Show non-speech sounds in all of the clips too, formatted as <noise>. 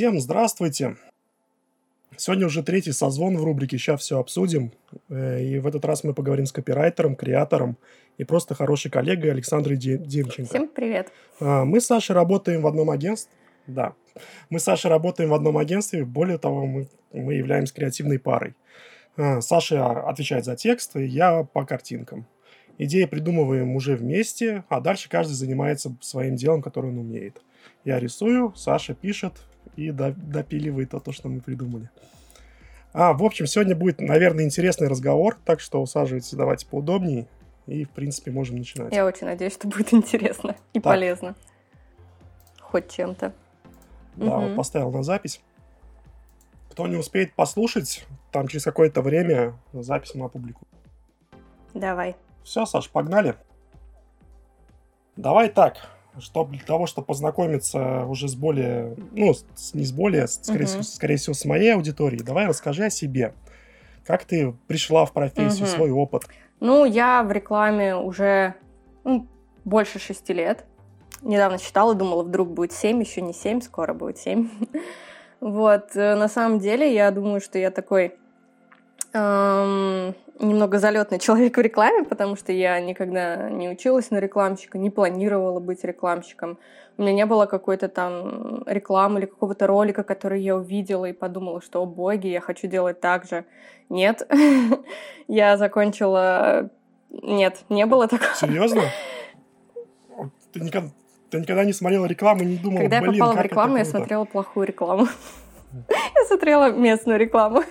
Всем здравствуйте! Сегодня уже третий созвон в рубрике «Сейчас все обсудим». Э, и в этот раз мы поговорим с копирайтером, креатором и просто хорошей коллегой Александрой Демченко. Всем привет! А, мы с Сашей работаем в одном агентстве. Да, мы с Сашей работаем в одном агентстве. Более того, мы, мы являемся креативной парой. А, Саша отвечает за текст, и я по картинкам. Идеи придумываем уже вместе, а дальше каждый занимается своим делом, которое он умеет. Я рисую, Саша пишет и допиливает то, что мы придумали. А, в общем, сегодня будет, наверное, интересный разговор, так что усаживайтесь, давайте поудобнее, и, в принципе, можем начинать. Я очень надеюсь, что будет <laughs> интересно и так. полезно. Хоть чем-то. Да, угу. вот поставил на запись. Кто не успеет послушать, там через какое-то время запись мы опубликуем. Давай. Все, Саш, погнали. Давай так, чтобы для того, чтобы познакомиться уже с более, ну, с, не с более, скорее, uh-huh. всего, скорее всего, с моей аудиторией, давай расскажи о себе. Как ты пришла в профессию, uh-huh. свой опыт? Ну, я в рекламе уже ну, больше шести лет. Недавно читала, думала, вдруг будет семь, еще не семь, скоро будет семь. <laughs> вот, э, на самом деле, я думаю, что я такой эм, немного залетный человек в рекламе, потому что я никогда не училась на рекламщика, не планировала быть рекламщиком. У меня не было какой-то там рекламы или какого-то ролика, который я увидела и подумала, что, о боги, я хочу делать так же. Нет. <laughs> я закончила... Нет, не было такого. Серьезно? <laughs> Ты никогда, ты никогда не смотрела рекламу и не думала, Когда я попала в рекламу, я смотрела плохую рекламу. <laughs> я смотрела местную рекламу.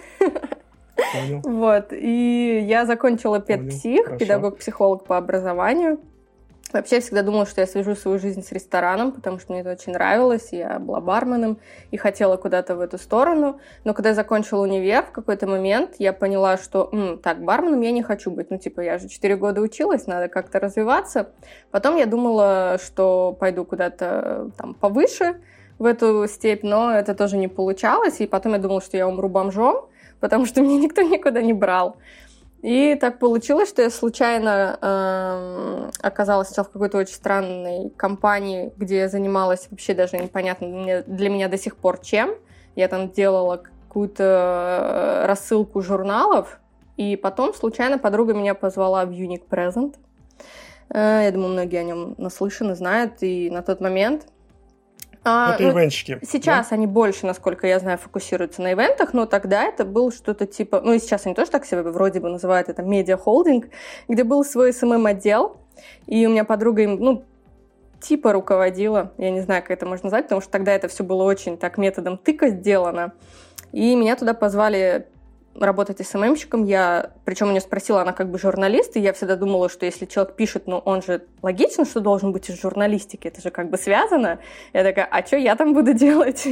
Понял. Вот. И я закончила педпсих, педагог-психолог по образованию. Вообще я всегда думала, что я свяжу свою жизнь с рестораном, потому что мне это очень нравилось. Я была барменом и хотела куда-то в эту сторону. Но когда я закончила универ, в какой-то момент я поняла, что М, так, барменом я не хочу быть. Ну, типа, я же 4 года училась, надо как-то развиваться. Потом я думала, что пойду куда-то там повыше в эту степь, но это тоже не получалось. И потом я думала, что я умру бомжом потому что <laughs> меня никто никуда не брал. И так получилось, что я случайно э, оказалась сначала в какой-то очень странной компании, где я занималась вообще даже непонятно для меня до сих пор чем. Я там делала какую-то рассылку журналов, и потом случайно подруга меня позвала в Unique Present. Э, я думаю, многие о нем наслышаны, знают, и на тот момент а, это ну, ивенчики. Сейчас да? они больше, насколько я знаю, фокусируются на ивентах, но тогда это был что-то типа... Ну и сейчас они тоже так себя вроде бы называют, это медиа-холдинг, где был свой СММ-отдел, и у меня подруга им, ну, типа руководила, я не знаю, как это можно назвать, потому что тогда это все было очень так методом тыка сделано. И меня туда позвали работать СММщиком, я, причем у нее спросила, она как бы журналист, и я всегда думала, что если человек пишет, ну он же логично, что должен быть из журналистики, это же как бы связано. Я такая, а что я там буду <laughs> делать?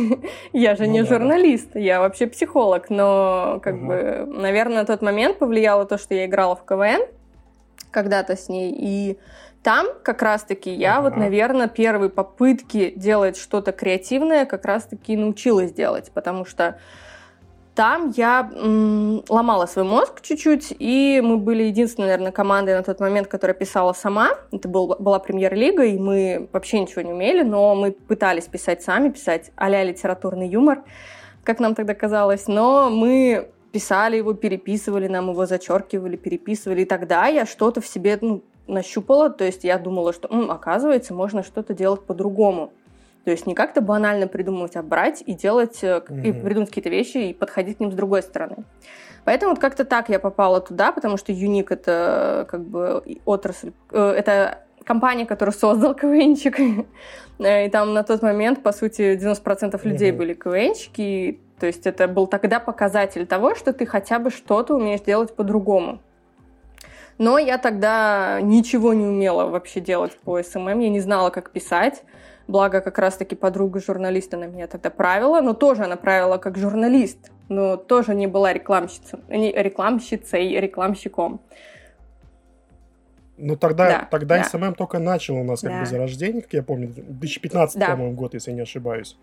я же ну, не да, журналист, да. я вообще психолог, но как угу. бы, наверное, на тот момент повлияло то, что я играла в КВН когда-то с ней, и там как раз-таки я ага. вот, наверное, первые попытки делать что-то креативное как раз-таки научилась делать, потому что там я м, ломала свой мозг чуть-чуть, и мы были единственной, наверное, командой на тот момент, которая писала сама. Это был, была премьер-лига, и мы вообще ничего не умели, но мы пытались писать сами, писать а литературный юмор, как нам тогда казалось. Но мы писали его, переписывали, нам его зачеркивали, переписывали. И тогда я что-то в себе ну, нащупала, то есть я думала, что, м, оказывается, можно что-то делать по-другому. То есть не как-то банально придумывать, а брать и делать, mm-hmm. и придумать какие-то вещи и подходить к ним с другой стороны. Поэтому вот как-то так я попала туда, потому что Юник это как бы отрасль, э, это компания, которую создал <laughs> КВНчик. Э, и там на тот момент, по сути, 90% людей mm-hmm. были КВНчики. То есть это был тогда показатель того, что ты хотя бы что-то умеешь делать по-другому. Но я тогда ничего не умела вообще делать по СММ, я не знала, как писать. Благо, как раз-таки подруга журналиста на меня тогда правила, но тоже она правила как журналист, но тоже не была рекламщицей, не рекламщицей, рекламщиком. Ну, тогда, да, тогда да. СММ только начал у нас как да. бы зарождение, как я помню, 2015, да. по-моему, год, если я не ошибаюсь.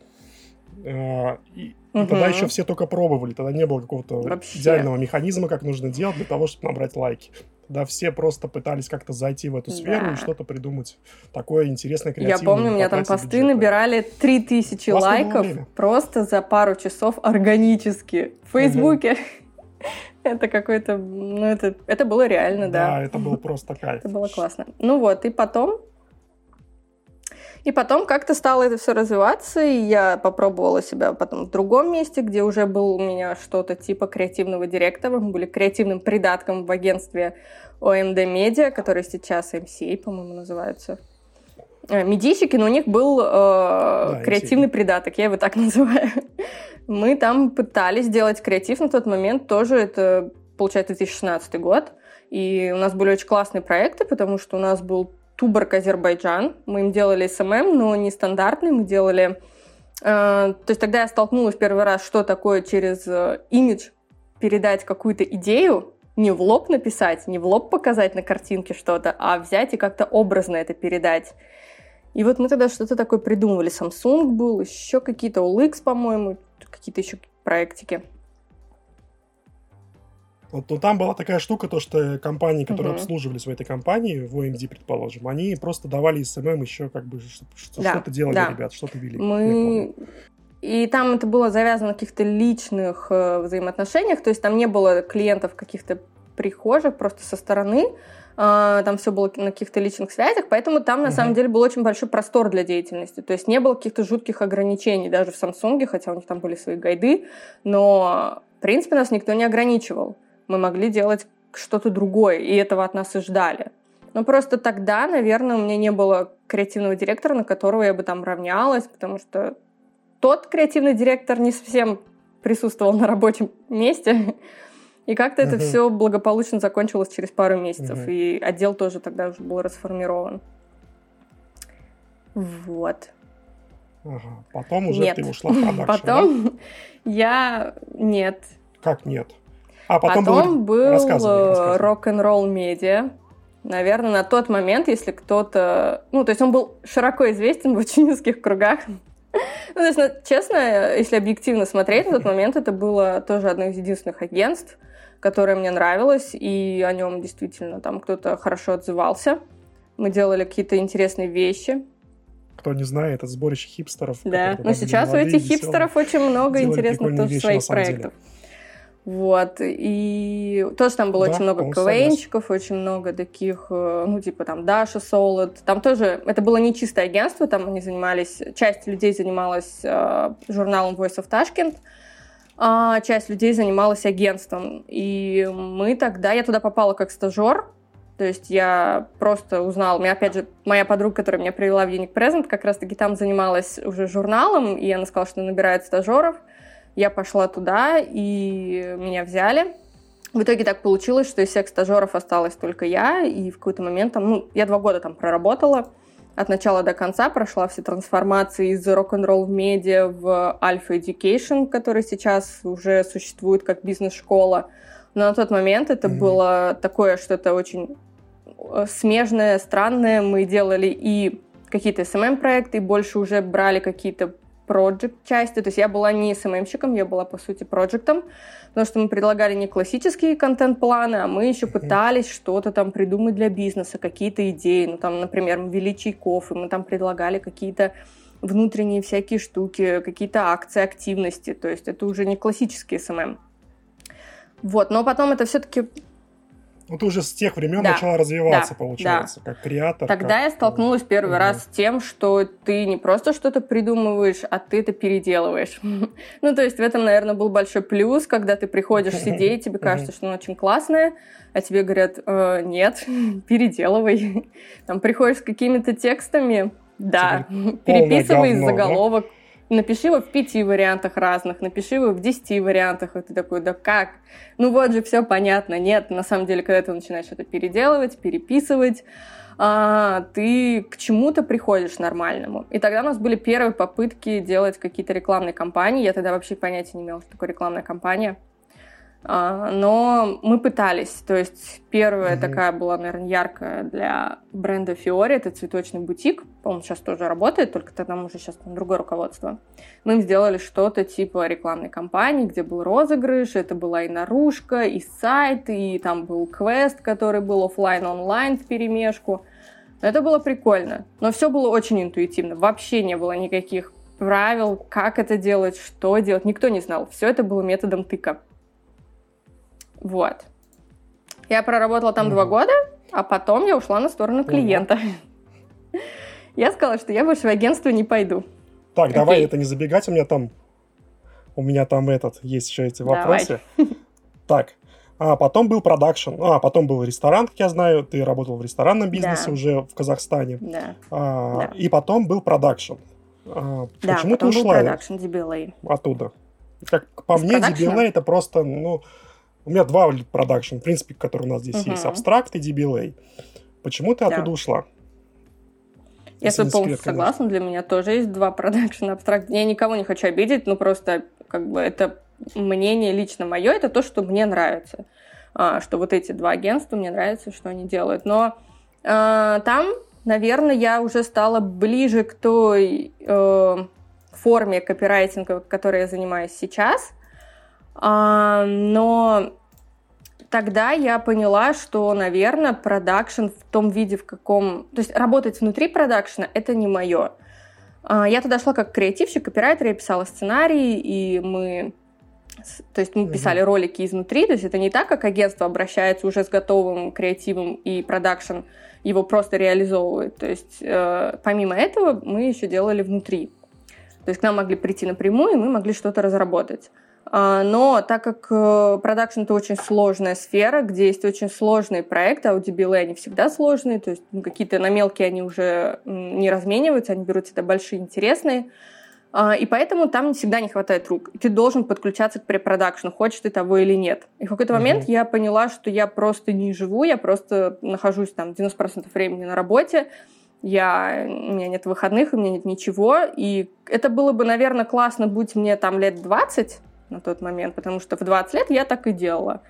А, и, угу. тогда еще все только пробовали, тогда не было какого-то Вообще. идеального механизма, как нужно делать для того, чтобы набрать лайки. Тогда все просто пытались как-то зайти в эту сферу Да. и что-то придумать такое интересное, креативное. Я помню, у меня там посты бюджета. набирали 3000 Классное было лайков просто за пару часов органически. В Фейсбуке. <laughs> Это какой-то... Ну, это, это было реально, да. Да, это был просто кайф. Это было классно. Ну вот, и потом... И потом как-то стало это все развиваться, и я попробовала себя потом в другом месте, где уже был у меня что-то типа креативного директора. Мы были креативным придатком в агентстве OMD Media, который сейчас MCA, по-моему, называется. Э, Медийщики, но у них был э, креативный MCA. придаток, я его так <laughs> называю. Мы там пытались делать креатив на тот момент, тоже это, получается, 2016 год. И у нас были очень классные проекты, потому что у нас был Туборг Азербайджан. Мы им делали СММ, но не стандартный. Мы делали... э, то есть тогда я столкнулась первый раз, что такое через э, имидж передать какую-то идею, не в лоб написать, не в лоб показать на картинке что-то, а взять и как-то образно это передать. И вот мы тогда что-то такое придумывали. Samsung был, еще какие-то OLX, по-моему, какие-то еще проектики. Вот ну, там была такая штука, то что компании, которые Мгм. обслуживались в этой компании, в OMD, предположим, они просто давали СММ еще как бы что- Да, что-то делали, да. ребят, что-то вели. Мы... И там это было завязано на каких-то личных э, взаимоотношениях, то есть там не было клиентов каких-то прихожих просто со стороны, а, там все было на каких-то личных связях, поэтому там на Мгм. самом деле был очень большой простор для деятельности, то есть не было каких-то жутких ограничений даже в Samsung, хотя у них там были свои гайды, но в принципе нас никто не ограничивал. Мы могли делать что-то другое, и этого от нас и ждали. Но просто тогда, наверное, у меня не было креативного директора, на которого я бы там равнялась, потому что тот креативный директор не совсем присутствовал на рабочем месте. И как-то это все благополучно закончилось через пару месяцев. И отдел тоже тогда уже был расформирован. Вот. Ага. Потом уже Нет. ты ушла в продакшн, да? <laughs> Потом я... Нет. Как нет? А потом, Потом был Рассказывай, э, рок-н-ролл медиа. Наверное, на тот момент, если кто-то... Ну, то есть он был широко известен в очень узких кругах. Ну, то есть, ну, честно, если объективно смотреть, на тот момент это было тоже одно из единственных агентств, которое мне нравилось, и о нем действительно там кто-то хорошо отзывался. Мы делали какие-то интересные вещи. Кто не знает, это сборище хипстеров. Да, но сейчас у этих хипстеров очень много интересных тоже своих самом деле. Вот, и тоже там было Да, очень много. КВНщиков, очень много таких, э, ну, типа там Даша Солод. Там тоже, это было не чистое агентство, там они занимались, часть людей занималась э, журналом Voice of Tashkent, а часть людей занималась агентством. И мы тогда, я туда попала как стажер, то есть я просто узнала, у меня опять же моя подруга, которая меня привела в Unique Present, как раз-таки там занималась уже журналом, и она сказала, что набирает стажеров. Я пошла туда, и меня взяли. В итоге так получилось, что из всех стажеров осталась только я, и в какой-то момент там, ну, я два года там проработала, от начала до конца прошла все трансформации из рок-н-ролл в медиа в Alpha Education, который сейчас уже существует как бизнес-школа. Но на тот момент это Мгм. было такое что-то очень э, смежное, странное. Мы делали и какие-то SMM-проекты, и больше уже брали какие-то проект части. То есть я была не SMM-щиком, я была, по сути, проектом, потому что мы предлагали не классические контент-планы, а мы еще пытались что-то там придумать для бизнеса, какие-то идеи. Ну, там, например, мы вели чайков, и мы там предлагали какие-то внутренние всякие штуки, какие-то акции, активности. То есть это уже не классический SMM. Вот, но потом это все-таки Ну, ты уже с тех времен Да, начала развиваться, да, получается, как креатор. Тогда как- я столкнулась первый Мгм. раз с тем, что ты не просто что-то придумываешь, а ты это переделываешь. <laughs> Ну, то есть в этом, наверное, был большой плюс, когда ты приходишь с идеей, тебе <laughs> кажется, что она очень классная, а тебе говорят, «Э, нет, <laughs> переделывай. Там приходишь с какими-то текстами, да, переписывай говно, да? Напиши его в пяти вариантах разных, напиши его в десяти вариантах, и ты такой, да как? Ну вот же все понятно. Нет, на самом деле, когда ты начинаешь это переделывать, переписывать, а, ты к чему-то приходишь нормальному. И тогда у нас были первые попытки делать какие-то рекламные кампании. Я тогда вообще понятия не имела, что такое рекламная кампания. А, но мы пытались. То есть первая mm-hmm. такая была, наверное, яркая для бренда Фиори. Это цветочный бутик. Он сейчас тоже работает, только там уже сейчас там другое руководство. Мы им сделали что-то типа рекламной кампании, где был розыгрыш. Это была и наружка, и сайт, и там был квест, который был офлайн онлайн в перемешку. Это было прикольно. Но все было очень интуитивно. Вообще не было никаких правил, как это делать, что делать. Никто не знал. Все это было методом тыка. Вот. Я проработала там два года, а потом я ушла на сторону клиента. <laughs> Я сказала, что я больше в агентство не пойду. Так, Окей. давай это не забегать, у меня там у меня там этот есть еще эти вопросы. Давай. Так, а потом был продакшн, а потом был ресторан, как я знаю, ты работал в ресторанном бизнесе да. уже в Казахстане. Да. А, да. И потом был продакшн. А, да, почему ты ушла? Был продакшн DBLA. Оттуда. Как по Из мне, DBLA это просто, ну, у меня два продакшн, в принципе, которые у нас здесь угу. есть. Абстракт и DBLA. Почему ты да. оттуда ушла? Я с полностью согласна. Для меня тоже есть два продакшена абстракт. Я никого не хочу обидеть, но просто как бы это мнение лично мое, это то, что мне нравится. А, что вот эти два агентства, мне нравится, что они делают. Но а, там, наверное, я уже стала ближе к той э, форме копирайтинга, которой я занимаюсь сейчас – но тогда я поняла, что, наверное, продакшн в том виде, в каком... То есть работать внутри продакшна — это не мое. А, я туда шла как креативщик, копирайтер, я писала сценарии, и мы... То есть мы писали mm-hmm. ролики изнутри, то есть это не так, как агентство обращается уже с готовым креативом и продакшн его просто реализовывает. То есть э, помимо этого мы еще делали внутри. То есть к нам могли прийти напрямую, и мы могли что-то разработать. А, но так как э, продакшн это очень сложная сфера, где есть очень сложные проекты, а DBLA они всегда сложные, то есть ну, какие-то на мелкие они уже не размениваются, они берут всегда большие, интересные. А, и поэтому там всегда не хватает рук. Ты должен подключаться к препродакшну, хочешь ты того или нет. И в какой-то mm-hmm. момент я поняла, что я просто не живу, я просто нахожусь там 90% времени на работе, я, у меня нет выходных, у меня нет ничего. И это было бы, наверное, классно, будь мне там лет 20, на тот момент, потому что в 20 лет я так и делала.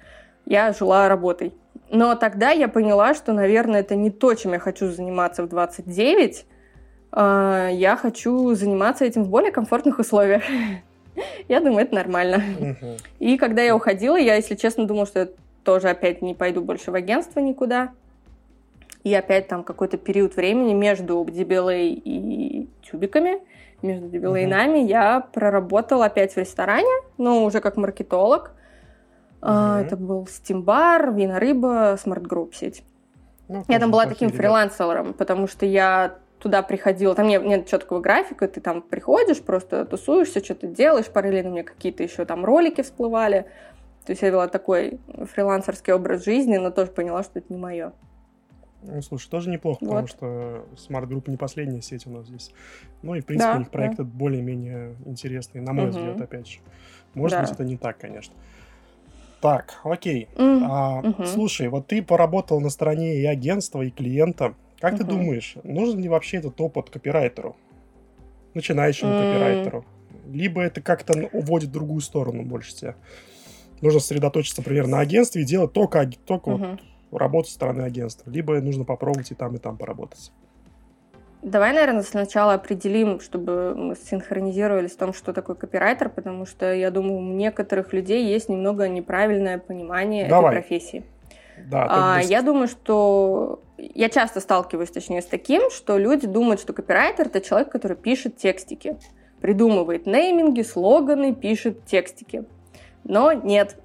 Я жила работой. Но тогда я поняла, что, наверное, это не то, чем я хочу заниматься в 29. А, я хочу заниматься этим в более комфортных условиях. <laughs> Я думаю, это нормально. И когда я уходила, я, если честно, думала, что я тоже опять не пойду больше в агентство никуда. И опять там какой-то период времени между DBLA и тюбиками – между дебилейнами uh-huh. я проработала опять в ресторане, но уже как маркетолог. Uh-huh. Это был Steam-бар, Вина Рыба, Smart Group сеть. Ну, я там была таким фрилансером, потому что я туда приходила, там нет, нет четкого графика, ты там приходишь, просто тусуешься, что-то делаешь, параллельно у меня какие-то еще там ролики всплывали. То есть я вела такой фрилансерский образ жизни, но тоже поняла, что это не мое. Ну, слушай, тоже неплохо, вот. потому что Smart Group не последняя сеть у нас здесь. Ну и, в принципе, да, у них проекты да. более-менее интересные, на мой угу. взгляд, опять же. Может да. быть, это не так, конечно. Так, окей. Mm. А, угу. Слушай, вот ты поработал на стороне и агентства, и клиента. Как угу. ты думаешь, нужен ли вообще этот опыт копирайтеру? Начинающему mm. копирайтеру? Либо это как-то уводит в другую сторону больше тебя? Нужно сосредоточиться, например, на агентстве и делать только, только угу. вот работу со стороны агентства, либо нужно попробовать и там, и там поработать. Давай, наверное, сначала определим, чтобы мы синхронизировались в том, что такое копирайтер, потому что, я думаю, у некоторых людей есть немного неправильное понимание Давай. этой профессии. Да, а, я думаю, что я часто сталкиваюсь, точнее, с таким, что люди думают, что копирайтер это человек, который пишет текстики, придумывает нейминги, слоганы, пишет текстики. Но нет. <laughs>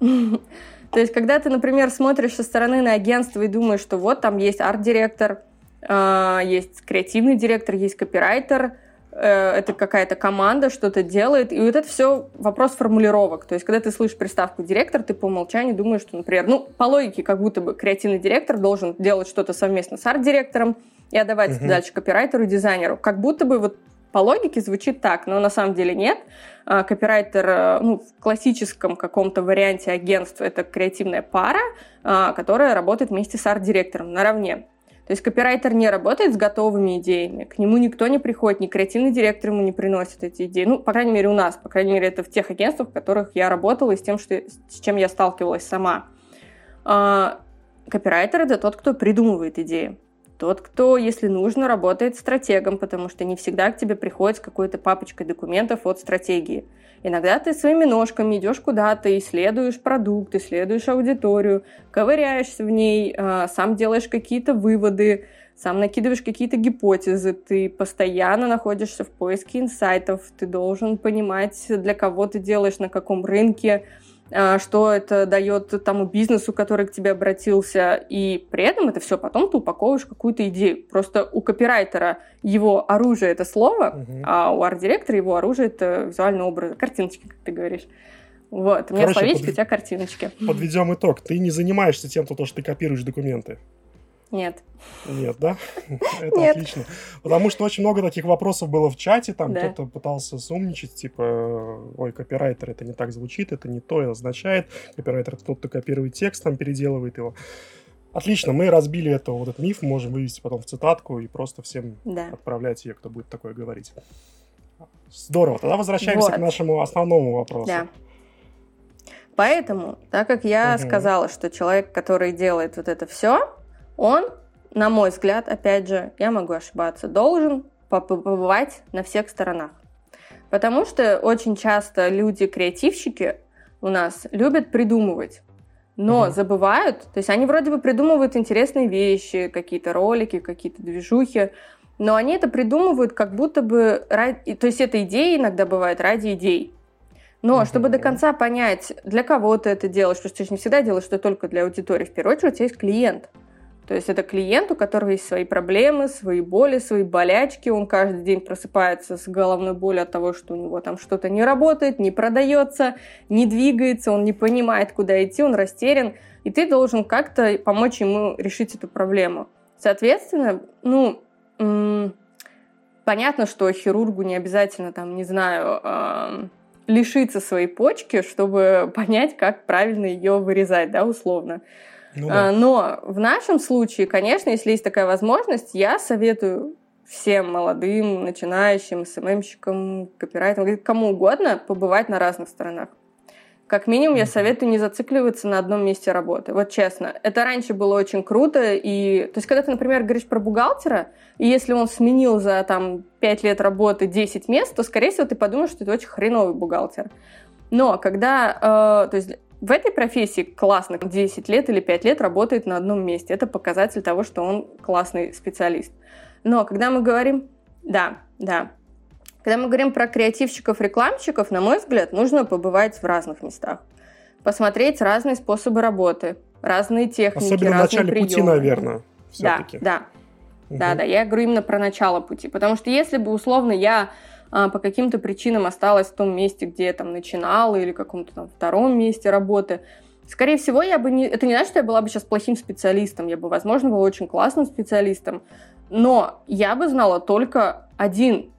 То есть, когда ты, например, смотришь со стороны на агентство и думаешь, что вот там есть арт-директор, а, есть креативный директор, есть копирайтер, э, это какая-то команда что-то делает, и вот это все вопрос формулировок. То есть, когда ты слышишь приставку директор, ты по умолчанию думаешь, что, например, ну, по логике, как будто бы креативный директор должен делать что-то совместно с арт-директором и отдавать это дальше копирайтеру, дизайнеру. Как будто бы вот по логике звучит так, но на самом деле нет. А, копирайтер э, ну, в классическом каком-то варианте агентства это креативная пара, а, которая работает вместе с арт-директором наравне. То есть копирайтер не работает с готовыми идеями, к нему никто не приходит, ни креативный директор ему не приносит эти идеи. Ну, по крайней мере, у нас, по крайней мере, это в тех агентствах, в которых я работала и с тем, что, с чем я сталкивалась сама. А, копирайтер — это тот, кто придумывает идеи. Тот, кто, если нужно, работает стратегом, потому что не всегда к тебе приходит с какой-то папочкой документов от стратегии. Иногда ты своими ножками идешь куда-то, исследуешь продукт, исследуешь аудиторию, ковыряешься в ней, а, сам делаешь какие-то выводы, сам накидываешь какие-то гипотезы, ты постоянно находишься в поиске инсайтов, ты должен понимать, для кого ты делаешь, на каком рынке, что это дает тому бизнесу, который к тебе обратился, и при этом это все потом ты упаковываешь какую-то идею. Просто у копирайтера его оружие — это слово, угу. а у арт-директора его оружие — это визуальный образ, картиночки, как ты говоришь. Вот, у меня Короче, словечки, под... у тебя картиночки. Подведем итог. Ты не занимаешься тем, то, что ты копируешь документы. Нет. Нет, да? <laughs> Это Нет. отлично. Потому что очень много таких вопросов было в чате, там да. кто-то пытался сумничать, типа, ой, копирайтер, это не так звучит, это не то, это означает. Копирайтер это тот, кто копирует текст, там переделывает его. Отлично, мы разбили это, вот этот миф, можем вывести потом в цитатку и просто всем да. отправлять ее, кто будет такое говорить. Здорово, тогда возвращаемся вот. к нашему основному вопросу. Да. Поэтому, так как я угу. сказала, что человек, который делает вот это все, он, на мой взгляд, опять же, я могу ошибаться, должен побывать на всех сторонах. Потому что очень часто люди-креативщики у нас любят придумывать, но угу. забывают, то есть они вроде бы придумывают интересные вещи, какие-то ролики, какие-то движухи, но они это придумывают как будто бы ради... То есть эта идея иногда бывает ради идей. Но угу. чтобы до конца понять, для кого ты это делаешь, потому что ты же не всегда делаешь это только для аудитории, в первую очередь у тебя есть клиент. То есть это клиент, у которого есть свои проблемы, свои боли, свои болячки. Он каждый день просыпается с головной болью от того, что у него там что-то не работает, не продается, не двигается, он не понимает, куда идти, он растерян. И ты должен как-то помочь ему решить эту проблему. Соответственно, ну, понятно, что хирургу не обязательно, там, не знаю, э, лишиться своей почки, чтобы <laughs> понять, как правильно ее вырезать, да, условно. Ну, да. А, но в нашем случае, конечно, если есть такая возможность, я советую всем молодым, начинающим, СММщикам, копирайтерам, кому угодно побывать на разных сторонах. Как минимум, я советую не зацикливаться на одном месте работы. Вот честно. Это раньше было очень круто. И... То есть, когда ты, например, говоришь про бухгалтера, и если он сменил за там, 5 лет работы 10 мест, то, скорее всего, ты подумаешь, что это очень хреновый бухгалтер. Но когда... Э, то есть, в этой профессии классно 10 лет или 5 лет работает на одном месте. Это показатель того, что он классный специалист. Но когда мы говорим... Да, да. Когда мы говорим про креативщиков, рекламщиков, на мой взгляд, нужно побывать в разных местах. Посмотреть разные способы работы, разные техники, Особенно разные в начале приемы. пути, наверное, все-таки. Да, да. Угу. Да, да, я говорю именно про начало пути. Потому что если бы, условно, я по каким-то причинам осталась в том месте, где я там начинала, или каком-то там втором месте работы, скорее всего, я бы не... Это не значит, что я была бы сейчас плохим специалистом, я бы, возможно, была очень классным специалистом, но я бы знала только один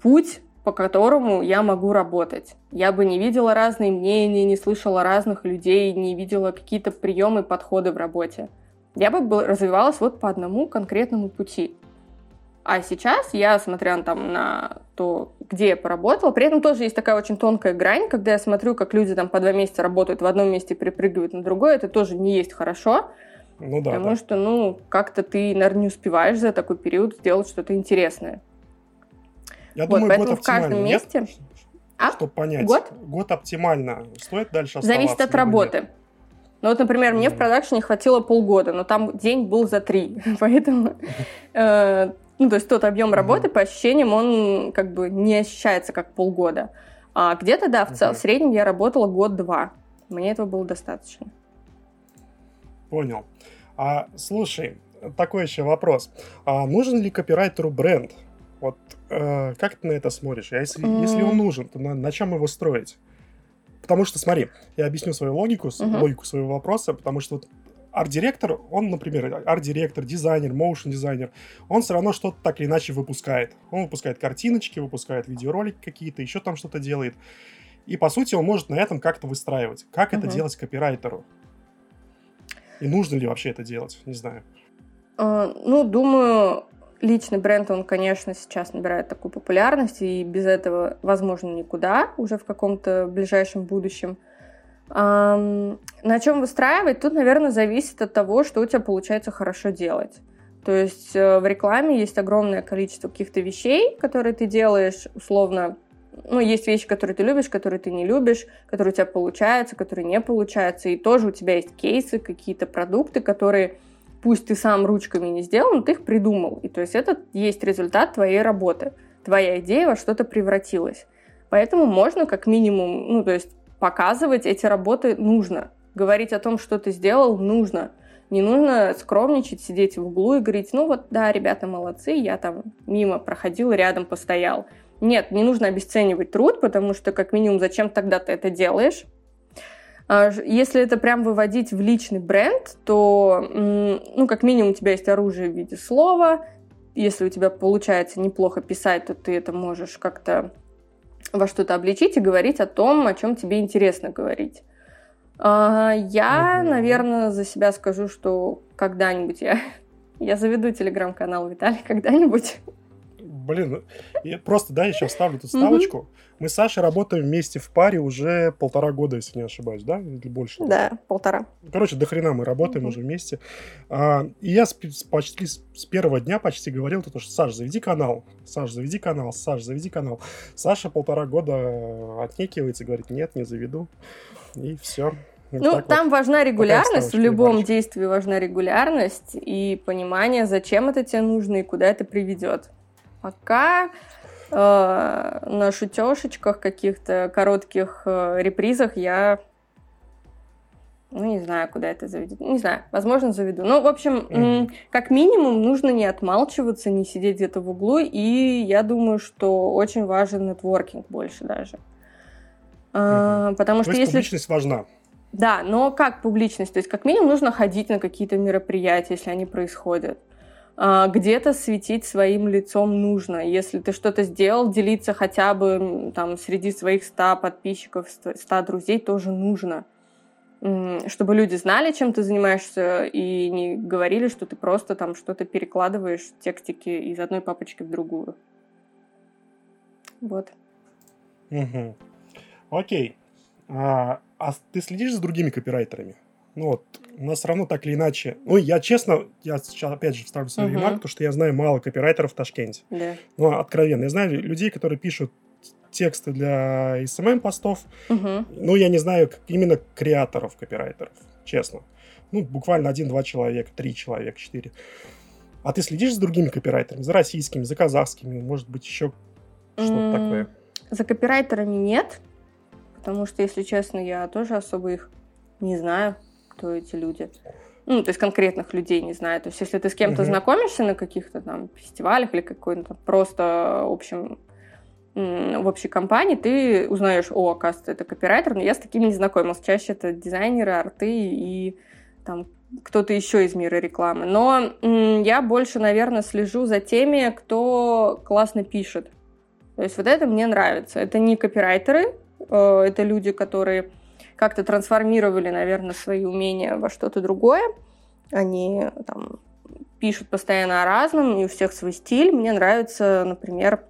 путь, по которому я могу работать. Я бы не видела разные мнения, не слышала разных людей, не видела какие-то приемы, подходы в работе. Я бы развивалась вот по одному конкретному пути. А сейчас я, смотря там на то, где я поработала, при этом тоже есть такая очень тонкая грань, когда я смотрю, как люди там по два месяца работают в одном месте, припрыгивают на другое, это тоже не есть хорошо. Ну да. Потому да. что, ну, как-то ты, наверное, не успеваешь за такой период сделать что-то интересное. Я вот, думаю, поэтому в каждом месте... Нет? А? Чтобы понять. Год? Год оптимально. Стоит дальше оставаться? Зависит от работы. Нет? Ну вот, например, мне mm. в продакшене хватило полгода, но там день был за три, <laughs> поэтому э, ну, то есть тот объем работы, по ощущениям, он как бы не ощущается как полгода. А где-то, да, в, цел, в среднем я работала год-два. Мне этого было достаточно. Понял. А, слушай, такой еще вопрос. А нужен ли копирайтеру бренд? Вот э, как ты на это смотришь? А если, mm. если он нужен, то на, на чем его строить? Потому что, смотри, я объясню свою логику, uh-huh. логику своего вопроса, потому что вот арт-директор, он, например, арт-директор, дизайнер, моушен-дизайнер, он все равно что-то так или иначе выпускает. Он выпускает картиночки, выпускает видеоролики какие-то, еще там что-то делает. И, по сути, он может на этом как-то выстраивать. Как угу. это делать копирайтеру? И нужно ли вообще это делать? Не знаю. А, ну, думаю, личный бренд, он, конечно, сейчас набирает такую популярность, и без этого, возможно, никуда уже в каком-то ближайшем будущем. На чем выстраивать? Тут, наверное, зависит от того, что у тебя получается хорошо делать. То есть э, в рекламе есть огромное количество каких-то вещей, которые ты делаешь, условно, ну, есть вещи, которые ты любишь, которые ты не любишь, которые у тебя получаются, которые не получаются, и тоже у тебя есть кейсы, какие-то продукты, которые пусть ты сам ручками не сделал, но ты их придумал. И то есть это есть результат твоей работы. Твоя идея во что-то превратилась. Поэтому можно как минимум, ну, то есть показывать эти работы нужно. Говорить о том, что ты сделал, нужно. Не нужно скромничать, сидеть в углу и говорить, ну вот, да, ребята молодцы, я там мимо проходил, рядом постоял. Нет, не нужно обесценивать труд, потому что, как минимум, зачем тогда ты это делаешь? А, если это прям выводить в личный бренд, то, ну, как минимум, у тебя есть оружие в виде слова. Если у тебя получается неплохо писать, то ты это можешь как-то во что-то обличить и говорить о том, о чем тебе интересно говорить. А, я, угу. наверное, за себя скажу, что когда-нибудь я, <laughs> я заведу телеграм-канал Виталий когда-нибудь. Блин, я просто, да, еще вставлю тут ставочку. Угу. Мы с Сашей работаем вместе в паре уже полтора года, если не ошибаюсь, да? Или больше? Да, полтора. Короче, до хрена мы работаем угу. уже вместе. А, и я с, почти с первого дня почти говорил, то, что Саш, заведи канал. Саш, заведи канал. Саш, заведи канал. Саша полтора года отнекивается, говорит, нет, не заведу. И все. Вот ну, там вот. важна регулярность, в любом барочка. действии важна регулярность и понимание, зачем это тебе нужно и куда это приведет. Пока э, на шутешечках, каких-то коротких э, репризах я ну, не знаю, куда это заведет. Не знаю, возможно, заведу. Ну, в общем, mm-hmm. как минимум, нужно не отмалчиваться, не сидеть где-то в углу. И я думаю, что очень важен нетворкинг больше даже. Mm-hmm. А, потому То что если... публичность важна. Да, но как публичность? То есть, как минимум, нужно ходить на какие-то мероприятия, если они происходят. А, где-то светить своим лицом нужно. Если ты что-то сделал, делиться хотя бы там среди своих 100 подписчиков, 100 друзей тоже нужно. Чтобы люди знали, чем ты занимаешься, и не говорили, что ты просто там что-то перекладываешь, текстики из одной папочки в другую. Вот. Угу. Окей. А, а ты следишь за другими копирайтерами? Ну вот, у нас все равно так или иначе... Ну, я честно, я сейчас опять же вставлю свою uh-huh. ремарку, что я знаю мало копирайтеров в Ташкенте. Да. Ну, откровенно. Я знаю людей, которые пишут тексты для SMM-постов. Uh-huh. Ну, я не знаю именно креаторов, копирайтеров, честно. Ну, буквально один-два человека, три человека, четыре. А ты следишь за другими копирайтерами? За российскими, за казахскими? Может быть, еще что-то mm-hmm. такое? За копирайтерами нет. Потому что, если честно, я тоже особо их не знаю кто эти люди. Ну, то есть конкретных людей не знаю. То есть если ты с кем-то угу. знакомишься на каких-то там фестивалях или какой-то просто общем в общей компании, ты узнаешь, о, оказывается, это копирайтер, но я с такими не знакомилась. Чаще это дизайнеры, арты и там кто-то еще из мира рекламы. Но я больше, наверное, слежу за теми, кто классно пишет. То есть вот это мне нравится. Это не копирайтеры, э, это люди, которые как-то трансформировали, наверное, свои умения во что-то другое. Они там пишут постоянно о разном, и у всех свой стиль. Мне нравится, например,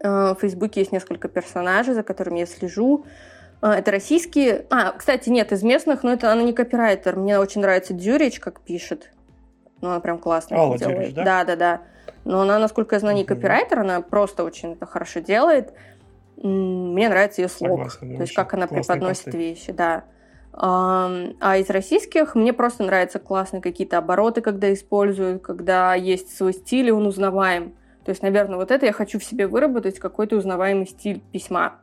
э, в Фейсбуке есть несколько персонажей, за которыми я слежу. Э, это российские... А, кстати, нет, из местных, но это она не копирайтер. Мне очень нравится Дюрич, как пишет. Ну, она прям классно Алла делает. Дюрич, да? Да, да, да. Но она, насколько я знаю, не копирайтер, она просто очень это хорошо делает мне нравится ее слог, Согласен, то есть как она преподносит посты. вещи, да. А из российских мне просто нравятся классные какие-то обороты, когда используют, когда есть свой стиль, и он узнаваем. То есть, наверное, вот это я хочу в себе выработать, какой-то узнаваемый стиль письма.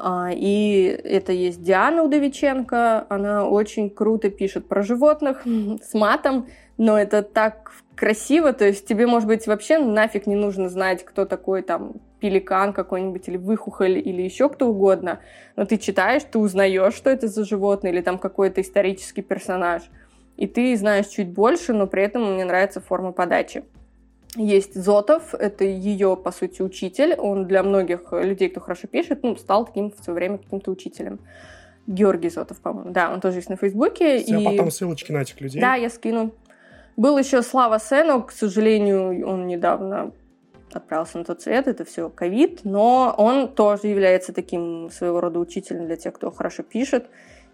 А, и это есть Диана Удовиченко, она очень круто пишет про животных <laughs> с матом, но это так красиво, то есть тебе, может быть, вообще нафиг не нужно знать, кто такой там пеликан какой-нибудь или выхухоль или еще кто угодно, но ты читаешь, ты узнаешь, что это за животное или там какой-то исторический персонаж, и ты знаешь чуть больше, но при этом мне нравится форма подачи. Есть Зотов, это ее, по сути, учитель. Он для многих людей, кто хорошо пишет, ну, стал таким в свое время каким-то учителем. Георгий Зотов, по-моему. Да, он тоже есть на Фейсбуке. Я и... потом ссылочки на этих людей. Да, я скину. Был еще Слава Сенок, к сожалению, он недавно отправился на тот свет, это все ковид, но он тоже является таким своего рода учителем для тех, кто хорошо пишет,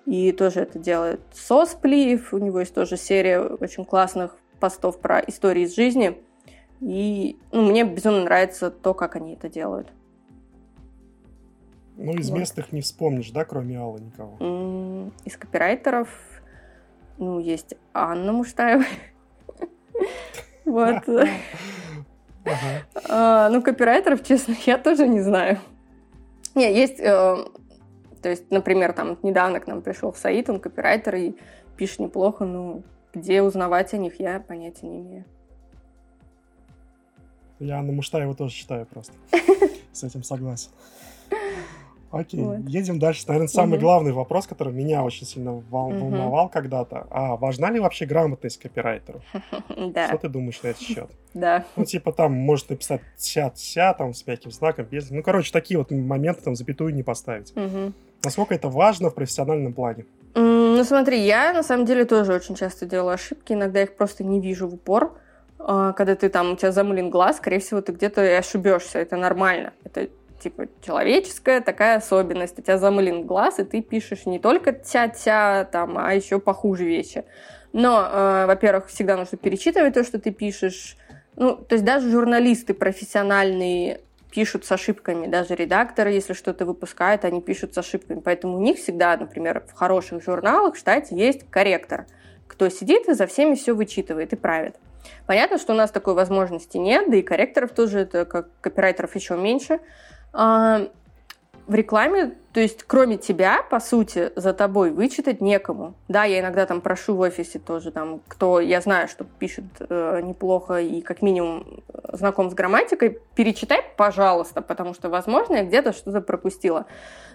и тоже это делает Сосплиев, у него есть тоже серия очень классных постов про истории из жизни, и ну, мне безумно нравится то, как они это делают. Ну, из вот. местных не вспомнишь, да, кроме Аллы никого? Из копирайтеров, ну, есть Анна Муштаева. <laughs> Вот. <laughs> А, ну, копирайтеров, честно, я тоже не знаю. Не, есть, э, то есть, например, там недавно к нам пришел в Саид, он копирайтер и пишет неплохо, но где узнавать о них, я понятия не имею. Я Анну Муштаеву тоже читаю просто. <laughs> С этим согласен. Окей, вот. едем дальше. Наверное, самый угу. главный вопрос, который меня очень сильно волновал угу. когда-то. А важна ли вообще грамотность копирайтеру? <laughs> Да. Что ты думаешь на этот счет? Да. Ну, типа там может написать ся-ся, там, с мягким знаком, без... Ну, короче, такие вот моменты, там, запятую не поставить. Насколько это важно в профессиональном плане? Ну, смотри, я на самом деле тоже очень часто делаю ошибки. Иногда их просто не вижу в упор. А, когда ты там, у тебя замылен глаз, скорее всего, ты где-то ошибешься. Это нормально. Это типа человеческая такая особенность. У тебя замылен глаз, и ты пишешь не только тя-тя, там, а еще похуже вещи. Но, э, во-первых, всегда нужно перечитывать то, что ты пишешь. Ну, то есть даже журналисты профессиональные пишут с ошибками, даже редакторы, если что-то выпускают, они пишут с ошибками. Поэтому у них всегда, например, в хороших журналах, считайте, есть корректор, кто сидит и за всеми все вычитывает и правит. Понятно, что у нас такой возможности нет, да и корректоров тоже, это как копирайтеров еще меньше. А, в рекламе, то есть кроме тебя, по сути, за тобой вычитать некому. Да, я иногда там прошу в офисе тоже там, кто я знаю, что пишет э, неплохо и как минимум знаком с грамматикой, перечитай, пожалуйста, потому что, возможно, я где-то что-то пропустила.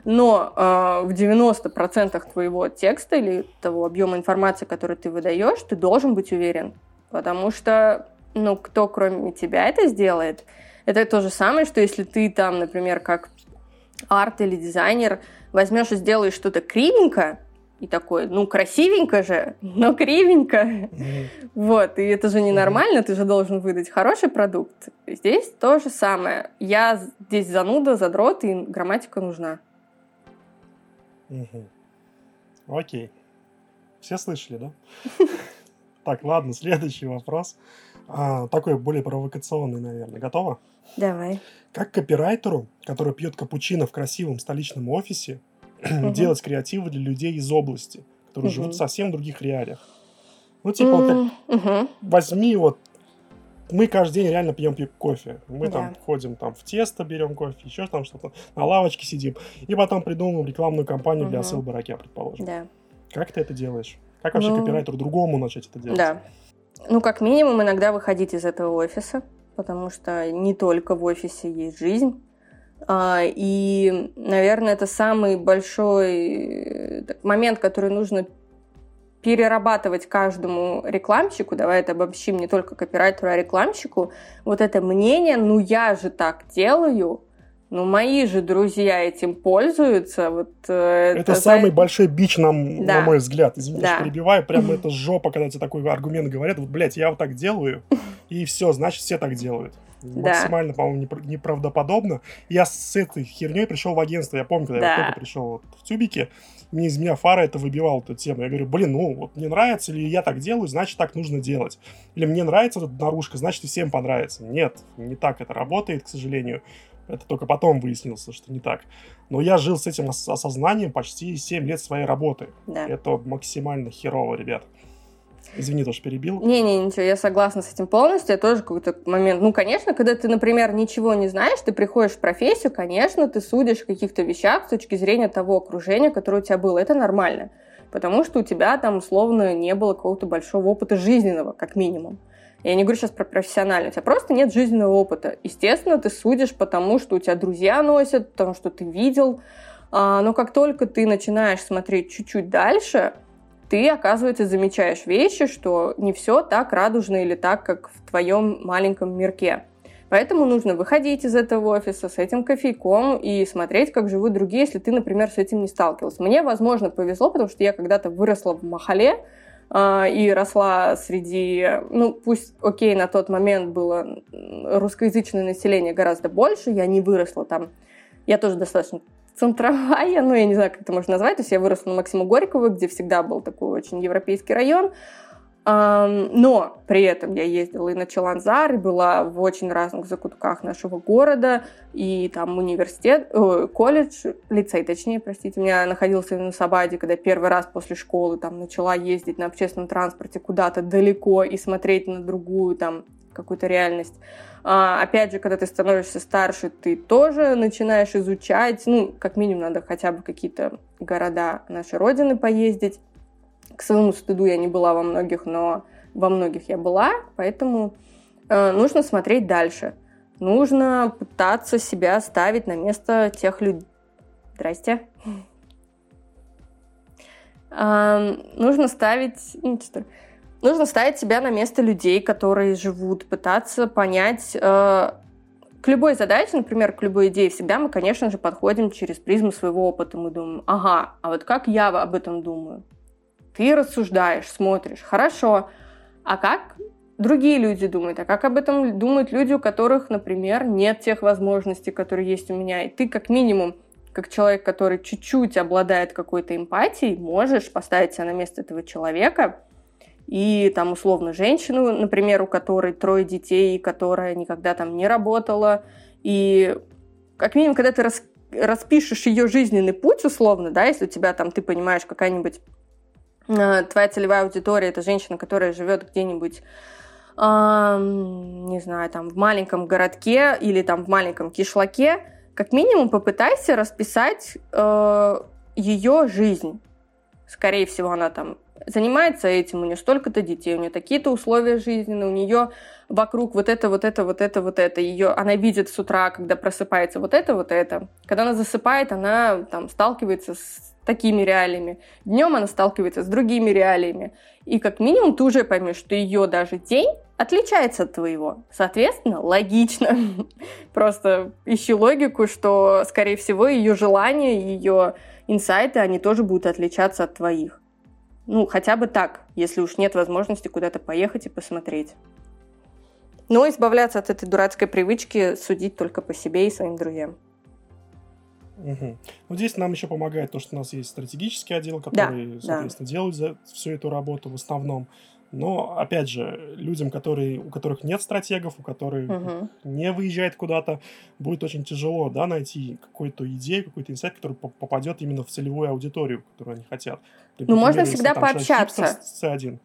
Но э, в 90% твоего текста или того объема информации, который ты выдаешь, ты должен быть уверен. Потому что, ну, кто кроме тебя это сделает – это то же самое, что если ты там, например, как арт или дизайнер, возьмешь и сделаешь что-то кривенько, и такой, ну, красивенько же, но кривенько. Mm-hmm. Вот, и это же ненормально, mm-hmm. ты же должен выдать хороший продукт. Здесь то же самое. Я здесь зануда, задрот, и грамматика нужна. Угу. Окей. Все слышали, да? <laughs> Так, ладно, <laughs> следующий вопрос. А, такой более провокационный, наверное. Готова? Давай. Как копирайтеру, который пьет капучино в красивом столичном офисе, <clears throat> угу. делать креативы для людей из области, которые угу. живут в совсем других реалиях? Ну, типа, вот как, угу. возьми вот мы каждый день реально пьем кофе. Мы да. там ходим там в тесто, берем кофе, еще там что-то, на лавочке сидим. И потом придумываем рекламную кампанию угу. для Асыл Бараке, предположим. Да. Как ты это делаешь? Как вообще ну, копирайтеру другому начать это делать? Да. Ну, как минимум, иногда выходить из этого офиса, потому что не только в офисе есть жизнь. А, и, наверное, это самый большой э, момент, который нужно перерабатывать каждому рекламщику, давай это обобщим не только копирайтеру, а рекламщику, вот это мнение, ну я же так делаю, ну, мои же друзья этим пользуются. Вот, э, это, это самый большой бич, нам, да. на мой взгляд. Извините, да. что перебиваю. Прямо <laughs> это жопа, когда тебе такой аргумент говорят. Вот, блядь, я вот так делаю, и все, значит, все так делают. Да. Максимально, по-моему, неправдоподобно. Я с этой херней пришел в агентство. Я помню, когда да. я только пришел вот в тюбике, мне из меня фара это выбивал, эту тему. Я говорю, блин, ну, вот мне нравится, или я так делаю, значит, так нужно делать. Или мне нравится эта наружка, значит, и всем понравится. Нет, не так это работает, к сожалению. Это только потом выяснилось, что не так. Но я жил с этим осознанием почти 7 лет своей работы. Да. Это максимально херово, ребят. Извини, тоже перебил. Не-не, ничего, я согласна с этим полностью. Я тоже какой-то момент... Ну, конечно, когда ты, например, ничего не знаешь, ты приходишь в профессию, конечно, ты судишь о каких-то вещах с точки зрения того окружения, которое у тебя было. Это нормально. Потому что у тебя там, условно, не было какого-то большого опыта жизненного, как минимум. Я не говорю сейчас про профессиональный, у тебя просто нет жизненного опыта. Естественно, ты судишь потому, что у тебя друзья носят, потому что ты видел. А, но как только ты начинаешь смотреть чуть-чуть дальше, ты, оказывается, замечаешь вещи, что не все так радужно или так, как в твоем маленьком мирке. Поэтому нужно выходить из этого офиса с этим кофейком и смотреть, как живут другие, если ты, например, с этим не сталкивался. Мне, возможно, повезло, потому что я когда-то выросла в Махале, а, и росла среди, ну, пусть, окей, на тот момент было русскоязычное население гораздо больше, я не выросла там, я тоже достаточно центровая, ну, я не знаю, как это можно назвать, то есть я выросла на Максима Горького, где всегда был такой очень европейский район, но при этом я ездила и на Челанзар, и была в очень разных закутках нашего города, и там университет, э, колледж, лицей, точнее, простите, меня находился на Сабаде, когда первый раз после школы там начала ездить на общественном транспорте куда-то далеко и смотреть на другую там какую-то реальность. А, опять же, когда ты становишься старше, ты тоже начинаешь изучать, ну, как минимум, надо хотя бы какие-то города нашей Родины поездить. К своему стыду я не была во многих, но во многих я была, поэтому э, нужно смотреть дальше. Нужно пытаться себя ставить на место тех людей. Здрасте. <laughs> Нужно ставить... Ну, нужно ставить себя на место людей, которые живут, пытаться понять... Э, к любой задаче, например, к любой идее, всегда мы, конечно же, подходим через призму своего опыта. Мы думаем, ага, а вот как я об этом думаю? Ты рассуждаешь, смотришь, хорошо, а как другие люди думают, а как об этом думают люди, у которых, например, нет тех возможностей, которые есть у меня, и ты как минимум как человек, который чуть-чуть обладает какой-то эмпатией, можешь поставить себя на место этого человека. И там условно женщину, например, у которой трое детей, которая никогда там не работала, и как минимум, когда ты рас, распишешь ее жизненный путь условно, да, если у тебя там, ты понимаешь, какая-нибудь твоя целевая аудитория это женщина, которая живет где-нибудь не знаю, там в маленьком городке или там в маленьком кишлаке, как минимум попытайся расписать э, ее жизнь. Скорее всего, она там занимается этим, у нее столько-то детей, у нее такие-то условия жизненные, у нее вокруг вот это, вот это, вот это, вот это. Ее, она видит с утра, когда просыпается вот это, вот это. Когда она засыпает, она там сталкивается с такими реалиями. Днем она сталкивается с другими реалиями. И как минимум ты уже поймешь, что ее даже день отличается от твоего. Соответственно, логично. <laughs> Просто ищи логику, что, скорее всего, ее желания, ее инсайты, они тоже будут отличаться от твоих. Ну, хотя бы так, если уж нет возможности куда-то поехать и посмотреть. Но избавляться от этой дурацкой привычки судить только по себе и своим друзьям. Угу. Ну, здесь нам еще помогает то, что у нас есть стратегический отдел, который, да, соответственно, да. делает за всю эту работу в основном. Но, опять же, людям, которые, у которых нет стратегов, у которых угу. не выезжает куда-то, будет очень тяжело да, найти какую-то идею, какой-то инсайт, который попадет именно в целевую аудиторию, которую они хотят. Ну, можно всегда пообщаться. C1.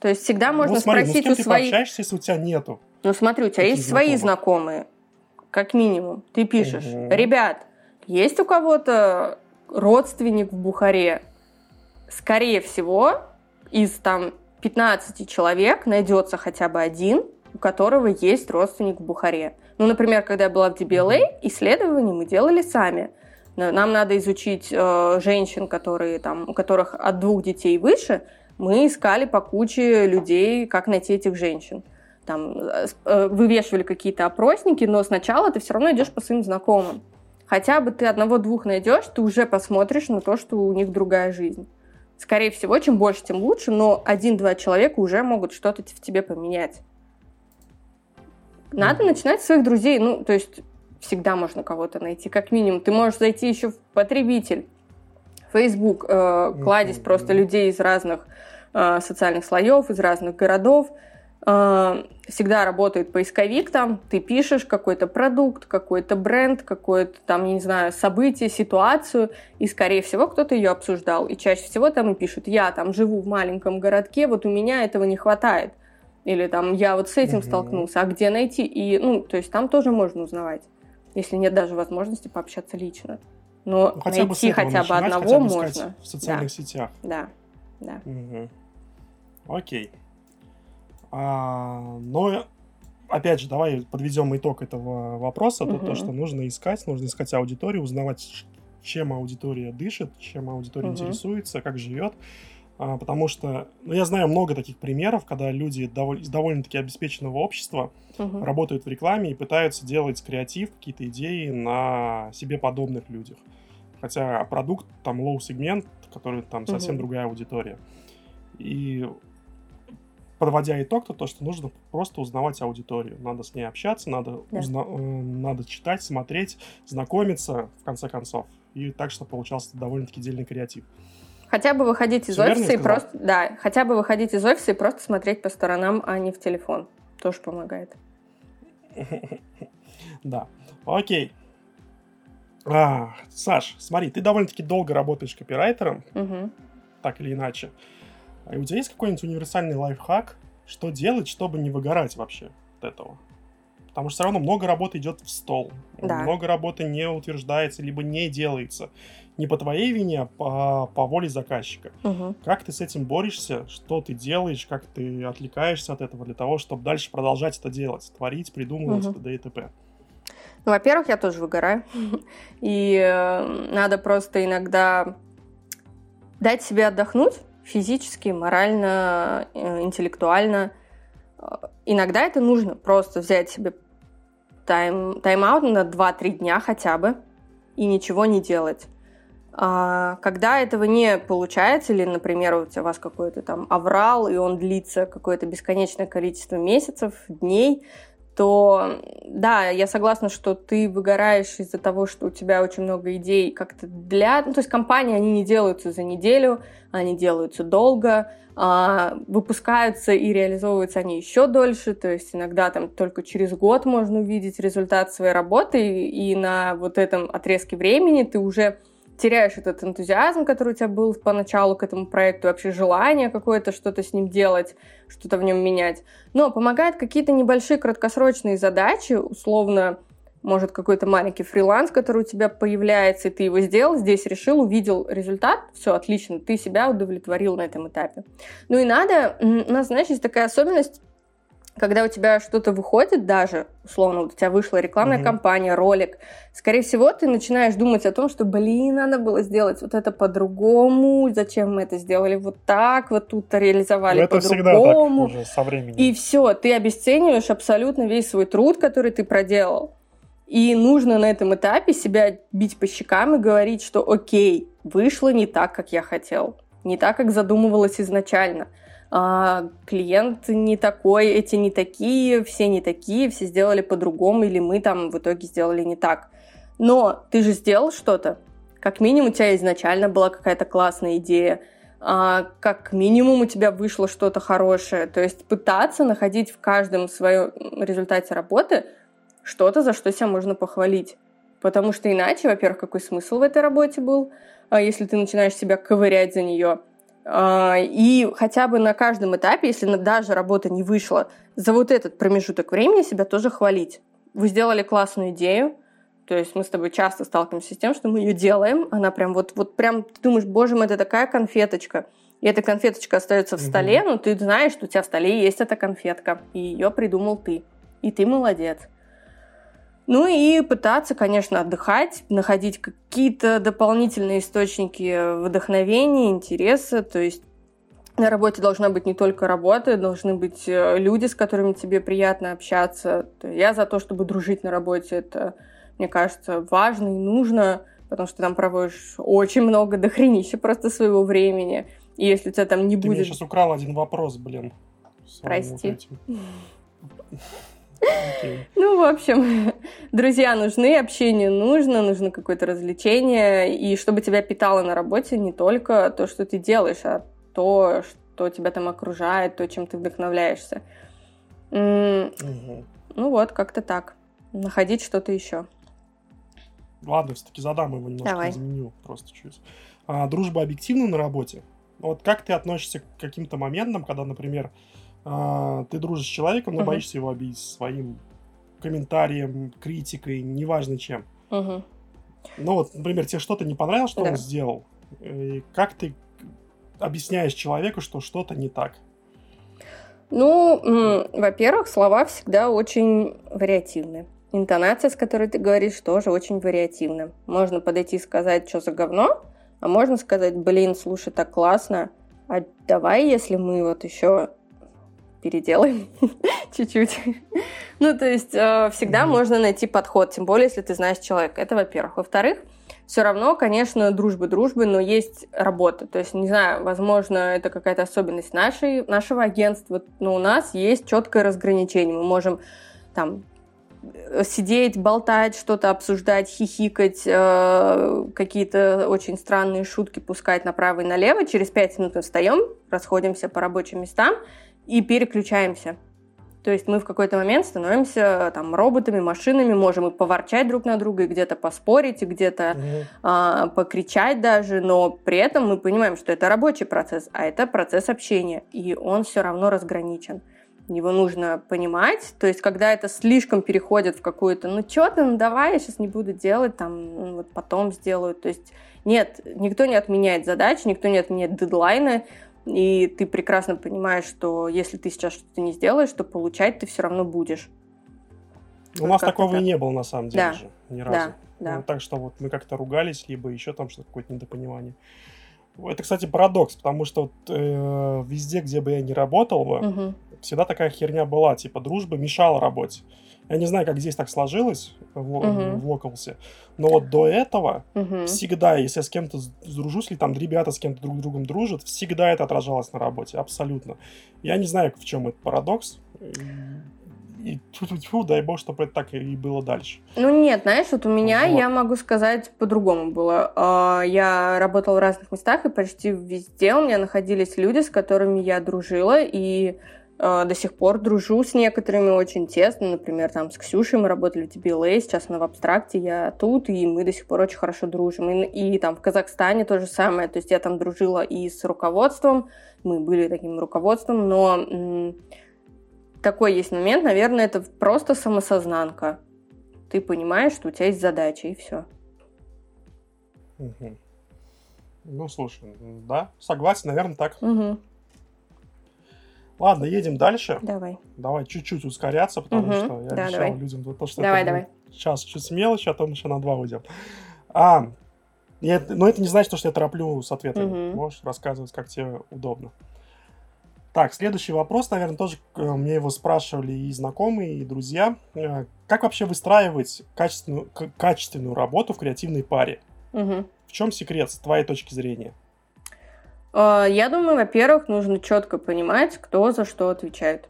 То есть всегда можно ну, смотри, спросить ну, с кем у своих... ты пообщаешься, если у тебя нету? Ну, смотри, у тебя есть знакомых. свои знакомые, как минимум. Ты пишешь, угу. ребят, есть у кого-то родственник в Бухаре? Скорее всего, из там 15 человек найдется хотя бы один, у которого есть родственник в Бухаре. Ну, например, когда я была в DBLA, исследования мы делали сами. Нам надо изучить э, женщин, которые, там, у которых от двух детей выше. Мы искали по куче людей, как найти этих женщин. Там, э, э вывешивали какие-то опросники, но сначала ты все равно идешь по своим знакомым хотя бы ты одного-двух найдешь, ты уже посмотришь на то, что у них другая жизнь. Скорее всего, чем больше, тем лучше, но один-два человека уже могут что-то в тебе поменять. Надо начинать с своих друзей. Ну, то есть всегда можно кого-то найти, как минимум. Ты можешь зайти еще в потребитель. Facebook, э, кладезь просто людей из разных э, социальных слоев, из разных городов – всегда работает поисковик там, ты пишешь какой-то продукт, какой-то бренд, какое-то там, я не знаю, событие, ситуацию, и, скорее всего, кто-то ее обсуждал. И чаще всего там и пишут, я там живу в маленьком городке, вот у меня этого не хватает. Или там, я вот с этим mm-hmm. столкнулся, а где найти? И, ну, то есть там тоже можно узнавать, если нет даже возможности пообщаться лично. Но ну, хотя найти бы хотя бы одного хотя бы можно. В социальных да. сетях. Да, да. Угу. Окей. А, но, опять же, давай подведем итог этого вопроса. Угу. То, что нужно искать, нужно искать аудиторию, узнавать, чем аудитория дышит, чем аудитория угу. интересуется, как живет. А, потому что, ну, я знаю много таких примеров, когда люди доволь, из довольно-таки обеспеченного общества угу. работают в рекламе и пытаются делать креатив, какие-то идеи на себе подобных людях. Хотя продукт там low-сегмент, который там совсем угу. другая аудитория. И подводя итог, то то, что нужно просто узнавать аудиторию. Надо с ней общаться, надо, да. узна- э, надо читать, смотреть, знакомиться, в конце концов. И так, чтобы получался довольно-таки дельный креатив. Хотя бы выходить из Все офиса и просто, да, хотя бы выходить из офиса и просто смотреть по сторонам, а не в телефон. Тоже помогает. <laughs> Да. Окей. А, Саш, смотри, ты довольно-таки долго работаешь копирайтером, угу. так или иначе. А у тебя есть какой-нибудь универсальный лайфхак, что делать, чтобы не выгорать вообще от этого? Потому что все равно много работы идет в стол. Да. Много работы не утверждается, либо не делается. Не по твоей вине, а по, по воле заказчика. Угу. Как ты с этим борешься? Что ты делаешь? Как ты отвлекаешься от этого для того, чтобы дальше продолжать это делать? Творить, придумывать, угу. т.д. и т.п. Ну, во-первых, я тоже выгораю. <laughs> И э, надо просто иногда дать себе отдохнуть физически, морально, э, интеллектуально. Э, иногда это нужно просто взять себе тайм, тайм-аут на 2-3 дня хотя бы и ничего не делать. А когда этого не получается, или, например, у вас какой-то там аврал, и он длится какое-то бесконечное количество месяцев, дней, то да, я согласна, что ты выгораешь из-за того, что у тебя очень много идей как-то для... Ну, то есть компании, они не делаются за неделю, они делаются долго, а, выпускаются и реализовываются они еще дольше, то есть иногда там только через год можно увидеть результат своей работы, и на вот этом отрезке времени ты уже теряешь этот энтузиазм, который у тебя был поначалу к этому проекту, вообще желание какое-то что-то с ним делать, что-то в нем менять. Но помогают какие-то небольшие краткосрочные задачи, условно, может, какой-то маленький фриланс, который у тебя появляется, и ты его сделал, здесь решил, увидел результат, все, отлично, ты себя удовлетворил на этом этапе. Ну и надо, у нас, знаешь, есть такая особенность, когда у тебя что-то выходит даже, условно, вот у тебя вышла рекламная mm-hmm. кампания, ролик, скорее всего, ты начинаешь думать о том, что, блин, надо было сделать вот это по-другому, зачем мы это сделали вот так, вот тут реализовали это по-другому. Всегда так уже со временем. И все, ты обесцениваешь абсолютно весь свой труд, который ты проделал. И нужно на этом этапе себя бить по щекам и говорить, что окей, вышло не так, как я хотел, не так, как задумывалось изначально – а, клиент не такой, эти не такие, все не такие, все сделали по-другому, или мы там в итоге сделали не так. Но ты же сделал что-то. Как минимум у тебя изначально была какая-то классная идея, а, как минимум у тебя вышло что-то хорошее. То есть пытаться находить в каждом своем результате работы что-то, за что себя можно похвалить. Потому что иначе, во-первых, какой смысл в этой работе был, а если ты начинаешь себя ковырять за нее – и хотя бы на каждом этапе, если даже работа не вышла, за вот этот промежуток времени себя тоже хвалить. Вы сделали классную идею, то есть мы с тобой часто сталкиваемся с тем, что мы ее делаем, она прям вот, вот прям, ты думаешь, боже мой, это такая конфеточка. И эта конфеточка остается в столе, но ты знаешь, что у тебя в столе есть эта конфетка, и ее придумал ты. И ты молодец. Ну и пытаться, конечно, отдыхать, находить какие-то дополнительные источники вдохновения, интереса. То есть на работе должна быть не только работа, должны быть э, люди, с которыми тебе приятно общаться. Я за то, чтобы дружить на работе. Это, мне кажется, важно и нужно, потому что там проводишь очень много <laughs> дохренища просто своего времени. И если у тебя там не Ты будет... Ты сейчас украл один вопрос, блин. Прости. Okay. Ну, в общем, <laughs> друзья нужны, общение нужно, нужно какое-то развлечение, и чтобы тебя питало на работе не только то, что ты делаешь, а то, что тебя там окружает, то, чем ты вдохновляешься. Угу. Ну вот, как-то так. Находить что-то еще. Ладно, все-таки задам его немножко, Давай. изменю просто чуть. А, дружба объективна на работе? Вот как ты относишься к каким-то моментам, когда, например, а, ты дружишь с человеком, но uh-huh. боишься его обидеть своим комментарием, критикой, неважно чем. Uh-huh. Ну вот, например, тебе что-то не понравилось, что да. он сделал. И как ты объясняешь человеку, что что-то не так? Ну, во-первых, слова всегда очень вариативны. Интонация, с которой ты говоришь, тоже очень вариативна. Можно подойти и сказать, что за говно, а можно сказать, блин, слушай, так классно, а давай, если мы вот еще переделаем <laughs> чуть-чуть. ну, то есть э, всегда mm-hmm. можно найти подход, тем более, если ты знаешь человека. Это во-первых. Во-вторых, все равно, конечно, дружбы дружбы, но есть работа. То есть, не знаю, возможно, это какая-то особенность нашей, нашего агентства, но у нас есть четкое разграничение. Мы можем там сидеть, болтать, что-то обсуждать, хихикать, э, какие-то очень странные шутки пускать направо и налево. Через пять минут мы встаем, расходимся по рабочим местам и переключаемся. То есть мы в какой-то момент становимся там роботами, машинами, можем и поворчать друг на друга, и где-то поспорить, и где-то mm-hmm. а, покричать даже, но при этом мы понимаем, что это рабочий процесс, а это процесс общения, и он все равно разграничен его нужно понимать. То есть, когда это слишком переходит в какую-то, ну что ты, ну давай, я сейчас не буду делать, там, ну, вот потом сделаю. То есть, нет, никто не отменяет задачи, никто не отменяет дедлайны, и ты прекрасно понимаешь, что если ты сейчас что-то не сделаешь, то получать ты все равно будешь. У вот нас такого так. и не было, на самом деле да. же, ни разу. Да, да. Ну, так что вот мы как-то ругались, либо еще там что-то, какое-то недопонимание. Это, кстати, парадокс, потому что вот, э, везде, где бы я ни работал, угу. всегда такая херня была, типа дружба мешала работе. Я не знаю, как здесь так сложилось в, угу. в локалсе, но вот до этого угу. всегда, если я с кем-то сдружусь, или там ребята с кем-то друг с другом дружат, всегда это отражалось на работе, абсолютно. Я не знаю, в чем этот парадокс и тьфу дай бог, чтобы это так и было дальше. Ну нет, знаешь, вот у меня, вот. я могу сказать, по-другому было. А, я работала в разных местах, и почти везде у меня находились люди, с которыми я дружила, и до сих пор дружу с некоторыми очень тесно. Например, там с Ксюшей мы работали в TBLA, сейчас она в абстракте, я тут, и мы до сих пор очень хорошо дружим. И, и там в Казахстане то же самое. То есть я там дружила и с руководством, мы были таким руководством, но такой есть момент, наверное, это просто самосознанка. Ты понимаешь, что у тебя есть задача, и все. Угу. Ну, слушай, да, согласен, наверное, так. Угу. Ладно, едем дальше. Давай. Давай чуть-чуть ускоряться, потому угу. что я да, обещал давай. людям, то, что давай, это давай. сейчас чуть с мелочи, а то мы еще на два уйдем. А, я, но это не значит, что я тороплю с ответами. Угу. Можешь рассказывать, как тебе удобно. Так, следующий вопрос, наверное, тоже э, мне его спрашивали и знакомые, и друзья. Э, как вообще выстраивать качественную, качественную работу в креативной паре? Угу. В чем секрет с твоей точки зрения? Э, я думаю, во-первых, нужно четко понимать, кто за что отвечает.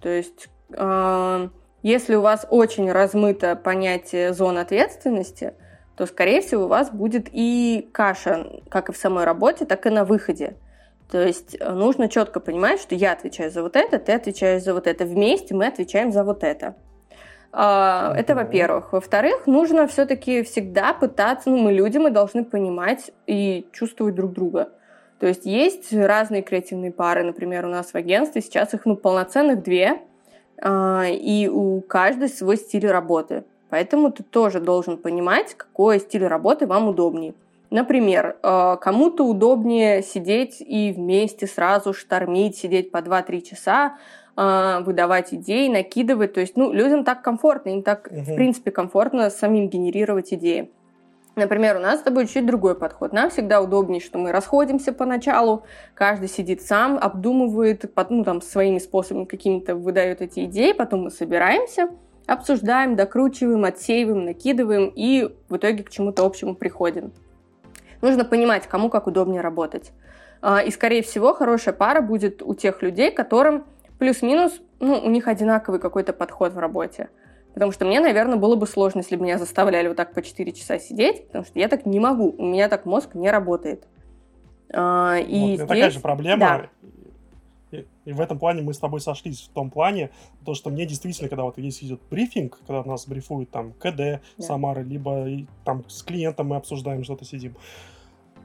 То есть, если у вас очень размыто понятие зон ответственности, то, скорее всего, у вас будет и каша, как и в самой работе, так и на выходе. То есть э, нужно четко понимать, что я отвечаю за вот это, ты отвечаешь за вот это. Вместе мы отвечаем за вот это. Это во-первых. Во-вторых, нужно все-таки всегда пытаться, ну, мы люди, мы должны понимать и чувствовать друг друга. То есть есть разные креативные пары, например, у нас в агентстве сейчас их ну, полноценных две, а, и у каждой свой стиль работы. Поэтому ты тоже должен понимать, какой стиль работы вам удобнее. Например, э, кому-то удобнее сидеть и вместе сразу штормить, сидеть по 2-3 часа, э, выдавать идеи, накидывать. То есть, ну, людям так комфортно, им так, угу. в принципе, комфортно самим генерировать идеи. Например, у нас с тобой чуть другой подход. Нам всегда удобнее, что мы расходимся поначалу, каждый сидит сам, обдумывает, ну, там, своими способами какими-то выдает эти идеи, потом мы собираемся, обсуждаем, докручиваем, отсеиваем, накидываем и в итоге к чему-то общему приходим. Нужно понимать, кому как удобнее работать. А, и, скорее всего, хорошая пара будет у тех людей, которым плюс-минус, ну, у них одинаковый какой-то подход в работе. Потому что мне, наверное, было бы сложно, если бы меня заставляли вот так по 4 часа сидеть, потому что я так не могу, у меня так мозг не работает. А, и вот, здесь... такая же проблема. Да. И, и в этом плане мы с тобой сошлись в том плане, то, что мне действительно, когда вот есть идет брифинг, когда нас брифуют там КД да. Самары, либо там с клиентом мы обсуждаем что-то, сидим,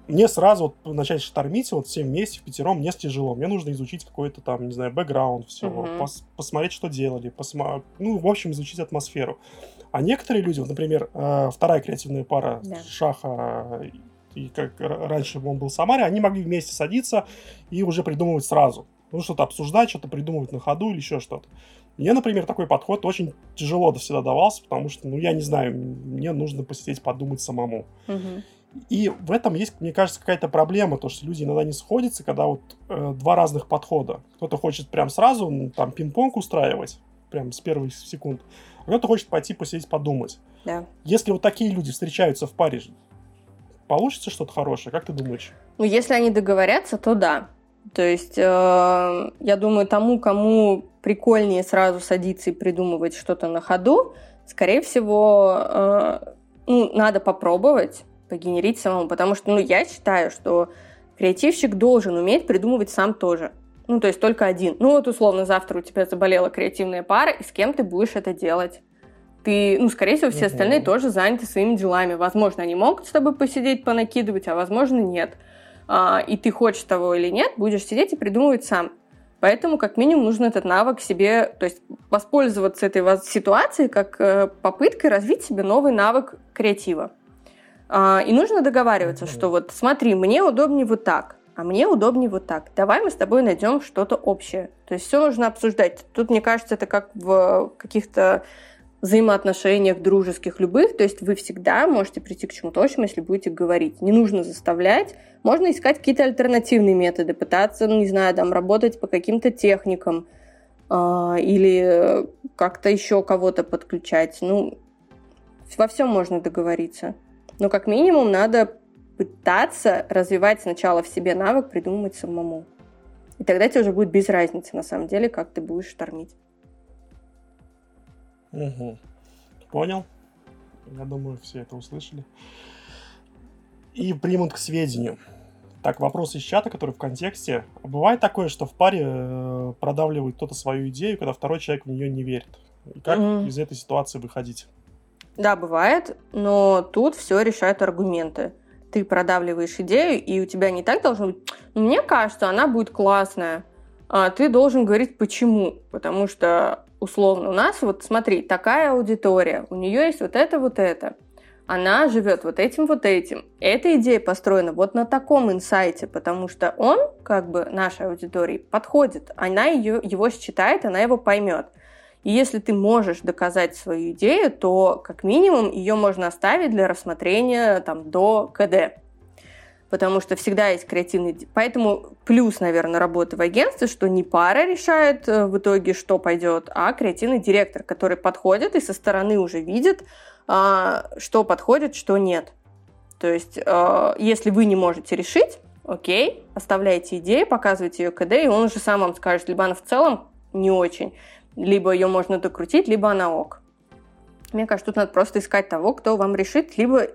мне сразу вот начать штормить вот всем вместе, в пятером, мне тяжело. Мне нужно изучить какой-то там, не знаю, бэкграунд всего, uh-huh. пос- посмотреть, что делали, посма- ну, в общем, изучить атмосферу. А некоторые люди, вот, например, э, вторая креативная пара yeah. Шаха и как раньше он был в Самаре, они могли вместе садиться и уже придумывать сразу ну, что-то обсуждать, что-то придумывать на ходу или еще что-то. Мне, например, такой подход очень тяжело до всегда давался, потому что, ну, я не знаю, мне нужно посидеть, подумать самому. Угу. И в этом есть, мне кажется, какая-то проблема, то, что люди иногда не сходятся, когда вот э, два разных подхода. Кто-то хочет прям сразу, ну, там, пинг-понг устраивать, прям с первых секунд, а кто-то хочет пойти посидеть, подумать. Да. Если вот такие люди встречаются в паре, получится что-то хорошее? Как ты думаешь? Ну, если они договорятся, то да. То есть, э, я думаю, тому, кому прикольнее сразу садиться и придумывать что-то на ходу, скорее всего, э, ну, надо попробовать погенерить самому, потому что, ну, я считаю, что креативщик должен уметь придумывать сам тоже. Ну, то есть только один. Ну, вот условно, завтра у тебя заболела креативная пара, и с кем ты будешь это делать? Ты, ну, скорее всего, все остальные тоже заняты своими делами. Возможно, они могут с тобой посидеть, понакидывать, а возможно, нет. А, и ты хочешь того или нет, будешь сидеть и придумывать сам. Поэтому, как минимум, нужно этот навык себе, то есть воспользоваться этой ситуацией как э, попыткой развить себе новый навык креатива. А, и нужно договариваться, что вот смотри, мне удобнее вот так, а мне удобнее вот так. Давай мы с тобой найдем что-то общее. То есть все нужно обсуждать. Тут, мне кажется, это как в каких-то взаимоотношениях дружеских любых, то есть вы всегда можете прийти к чему-то общему, если будете говорить. Не нужно заставлять, можно искать какие-то альтернативные методы, пытаться, ну, не знаю, там, работать по каким-то техникам э, или как-то еще кого-то подключать. Ну, во всем можно договориться. Но как минимум надо пытаться развивать сначала в себе навык придумывать самому. И тогда тебе уже будет без разницы, на самом деле, как ты будешь штормить. Угу. Понял. Я думаю, все это услышали. И примут к сведению. Так, вопрос из чата, который в контексте. Бывает такое, что в паре э, продавливает кто-то свою идею, когда второй человек в нее не верит. И как mm. из этой ситуации выходить? Да, бывает, но тут все решают аргументы. Ты продавливаешь идею, и у тебя не так должно быть. «Ну, мне кажется, она будет классная. А ты должен говорить почему. Потому что, условно, у нас, вот смотри, такая аудитория, у нее есть вот это, вот это. Она живет вот этим, вот этим. Эта идея построена вот на таком инсайте, потому что он, как бы, нашей аудитории подходит. Она ее, его считает, она его поймет. И если ты можешь доказать свою идею, то как минимум ее можно оставить для рассмотрения там, до КД. Потому что всегда есть креативный... Поэтому плюс, наверное, работы в агентстве, что не пара решает э, в итоге, что пойдет, а креативный директор, который подходит и со стороны уже видит, а, что подходит, что нет. То есть, э, если вы не можете решить, окей, оставляйте идею, показывайте ее КД, и он уже сам вам скажет, либо она в целом не очень, либо ее можно докрутить, либо она ок. Мне кажется, тут надо просто искать того, кто вам решит, либо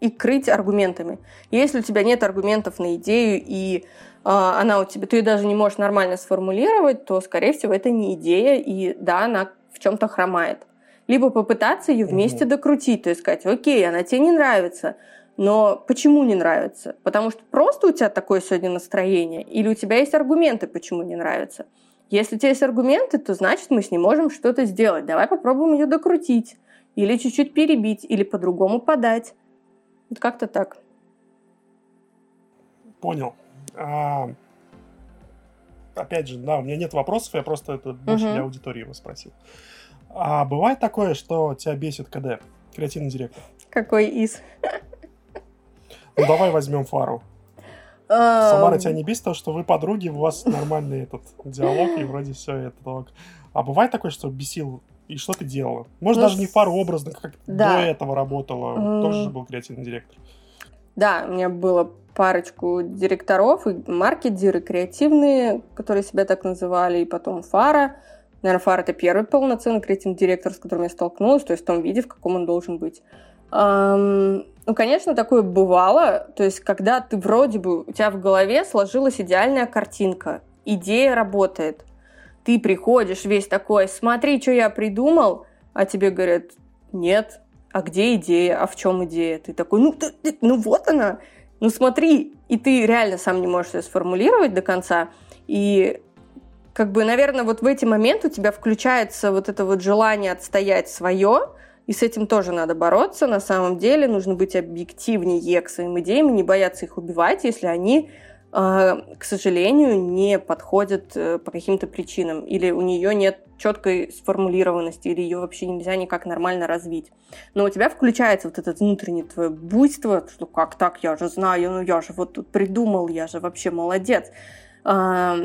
и крыть аргументами. Если у тебя нет аргументов на идею, и э, она у тебя, ты ее даже не можешь нормально сформулировать, то, скорее всего, это не идея, и да, она в чем-то хромает. Либо попытаться ее вместе угу. докрутить, то есть сказать, окей, она тебе не нравится, но почему не нравится? Потому что просто у тебя такое сегодня настроение, или у тебя есть аргументы, почему не нравится? Если у тебя есть аргументы, то значит мы с ней можем что-то сделать. Давай попробуем ее докрутить, или чуть-чуть перебить, или по-другому подать. Вот как-то так. Понял. А, опять же, да, у меня нет вопросов, я просто это больше угу. для аудитории его спросил. А бывает такое, что тебя бесит КД, креативный директор? Какой из? Ну давай возьмем фару. Самара тебя не бесит, то, что вы подруги, у вас нормальный этот диалог, и вроде все это так. А бывает такое, что бесил и что ты делала? Может, ну, даже не пару образно, как да. до этого работала. Mm. Тоже же был креативный директор. Да, у меня было парочку директоров, и маркетиры креативные, которые себя так называли, и потом Фара. Наверное, Фара — это первый полноценный креативный директор, с которым я столкнулась, то есть в том виде, в каком он должен быть. Ну, конечно, такое бывало. То есть, когда ты вроде бы, у тебя в голове сложилась идеальная картинка, идея работает. Ты приходишь весь такой, смотри, что я придумал, а тебе говорят, нет, а где идея, а в чем идея? Ты такой, ну, ты, ты, ну вот она, ну смотри, и ты реально сам не можешь ее сформулировать до конца, и как бы, наверное, вот в эти моменты у тебя включается вот это вот желание отстоять свое, и с этим тоже надо бороться. На самом деле нужно быть объективнее к своим идеям не бояться их убивать, если они, а, к сожалению, не подходят э, по каким-то причинам. Или у нее нет четкой сформулированности, или ее вообще нельзя никак нормально развить. Но у тебя включается вот это внутреннее твое буйство, что как так, я же знаю, ну я же вот тут придумал, я же вообще молодец а,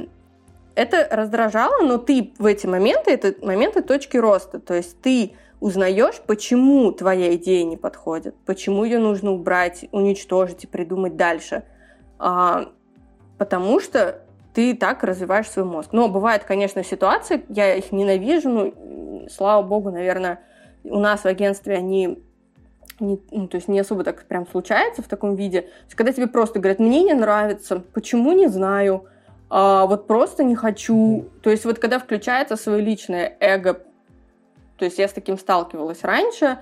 это раздражало, но ты в эти моменты, это моменты точки роста. То есть ты узнаешь, почему твоя идея не подходит, почему ее нужно убрать, уничтожить и придумать дальше. А, потому что ты так развиваешь свой мозг. Но бывают, конечно, ситуации, я их ненавижу, ну, слава богу, наверное, у нас в агентстве они не, ну, то есть не особо так прям случается в таком виде. Есть, когда тебе просто говорят, мне не нравится, почему не знаю, а, вот просто не хочу. То есть вот когда включается свое личное эго, то есть я с таким сталкивалась раньше,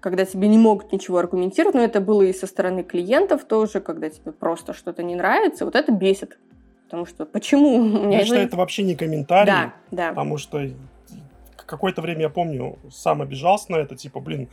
когда тебе не могут ничего аргументировать, но это было и со стороны клиентов тоже, когда тебе просто что-то не нравится, вот это бесит. Потому что почему? <laughs> Я считаю, это вообще не комментарий. Да, да. Потому что какое-то время, я помню, сам обижался на это, типа, блин,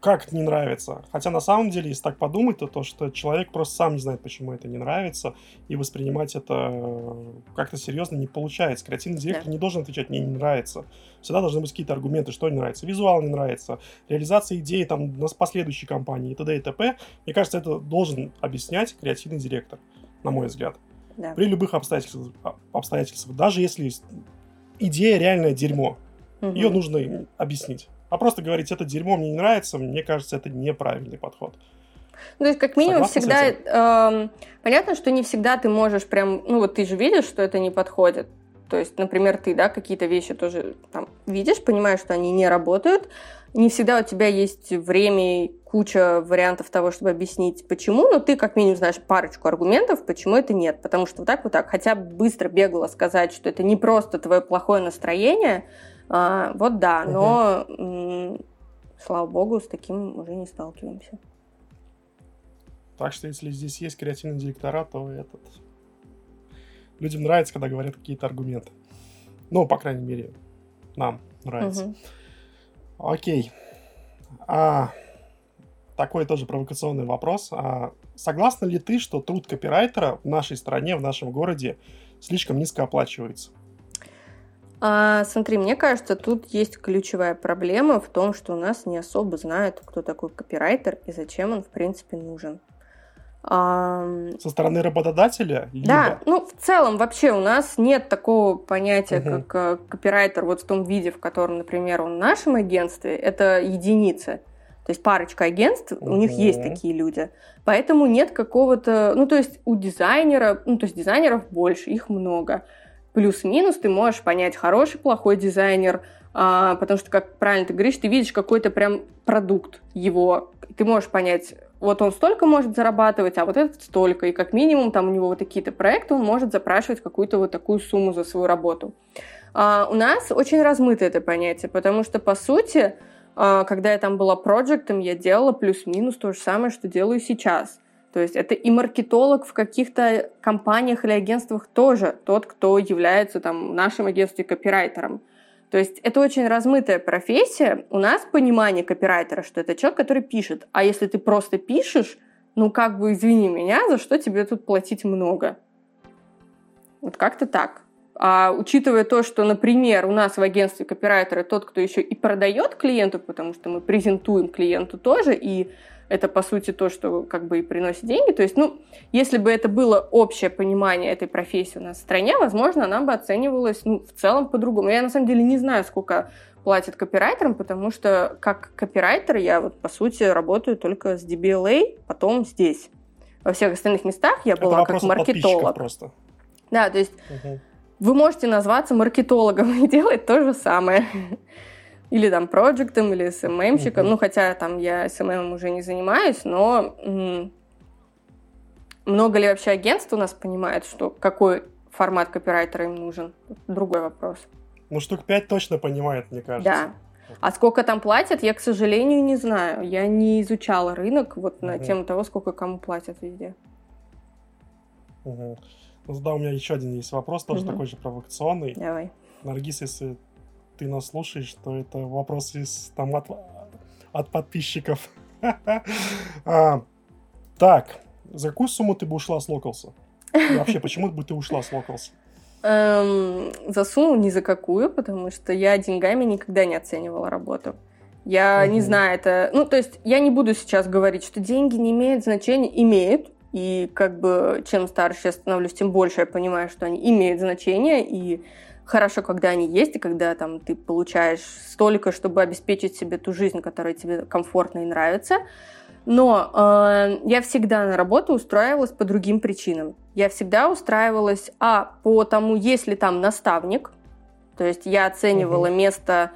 как не нравится. Хотя на самом деле, если так подумать, то то, что человек просто сам не знает, почему это не нравится, и воспринимать это э, как-то серьезно не получается. Креативный директор да. не должен отвечать «мне не нравится». Всегда должны быть какие-то аргументы, что не нравится. Визуал не нравится, реализация идеи там на последующей компании и т.д. и т.п. Мне кажется, это должен объяснять креативный директор, на мой взгляд. Да. При любых обстоятельствах, обстоятельствах. Даже если идея реальное дерьмо, угу. ее нужно объяснить. А просто говорить, это дерьмо мне не нравится, мне кажется, это неправильный подход. Ну, то есть, как минимум, Согласна всегда... Э, понятно, что не всегда ты можешь прям... Ну, вот ты же видишь, что это не подходит. То есть, например, ты, да, какие-то вещи тоже там видишь, понимаешь, что они не работают. Не всегда у тебя есть время и куча вариантов того, чтобы объяснить, почему, но ты как минимум знаешь парочку аргументов, почему это нет. Потому что вот так вот так, хотя бы быстро бегло сказать, что это не просто твое плохое настроение, а, вот да, но, угу. слава богу, с таким уже не сталкиваемся. Так что, если здесь есть креативные директора, то этот... Людям нравится, когда говорят какие-то аргументы. Ну, по крайней мере, нам нравится. Угу. Окей. А, такой тоже провокационный вопрос. А, согласна ли ты, что труд копирайтера в нашей стране, в нашем городе слишком низко оплачивается? А, смотри, мне кажется, тут есть ключевая проблема в том, что у нас не особо знают, кто такой копирайтер и зачем он, в принципе, нужен. А... Со стороны работодателя? Либо... Да, ну, в целом, вообще у нас нет такого понятия, угу. как э, копирайтер вот в том виде, в котором, например, он в нашем агентстве, это единицы. То есть парочка агентств, угу. у них есть такие люди. Поэтому нет какого-то... Ну, то есть у дизайнера... Ну, то есть дизайнеров больше, их много плюс-минус ты можешь понять, хороший, плохой дизайнер, а, потому что, как правильно ты говоришь, ты видишь какой-то прям продукт его, ты можешь понять, вот он столько может зарабатывать, а вот этот столько, и как минимум там у него вот такие-то проекты, он может запрашивать какую-то вот такую сумму за свою работу. А, у нас очень размыто это понятие, потому что, по сути, а, когда я там была проектом, я делала плюс-минус то же самое, что делаю сейчас – то есть это и маркетолог в каких-то компаниях или агентствах тоже тот, кто является там в нашем агентстве копирайтером. То есть это очень размытая профессия. У нас понимание копирайтера, что это человек, который пишет. А если ты просто пишешь, ну как бы извини меня, за что тебе тут платить много? Вот как-то так. А учитывая то, что, например, у нас в агентстве копирайтера тот, кто еще и продает клиенту, потому что мы презентуем клиенту тоже, и это, по сути, то, что как бы и приносит деньги. То есть, ну, если бы это было общее понимание этой профессии у нас в стране, возможно, она бы оценивалась, ну, в целом по-другому. Я, на самом деле, не знаю, сколько платят копирайтерам, потому что как копирайтер я вот, по сути, работаю только с DBLA, потом здесь. Во всех остальных местах я была как маркетолог. просто. Да, то есть угу. вы можете назваться маркетологом <laughs> и делать то же самое или там проектом, или СММщиком. Mm-hmm. Ну, хотя там я СММ уже не занимаюсь, но м- много ли вообще агентств у нас понимает, что какой формат копирайтера им нужен? Другой вопрос. Ну, штук пять точно понимает, мне кажется. Да. А сколько там платят, я, к сожалению, не знаю. Я не изучала рынок вот на угу. тему того, сколько кому платят везде. Угу. Ну, да, у меня еще один есть вопрос, тоже угу. такой же провокационный. Давай. Наргиз, если ты нас слушаешь, то это вопрос из, там, от, от подписчиков. <laughs> а, так, за какую сумму ты бы ушла с Локалса? вообще, почему бы ты ушла с Локалса? Эм, за сумму ни за какую, потому что я деньгами никогда не оценивала работу. Я угу. не знаю, это... Ну, то есть я не буду сейчас говорить, что деньги не имеют значения. Имеют. И как бы чем старше я становлюсь, тем больше я понимаю, что они имеют значение. И хорошо, когда они есть, и когда там ты получаешь столько, чтобы обеспечить себе ту жизнь, которая тебе комфортна и нравится. Но э, я всегда на работу устраивалась по другим причинам. Я всегда устраивалась, а, по тому, есть ли там наставник, то есть я оценивала угу. место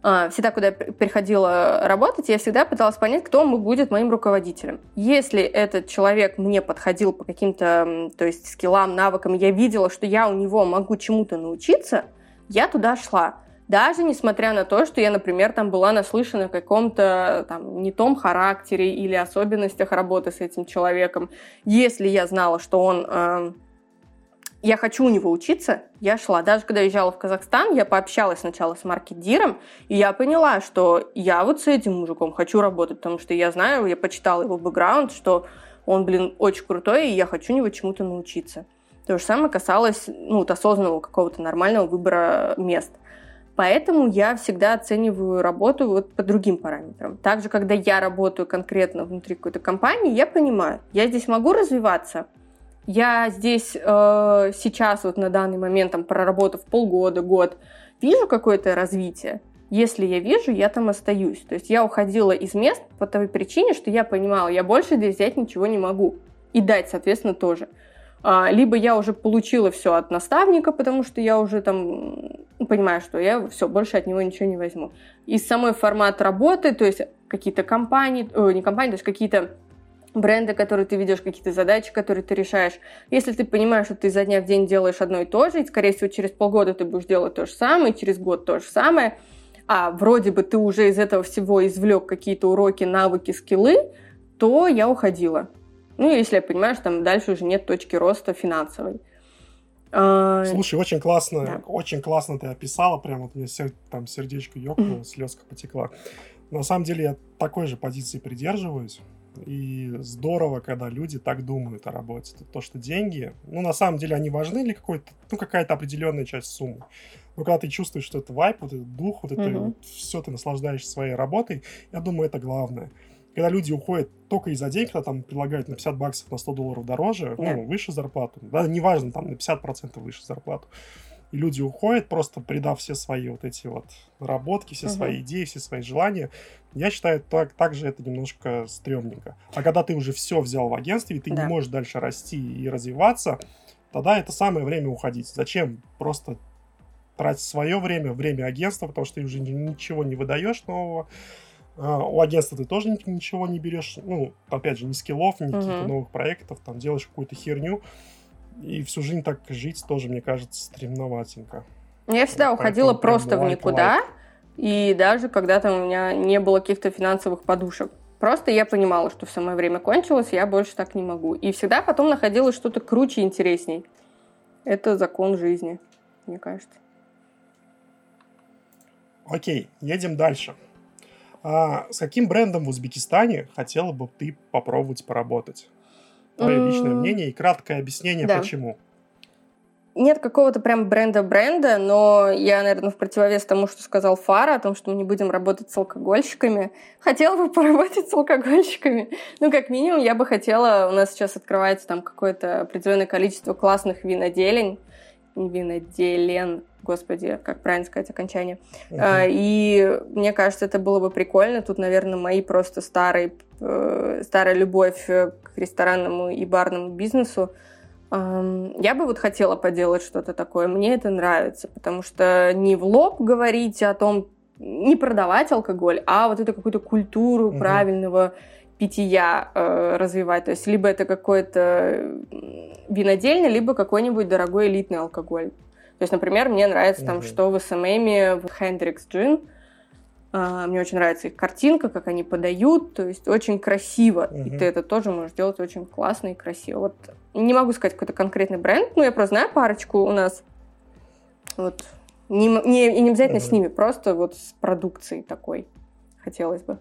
всегда, куда я приходила работать, я всегда пыталась понять, кто будет моим руководителем. Если этот человек мне подходил по каким-то, то есть скиллам, навыкам, я видела, что я у него могу чему-то научиться, я туда шла. Даже несмотря на то, что я, например, там была наслышана о каком-то там не том характере или особенностях работы с этим человеком. Если я знала, что он я хочу у него учиться, я шла. Даже когда езжала в Казахстан, я пообщалась сначала с маркетиром, и я поняла, что я вот с этим мужиком хочу работать, потому что я знаю, я почитала его бэкграунд, что он, блин, очень крутой, и я хочу у него чему-то научиться. То же самое касалось ну, вот осознанного какого-то нормального выбора мест. Поэтому я всегда оцениваю работу вот по другим параметрам. Также, когда я работаю конкретно внутри какой-то компании, я понимаю, я здесь могу развиваться – я здесь э, сейчас, вот на данный момент, там, проработав полгода, год, вижу какое-то развитие. Если я вижу, я там остаюсь. То есть я уходила из мест по той причине, что я понимала, я больше здесь взять ничего не могу. И дать, соответственно, тоже. А, либо я уже получила все от наставника, потому что я уже там понимаю, что я все, больше от него ничего не возьму. И самой формат работы, то есть какие-то компании, о, не компании, то есть какие-то бренды, которые ты ведешь, какие-то задачи, которые ты решаешь. Если ты понимаешь, что ты за дня в день делаешь одно и то же, и, скорее всего, через полгода ты будешь делать то же самое, через год то же самое, а вроде бы ты уже из этого всего извлек какие-то уроки, навыки, скиллы, то я уходила. Ну, если я понимаю, что там дальше уже нет точки роста финансовой. А, Слушай, очень классно, да. очень классно ты описала, прям вот мне там сердечко ёкнуло, <laughs> слезка потекла. На самом деле я такой же позиции придерживаюсь. И здорово, когда люди так думают о работе. То, что деньги, ну, на самом деле, они важны для какой-то, ну, какая-то определенная часть суммы. Но когда ты чувствуешь, что это вайп, вот этот дух, вот это mm-hmm. вот, все, ты наслаждаешься своей работой, я думаю, это главное. Когда люди уходят только из-за денег, когда там предлагают на 50 баксов, на 100 долларов дороже, yeah. ну, выше зарплату, да, неважно, там на 50% выше зарплату, и люди уходят, просто придав все свои вот эти вот работки, все uh-huh. свои идеи, все свои желания. Я считаю, так, так же это немножко стрёмненько. А когда ты уже все взял в агентстве, и ты да. не можешь дальше расти и развиваться, тогда это самое время уходить. Зачем просто тратить свое время, время агентства, потому что ты уже ничего не выдаешь нового. Uh, у агентства ты тоже ничего не берешь, ну, опять же, ни скиллов, ни uh-huh. каких-то новых проектов, там делаешь какую-то херню. И всю жизнь так жить тоже, мне кажется, стремноватенько. Я всегда вот, уходила просто в никуда. И даже когда там у меня не было каких-то финансовых подушек. Просто я понимала, что все мое время кончилось, я больше так не могу. И всегда потом находила что-то круче и интересней. Это закон жизни, мне кажется. Окей, едем дальше. А с каким брендом в Узбекистане хотела бы ты попробовать поработать? Твое личное мнение и краткое объяснение, да. почему. Нет какого-то прям бренда-бренда, но я, наверное, в противовес тому, что сказал Фара, о том, что мы не будем работать с алкогольщиками, хотела бы <laughs> поработать с алкогольщиками. Ну, как минимум, я бы хотела... У нас сейчас открывается там какое-то определенное количество классных виноделень, виноделен, господи, как правильно сказать окончание. Uh-huh. И мне кажется, это было бы прикольно. Тут, наверное, мои просто старые, э, старая любовь к ресторанному и барному бизнесу. Я бы вот хотела поделать что-то такое. Мне это нравится, потому что не в лоб говорить о том, не продавать алкоголь, а вот эту какую-то культуру угу. правильного питья э, развивать. То есть либо это какой-то винодельня, либо какой-нибудь дорогой элитный алкоголь. То есть, например, мне нравится там, что в СММе в Hendrix Gin. А, мне очень нравится их картинка, как они подают, то есть очень красиво. Uh-huh. И ты это тоже можешь делать очень классно и красиво. Вот не могу сказать какой-то конкретный бренд, но я просто знаю парочку у нас. Вот. Не, не, и не обязательно uh-huh. с ними, просто вот с продукцией такой хотелось бы.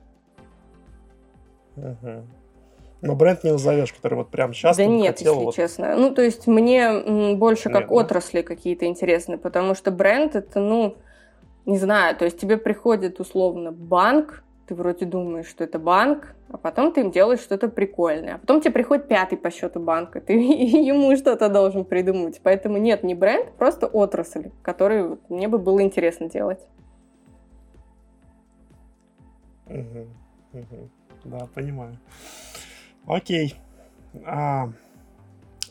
Uh-huh. Но бренд не назовешь, который вот прям сейчас. Да нет, хотел, если вот... честно. Ну, то есть мне больше нет, как да? отрасли какие-то интересны, потому что бренд это, ну, не знаю, то есть тебе приходит условно банк, ты вроде думаешь, что это банк, а потом ты им делаешь что-то прикольное. А потом тебе приходит пятый по счету банка, ты <laughs> ему что-то должен придумать. Поэтому нет, не бренд, просто отрасль, которую мне бы было интересно делать. Угу, угу. Да, понимаю. Окей. А,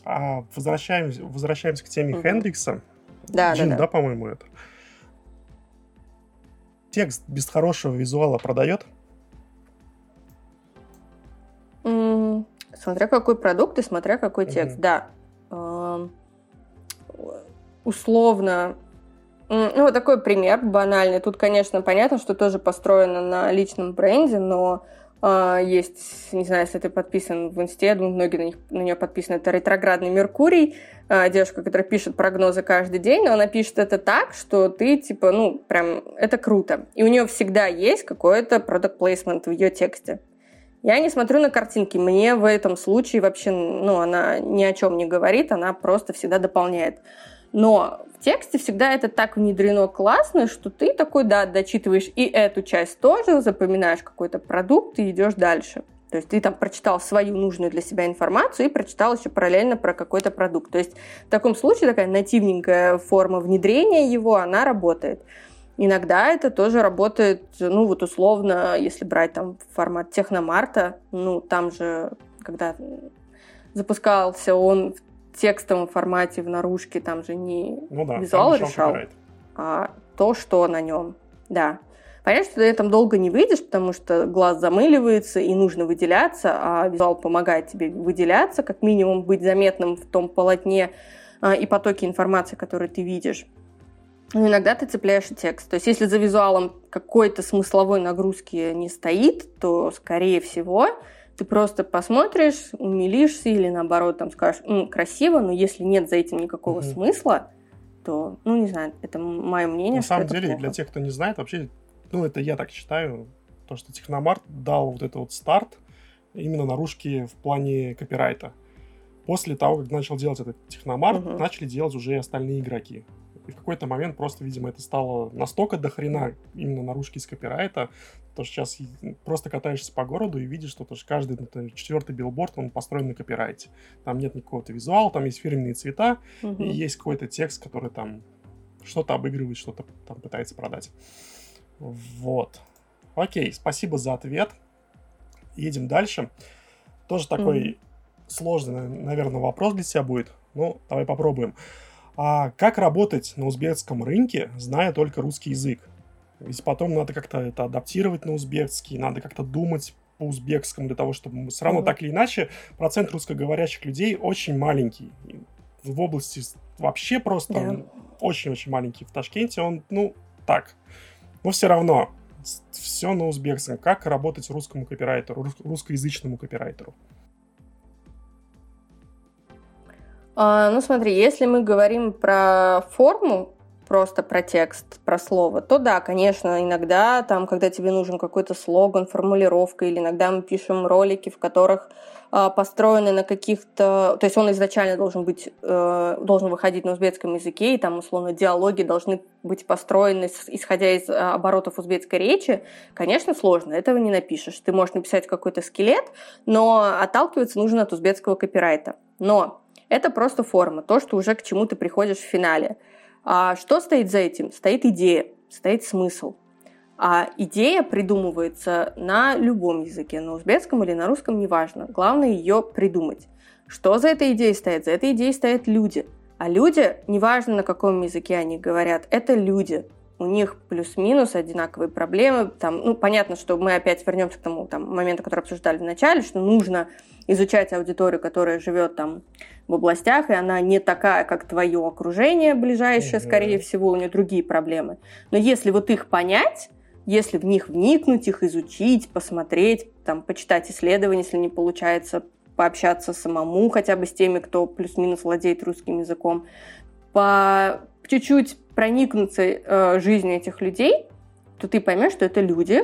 а возвращаемся, возвращаемся к теме угу. Хендрикса. Да, Джин, да, да. да, по-моему, это. Текст без хорошего визуала продает? Mm, смотря какой продукт и смотря какой текст, mm-hmm. да. Uh, условно, ну, вот такой пример банальный. Тут, конечно, понятно, что тоже построено на личном бренде, но есть, не знаю, если ты подписан в Инсте, думаю, многие на, них, на нее подписаны. Это ретроградный Меркурий, uh, девушка, которая пишет прогнозы каждый день, но она пишет это так, что ты, типа, ну, прям, это круто. И у нее всегда есть какой-то product placement в ее тексте. Я не смотрю на картинки, мне в этом случае вообще, ну, она ни о чем не говорит, она просто всегда дополняет. Но тексте всегда это так внедрено классно, что ты такой, да, дочитываешь и эту часть тоже, запоминаешь какой-то продукт и идешь дальше. То есть ты там прочитал свою нужную для себя информацию и прочитал еще параллельно про какой-то продукт. То есть в таком случае такая нативненькая форма внедрения его, она работает. Иногда это тоже работает, ну вот условно, если брать там формат техномарта, ну там же, когда запускался он текстовом формате в наружке там же не ну да, визуал решал, а то, что на нем. Да. Понятно, что ты этом долго не выйдешь, потому что глаз замыливается и нужно выделяться, а визуал помогает тебе выделяться, как минимум быть заметным в том полотне а, и потоке информации, который ты видишь. Но иногда ты цепляешь текст. То есть если за визуалом какой-то смысловой нагрузки не стоит, то, скорее всего, ты просто посмотришь, умилишься или наоборот там скажешь, ну, красиво, но если нет за этим никакого угу. смысла, то, ну, не знаю, это мое мнение. На самом деле, плохо. для тех, кто не знает, вообще, ну, это я так считаю, то, что Техномарт дал вот этот вот старт именно наружки в плане копирайта. После того, как начал делать этот Техномарт, угу. начали делать уже и остальные игроки. И в какой-то момент просто, видимо, это стало настолько дохрена именно наружки из копирайта, то что сейчас просто катаешься по городу и видишь, что тоже каждый это, четвертый билборд, он построен на копирайте. Там нет никакого-то визуала, там есть фирменные цвета, угу. и есть какой-то текст, который там что-то обыгрывает, что-то там пытается продать. Вот. Окей, спасибо за ответ. Едем дальше. Тоже такой mm сложный, наверное, вопрос для тебя будет. Ну, давай попробуем. А как работать на узбекском рынке, зная только русский язык? Ведь потом надо как-то это адаптировать на узбекский, надо как-то думать по-узбекскому для того, чтобы мы все равно mm-hmm. так или иначе процент русскоговорящих людей очень маленький. В области вообще просто yeah. очень-очень маленький. В Ташкенте он, ну, так. Но все равно все на узбекском. Как работать русскому копирайтеру, русскоязычному копирайтеру? Ну смотри, если мы говорим про форму, просто про текст, про слово, то да, конечно, иногда там, когда тебе нужен какой-то слоган, формулировка, или иногда мы пишем ролики, в которых э, построены на каких-то... То есть он изначально должен быть, э, должен выходить на узбекском языке, и там, условно, диалоги должны быть построены, исходя из э, оборотов узбекской речи. Конечно, сложно, этого не напишешь. Ты можешь написать какой-то скелет, но отталкиваться нужно от узбекского копирайта. Но это просто форма, то, что уже к чему ты приходишь в финале. А что стоит за этим? Стоит идея, стоит смысл. А идея придумывается на любом языке, на узбекском или на русском, неважно. Главное ее придумать. Что за этой идеей стоит? За этой идеей стоят люди. А люди, неважно на каком языке они говорят, это люди у них плюс-минус одинаковые проблемы. Там, ну, понятно, что мы опять вернемся к тому там, моменту, который обсуждали в начале, что нужно изучать аудиторию, которая живет там в областях, и она не такая, как твое окружение ближайшее, скорее всего, у нее другие проблемы. Но если вот их понять, если в них вникнуть, их изучить, посмотреть, там, почитать исследования, если не получается пообщаться самому хотя бы с теми, кто плюс-минус владеет русским языком, по чуть-чуть проникнуться э, жизнью этих людей, то ты поймешь, что это люди,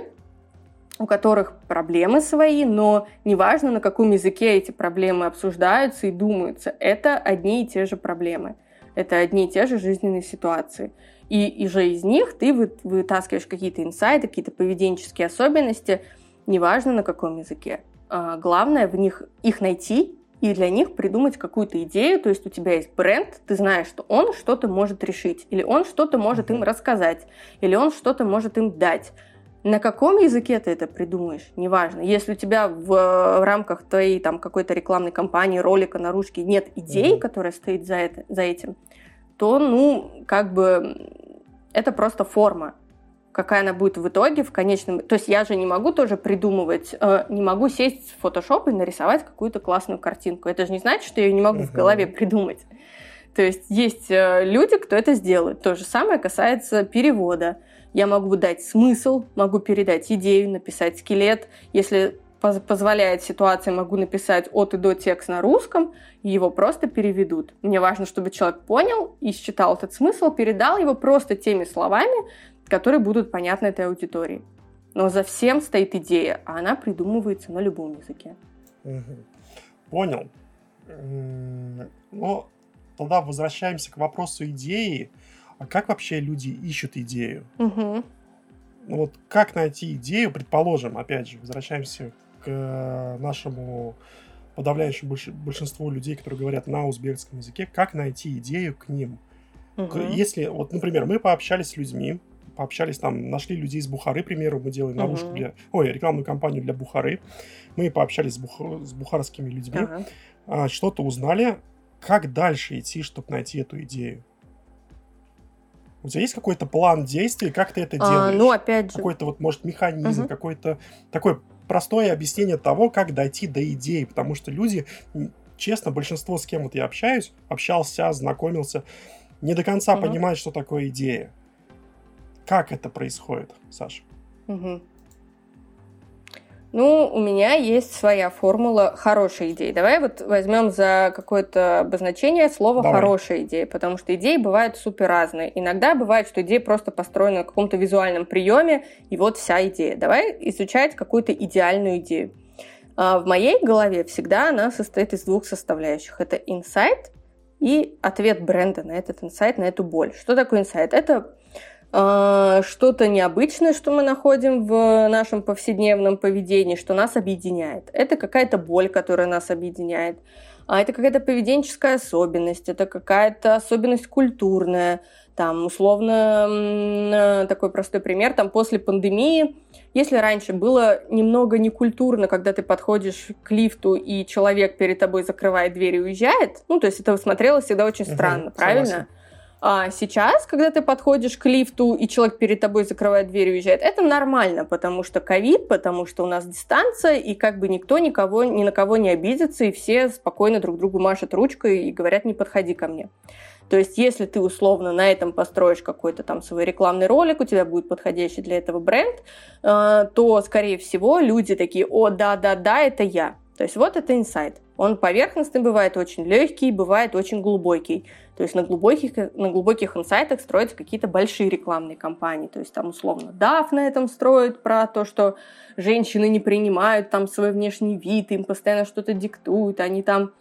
у которых проблемы свои, но неважно, на каком языке эти проблемы обсуждаются и думаются, это одни и те же проблемы. Это одни и те же жизненные ситуации. и, и же из них ты вы, вытаскиваешь какие-то инсайты, какие-то поведенческие особенности, неважно на каком языке. А, главное в них их найти и для них придумать какую-то идею, то есть у тебя есть бренд, ты знаешь, что он что-то может решить, или он что-то может им рассказать, или он что-то может им дать. На каком языке ты это придумаешь, неважно. Если у тебя в, в рамках твоей там какой-то рекламной кампании, ролика, наружки нет идеи, mm-hmm. которая стоит за, это, за этим, то, ну, как бы это просто форма какая она будет в итоге, в конечном... То есть я же не могу тоже придумывать, э, не могу сесть в фотошоп и нарисовать какую-то классную картинку. Это же не значит, что я ее не могу uh-huh. в голове придумать. То есть есть э, люди, кто это сделает. То же самое касается перевода. Я могу дать смысл, могу передать идею, написать скелет. Если позволяет ситуация, могу написать от и до текст на русском, и его просто переведут. Мне важно, чтобы человек понял и считал этот смысл, передал его просто теми словами, которые будут понятны этой аудитории. Но за всем стоит идея, а она придумывается на любом языке. Понял. Ну, тогда возвращаемся к вопросу идеи. А как вообще люди ищут идею? Угу. Ну вот как найти идею, предположим, опять же, возвращаемся к э, нашему подавляющему большинству людей, которые говорят на узбекском языке, как найти идею к ним? Угу. Если, вот, например, мы пообщались с людьми, пообщались там, нашли людей из Бухары, к примеру, мы делаем наружку uh-huh. для, ой, рекламную кампанию для Бухары, мы пообщались с, бух, с бухарскими людьми, uh-huh. что-то узнали, как дальше идти, чтобы найти эту идею? У тебя есть какой-то план действий, как ты это делаешь? А, ну, опять же. Какой-то вот, может, механизм, uh-huh. какой-то такой простое объяснение того, как дойти до идеи, потому что люди, честно, большинство, с кем вот я общаюсь, общался, знакомился, не до конца uh-huh. понимают, что такое идея. Как это происходит, Саша? Угу. Ну, у меня есть своя формула хорошей идеи. Давай вот возьмем за какое-то обозначение слово Давай. хорошая идея, потому что идеи бывают супер разные. Иногда бывает, что идея просто построена на каком-то визуальном приеме, и вот вся идея. Давай изучать какую-то идеальную идею. А в моей голове всегда она состоит из двух составляющих. Это инсайт и ответ бренда на этот инсайт, на эту боль. Что такое инсайт? Это что-то необычное, что мы находим в нашем повседневном поведении, что нас объединяет. Это какая-то боль, которая нас объединяет. А это какая-то поведенческая особенность, это какая-то особенность культурная. Там, условно, такой простой пример, там, после пандемии, если раньше было немного некультурно, когда ты подходишь к лифту, и человек перед тобой закрывает дверь и уезжает, ну, то есть это смотрелось всегда очень странно, угу, правильно? Согласен. А сейчас, когда ты подходишь к лифту, и человек перед тобой закрывает дверь и уезжает, это нормально, потому что ковид, потому что у нас дистанция, и как бы никто никого, ни на кого не обидится, и все спокойно друг другу машут ручкой и говорят, не подходи ко мне. То есть, если ты условно на этом построишь какой-то там свой рекламный ролик, у тебя будет подходящий для этого бренд, э, то, скорее всего, люди такие, о, да-да-да, это я. То есть вот это инсайт. Он поверхностный, бывает очень легкий, бывает очень глубокий. То есть на глубоких, на глубоких инсайтах строятся какие-то большие рекламные кампании. То есть там условно DAF на этом строит про то, что женщины не принимают там свой внешний вид, им постоянно что-то диктуют, они там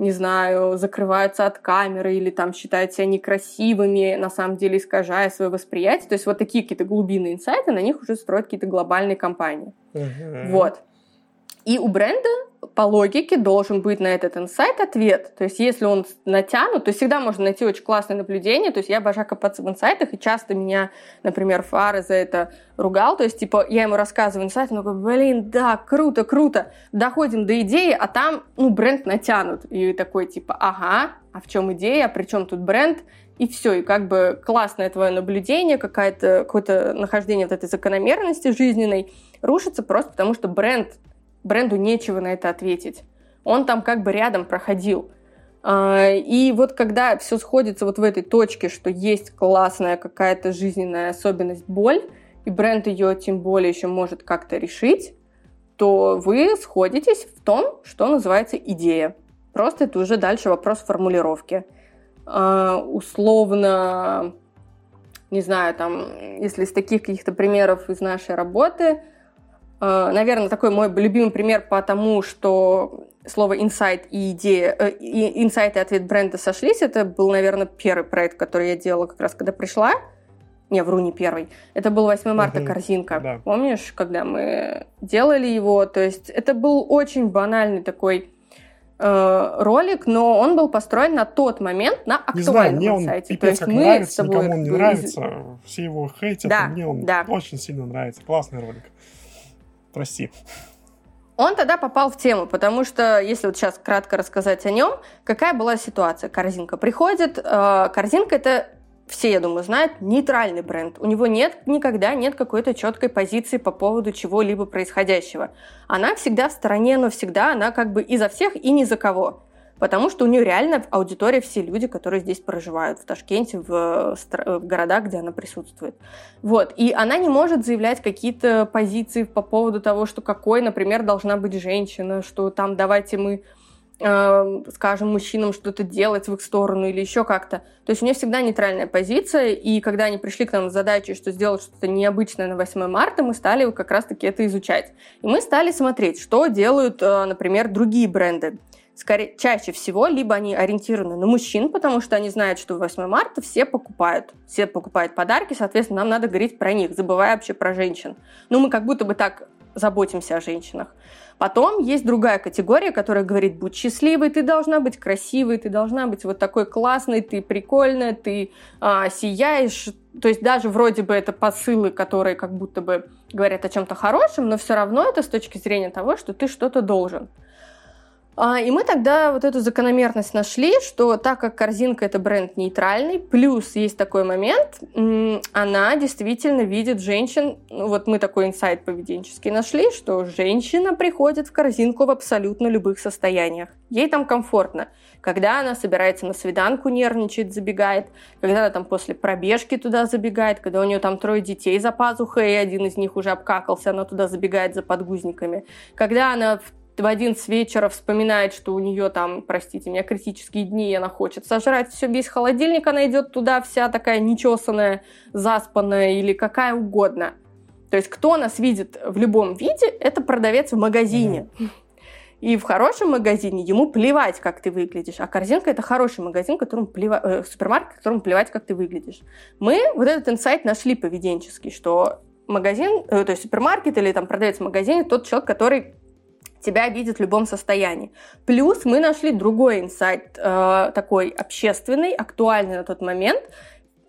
не знаю, закрываются от камеры или там считают себя некрасивыми, на самом деле искажая свое восприятие. То есть вот такие какие-то глубинные инсайты, на них уже строят какие-то глобальные компании. Uh-huh. Вот. И у бренда по логике должен быть на этот инсайт ответ. То есть если он натянут, то всегда можно найти очень классное наблюдение. То есть я обожаю копаться в инсайтах, и часто меня, например, Фары за это ругал. То есть, типа, я ему рассказываю инсайт, он такой, блин, да, круто, круто. Доходим до идеи, а там, ну, бренд натянут. И такой, типа, ага, а в чем идея, а при чем тут бренд? и все, и как бы классное твое наблюдение, какое-то какое нахождение вот этой закономерности жизненной рушится просто потому, что бренд бренду нечего на это ответить. Он там как бы рядом проходил. А, и вот когда все сходится вот в этой точке, что есть классная какая-то жизненная особенность боль, и бренд ее тем более еще может как-то решить, то вы сходитесь в том, что называется идея. Просто это уже дальше вопрос формулировки. Uh, условно, не знаю, там, если из таких каких-то примеров из нашей работы, наверное, такой мой любимый пример по тому, что слово инсайт и идея, э, инсайт и ответ бренда сошлись. Это был, наверное, первый проект, который я делала как раз, когда пришла. Не, вру, не первый. Это был 8 марта угу, корзинка. Да. Помнишь, когда мы делали его? То есть это был очень банальный такой э, ролик, но он был построен на тот момент на актуальном не знаю, мне он сайте. Пипец, То есть как мы нравится, с тобой... никому он не нравится, все его хейтят, да, а мне он да. очень сильно нравится. Классный ролик. Прости. Он тогда попал в тему, потому что, если вот сейчас кратко рассказать о нем, какая была ситуация? Корзинка приходит, э, корзинка это все, я думаю, знают, нейтральный бренд. У него нет никогда нет какой-то четкой позиции по поводу чего-либо происходящего. Она всегда в стороне, но всегда она как бы и за всех, и ни за кого. Потому что у нее реально аудитория все люди, которые здесь проживают, в Ташкенте, в, в городах, где она присутствует. Вот. И она не может заявлять какие-то позиции по поводу того, что какой, например, должна быть женщина, что там давайте мы э, скажем, мужчинам что-то делать в их сторону или еще как-то. То есть у нее всегда нейтральная позиция, и когда они пришли к нам с задачей, что сделать что-то необычное на 8 марта, мы стали как раз-таки это изучать. И мы стали смотреть, что делают, э, например, другие бренды. Скорее, чаще всего либо они ориентированы на мужчин, потому что они знают, что 8 марта все покупают. Все покупают подарки, соответственно, нам надо говорить про них, забывая вообще про женщин. Ну, мы как будто бы так заботимся о женщинах. Потом есть другая категория, которая говорит, будь счастливой, ты должна быть красивой, ты должна быть вот такой классной, ты прикольная, ты а, сияешь. То есть даже вроде бы это посылы, которые как будто бы говорят о чем-то хорошем, но все равно это с точки зрения того, что ты что-то должен. А, и мы тогда вот эту закономерность нашли, что так как корзинка это бренд нейтральный, плюс есть такой момент, она действительно видит женщин, ну, вот мы такой инсайт поведенческий нашли, что женщина приходит в корзинку в абсолютно любых состояниях. Ей там комфортно. Когда она собирается на свиданку, нервничает, забегает, когда она там после пробежки туда забегает, когда у нее там трое детей за пазухой, и один из них уже обкакался, она туда забегает за подгузниками, когда она в в 11 вечера вспоминает, что у нее там, простите меня, критические дни, и она хочет сожрать все, весь холодильник, она идет туда вся такая нечесанная, заспанная или какая угодно. То есть кто нас видит в любом виде, это продавец в магазине. И в хорошем магазине ему плевать, как ты выглядишь. А корзинка это хороший магазин, которому плевать, э, супермаркет, которому плевать, как ты выглядишь. Мы вот этот инсайт нашли поведенческий, что магазин, э, то есть супермаркет или там продавец в магазине тот человек, который тебя видит в любом состоянии. Плюс мы нашли другой инсайт, э, такой общественный, актуальный на тот момент.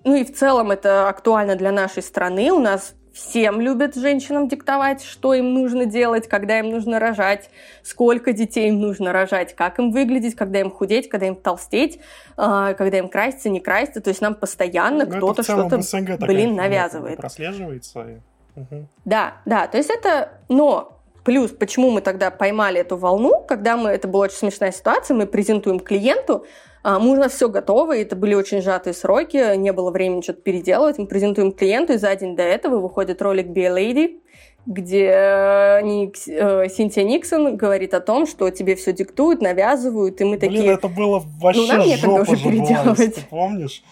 Ну и в целом это актуально для нашей страны. У нас Всем любят женщинам диктовать, что им нужно делать, когда им нужно рожать, сколько детей им нужно рожать, как им выглядеть, когда им худеть, когда им толстеть, э, когда им краситься, не краситься. То есть нам постоянно ну, кто-то что-то, блин, навязывает. Прослеживается. Угу. Да, да. То есть это... Но Плюс, почему мы тогда поймали эту волну, когда мы, это была очень смешная ситуация, мы презентуем клиенту, а, мы уже все готово, это были очень сжатые сроки, не было времени что-то переделывать, мы презентуем клиенту, и за день до этого выходит ролик Be a Lady, где э, Ник, э, Синтия Никсон говорит о том, что тебе все диктуют, навязывают, и мы Блин, такие... это было вообще ну, нам некогда уже переделывать. Ты помнишь?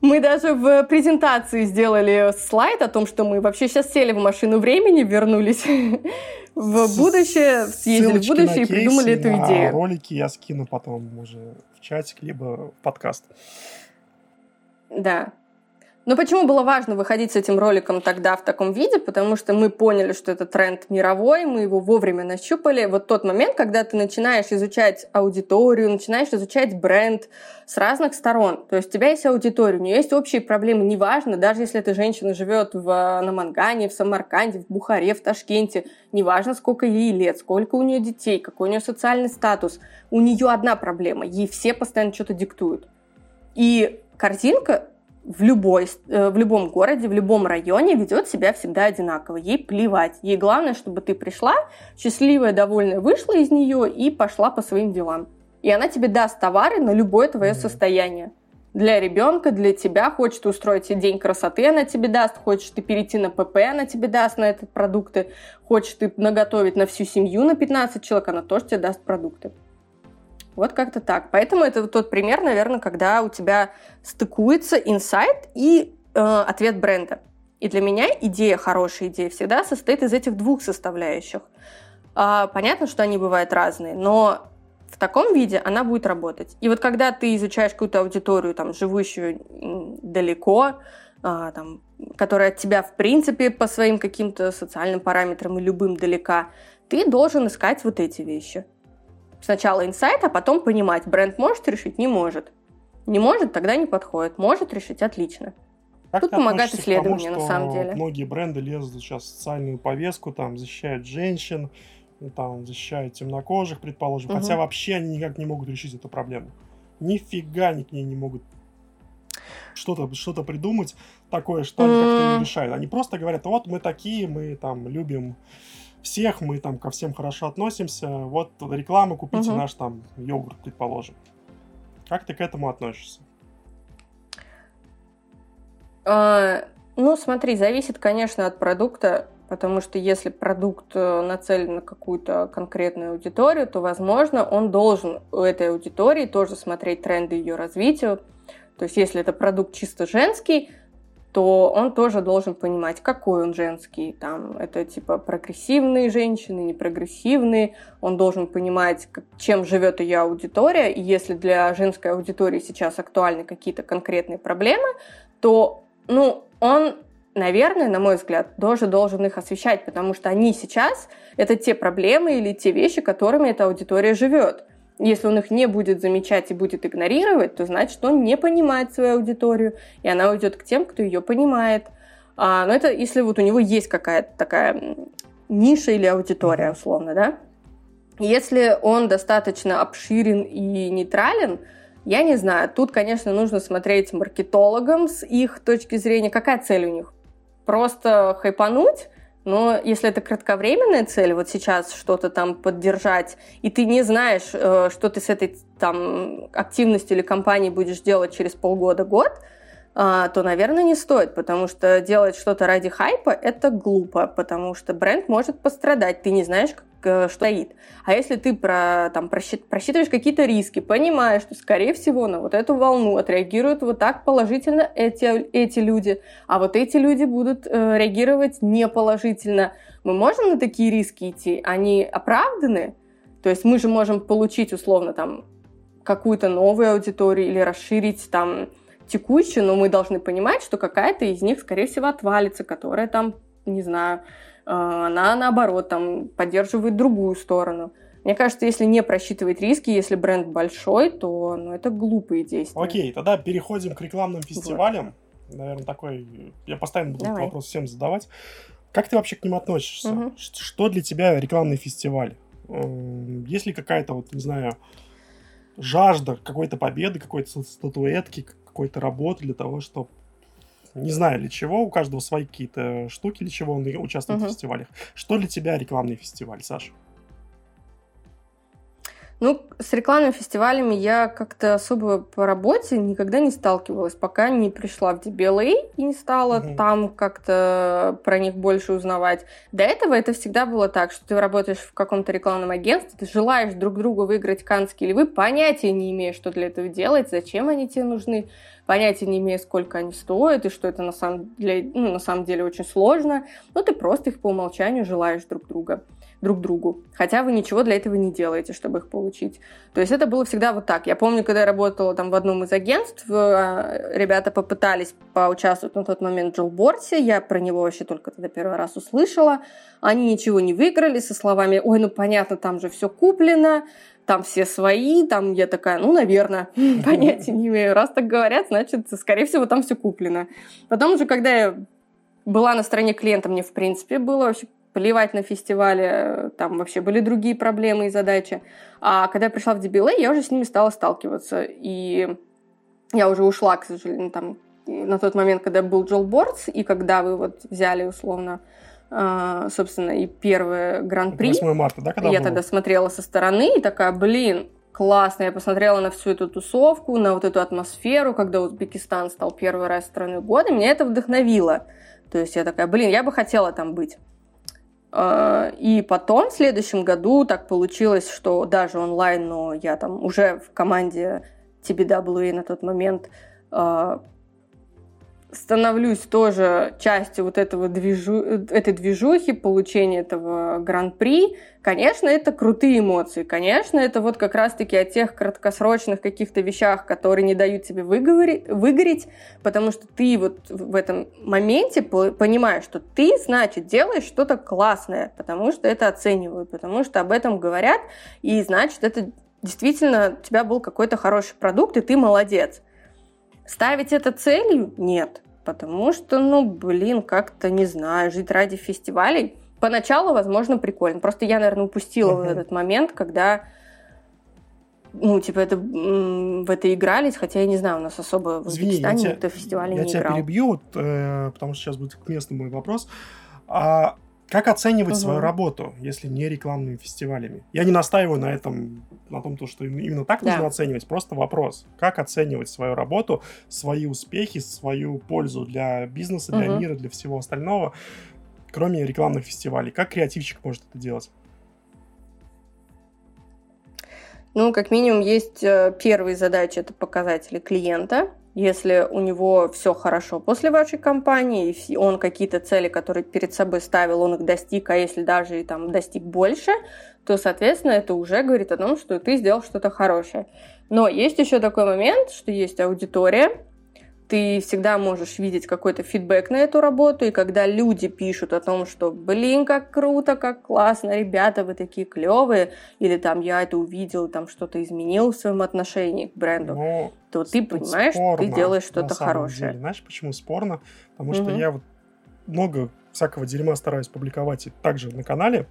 Мы даже в презентации сделали слайд о том, что мы вообще сейчас сели в машину времени, вернулись <laughs> в будущее, съездили в будущее и придумали эту идею. Ролики я скину потом уже в чатик, либо в подкаст. Да. Но почему было важно выходить с этим роликом тогда в таком виде? Потому что мы поняли, что это тренд мировой, мы его вовремя нащупали. Вот тот момент, когда ты начинаешь изучать аудиторию, начинаешь изучать бренд с разных сторон. То есть у тебя есть аудитория, у нее есть общие проблемы, неважно, даже если эта женщина живет в, на Мангане, в Самарканде, в Бухаре, в Ташкенте, неважно, сколько ей лет, сколько у нее детей, какой у нее социальный статус, у нее одна проблема, ей все постоянно что-то диктуют. И картинка в, любой, э, в любом городе, в любом районе ведет себя всегда одинаково. Ей плевать. Ей главное, чтобы ты пришла, счастливая, довольная, вышла из нее и пошла по своим делам. И она тебе даст товары на любое твое состояние. Для ребенка, для тебя, хочет устроить тебе день красоты, она тебе даст, хочешь ты перейти на ПП, она тебе даст на этот продукты, хочешь ты наготовить на всю семью на 15 человек, она тоже тебе даст продукты. Вот как-то так. Поэтому это вот тот пример, наверное, когда у тебя стыкуется инсайт и э, ответ бренда. И для меня идея, хорошая идея, всегда состоит из этих двух составляющих. А, понятно, что они бывают разные, но в таком виде она будет работать. И вот когда ты изучаешь какую-то аудиторию, там, живущую далеко, а, там, которая от тебя, в принципе, по своим каким-то социальным параметрам и любым далека, ты должен искать вот эти вещи. Сначала инсайт, а потом понимать, бренд может решить, не может. Не может, тогда не подходит. Может решить, отлично. Как Тут помогает к тому, исследование, на самом деле. Многие бренды лезут сейчас в социальную повестку, там защищают женщин, там защищают темнокожих, предположим, Мгм. хотя вообще они никак не могут решить эту проблему. Нифига они к ней не могут что-то что придумать такое, что они как-то не решают. Они просто говорят, вот мы такие, мы там любим всех, мы там ко всем хорошо относимся, вот реклама, купите Мгм. наш там йогурт, предположим. Как ты к этому относишься? А, Ну, смотри, зависит, конечно, от продукта, потому что если продукт э, нацелен на какую-то конкретную аудиторию, то, возможно, он должен у этой аудитории тоже смотреть тренды ее развития. То есть, если это продукт чисто женский, то он тоже должен понимать, какой он женский. Там это типа прогрессивные женщины, непрогрессивные. Он должен понимать, чем живет ее аудитория. И если для женской аудитории сейчас актуальны какие-то конкретные проблемы, то, ну, он, наверное, на мой взгляд, тоже должен их освещать, потому что они сейчас это те проблемы или те вещи, которыми эта аудитория живет. Если он их не будет замечать и будет игнорировать, то значит, он не понимает свою аудиторию, и она уйдет к тем, кто ее понимает. А, но это если вот у него есть какая-то такая ниша или аудитория, условно, да? Если он достаточно обширен и нейтрален, я не знаю. Тут, конечно, нужно смотреть маркетологам с их точки зрения. Какая цель у них? Просто хайпануть? Но если это кратковременная цель, вот сейчас что-то там поддержать, и ты не знаешь, э, что ты с этой там активностью или компанией будешь делать через полгода-год, то, наверное, не стоит, потому что делать что-то ради хайпа – это глупо, потому что бренд может пострадать, ты не знаешь, как, э, что стоит. А если ты про, там, просчит- просчитываешь какие-то риски, понимаешь, что, скорее всего, на вот эту волну отреагируют вот так положительно эти, эти люди, а вот эти люди будут э, реагировать неположительно, мы можем на такие риски идти? Они оправданы? То есть мы же можем получить, условно, там, какую-то новую аудиторию или расширить там текущую, но мы должны понимать, что какая-то из них, скорее всего, отвалится, которая там, не знаю, э, она наоборот там поддерживает другую сторону. Мне кажется, если не просчитывать риски, если бренд большой, то ну, это глупые действия. Окей, тогда переходим к рекламным фестивалям. Наверное, такой... Я постоянно буду этот Давай. вопрос всем задавать. Как ты вообще к ним относишься? Ш- Что для тебя рекламный фестиваль? Эм, Есть ли какая-то, вот, не знаю, жажда какой-то победы, какой-то ста- статуэтки, какой-то работы для того, чтобы не знаю для чего, у каждого свои какие-то штуки, для чего он участвует в Мгм. фестивалях. Что для тебя рекламный фестиваль, Саша? Ну, с рекламными фестивалями я как-то особо по работе никогда не сталкивалась, пока не пришла в DBLA и не стала Мгм. там как-то про них больше узнавать. До этого это всегда было так, что ты работаешь в каком-то рекламном агентстве, ты желаешь друг другу выиграть канские львы, понятия не имея, что для этого делать, зачем они тебе нужны, понятия не имея, сколько они стоят, и что это на самом деле, ну, на самом деле очень сложно, но ты просто их по умолчанию желаешь друг друга друг другу. Хотя вы ничего для этого не делаете, чтобы их получить. То есть это было всегда вот так. Я помню, когда я работала там в одном из агентств, э, ребята попытались поучаствовать на тот момент в Джилборсе, я про него вообще только тогда первый раз услышала. Они ничего не выиграли со словами «Ой, ну понятно, там же все куплено, там все свои», там я такая, ну, наверное, <laughs> понятия не имею. Раз так говорят, значит, скорее всего, там все куплено. Потом уже, когда я была на стороне клиента, мне, в принципе, было вообще плевать на фестивале, там вообще были другие проблемы и задачи. А когда я пришла в DBLA, я уже с ними стала сталкиваться. И я уже ушла, к сожалению, там на тот момент, когда был Джолбордс, и когда вы вот взяли условно, э, собственно, и первый гран-при. 8 марта, да, когда Я было? тогда смотрела со стороны и такая, блин, классно. Я посмотрела на всю эту тусовку, на вот эту атмосферу, когда Узбекистан стал первый раз страной года. Меня это вдохновило. То есть я такая, блин, я бы хотела там быть. А, И потом, в следующем году, так получилось, что даже онлайн, но я там уже в команде TBWA на тот момент а, становлюсь тоже частью вот этого движу, этой движухи, получения этого гран-при, конечно, это крутые эмоции. Конечно, это вот как раз-таки о тех краткосрочных каких-то вещах, которые не дают тебе выгореть, выгореть, потому что ты вот в этом моменте понимаешь, что ты, значит, делаешь что-то классное, потому что это оценивают, потому что об этом говорят, и значит, это действительно у тебя был какой-то хороший продукт, и ты молодец. Ставить это целью? Нет. Потому что, ну, блин, как-то, не знаю, жить ради фестивалей. Поначалу, возможно, прикольно. Просто я, наверное, упустила uh-huh. этот момент, когда ну, типа, это, в это игрались, хотя я не знаю, у нас особо в Узбекистане тебя, никто фестивале я не тебя играл. перебью, вот, э, потому что сейчас будет к месту мой вопрос. А как оценивать Мгм. свою работу, если не рекламными фестивалями? Я не настаиваю на этом, на том, то, что именно так Да. нужно оценивать. Просто вопрос. Как оценивать свою работу, свои успехи, свою пользу для бизнеса, для Мгм. мира, для всего остального, кроме рекламных фестивалей? Как креативщик может это делать? Ну, как минимум, есть э, первые задачи, это показатели клиента. Если у него все хорошо после вашей кампании, и он какие-то цели, которые перед собой ставил, он их достиг, а если даже и там достиг больше, то, соответственно, это уже говорит о том, что ты сделал что-то хорошее. Но есть еще такой момент, что есть аудитория, ты всегда можешь видеть какой-то фидбэк на эту работу, и когда люди пишут о том, что, блин, как круто, как классно, ребята, вы такие клевые, или там я это увидел, там что-то изменил в своем отношении к бренду, Ну, то ты понимаешь, что ты спорно, делаешь что-то хорошее. деле. Знаешь, почему спорно? Потому что Мгм. я вот много всякого дерьма стараюсь публиковать и также на канале.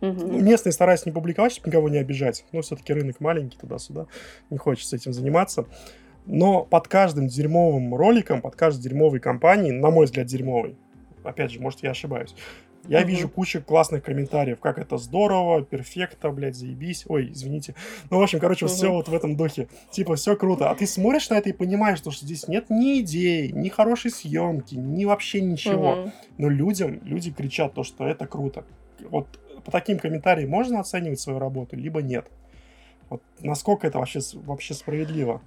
Мгм. местные стараюсь не публиковать, чтобы никого не обижать. Но все-таки рынок маленький туда-сюда. Не хочется этим заниматься. Но под каждым дерьмовым роликом, под каждой дерьмовой компанией, на мой взгляд, дерьмовой, опять же, может, я ошибаюсь, я Мгм. вижу кучу классных комментариев, как это здорово, перфекто, блядь, заебись. Ой, извините. Ну, в общем, короче, Мгм. все вот в этом духе. Типа, все круто. А ты смотришь на это и понимаешь, что здесь нет ни идей, ни хорошей съемки, ни вообще ничего. Мгм. Но людям, люди кричат то, что это круто. Вот по таким комментариям можно оценивать свою работу, либо нет. Вот насколько это вообще, вообще справедливо?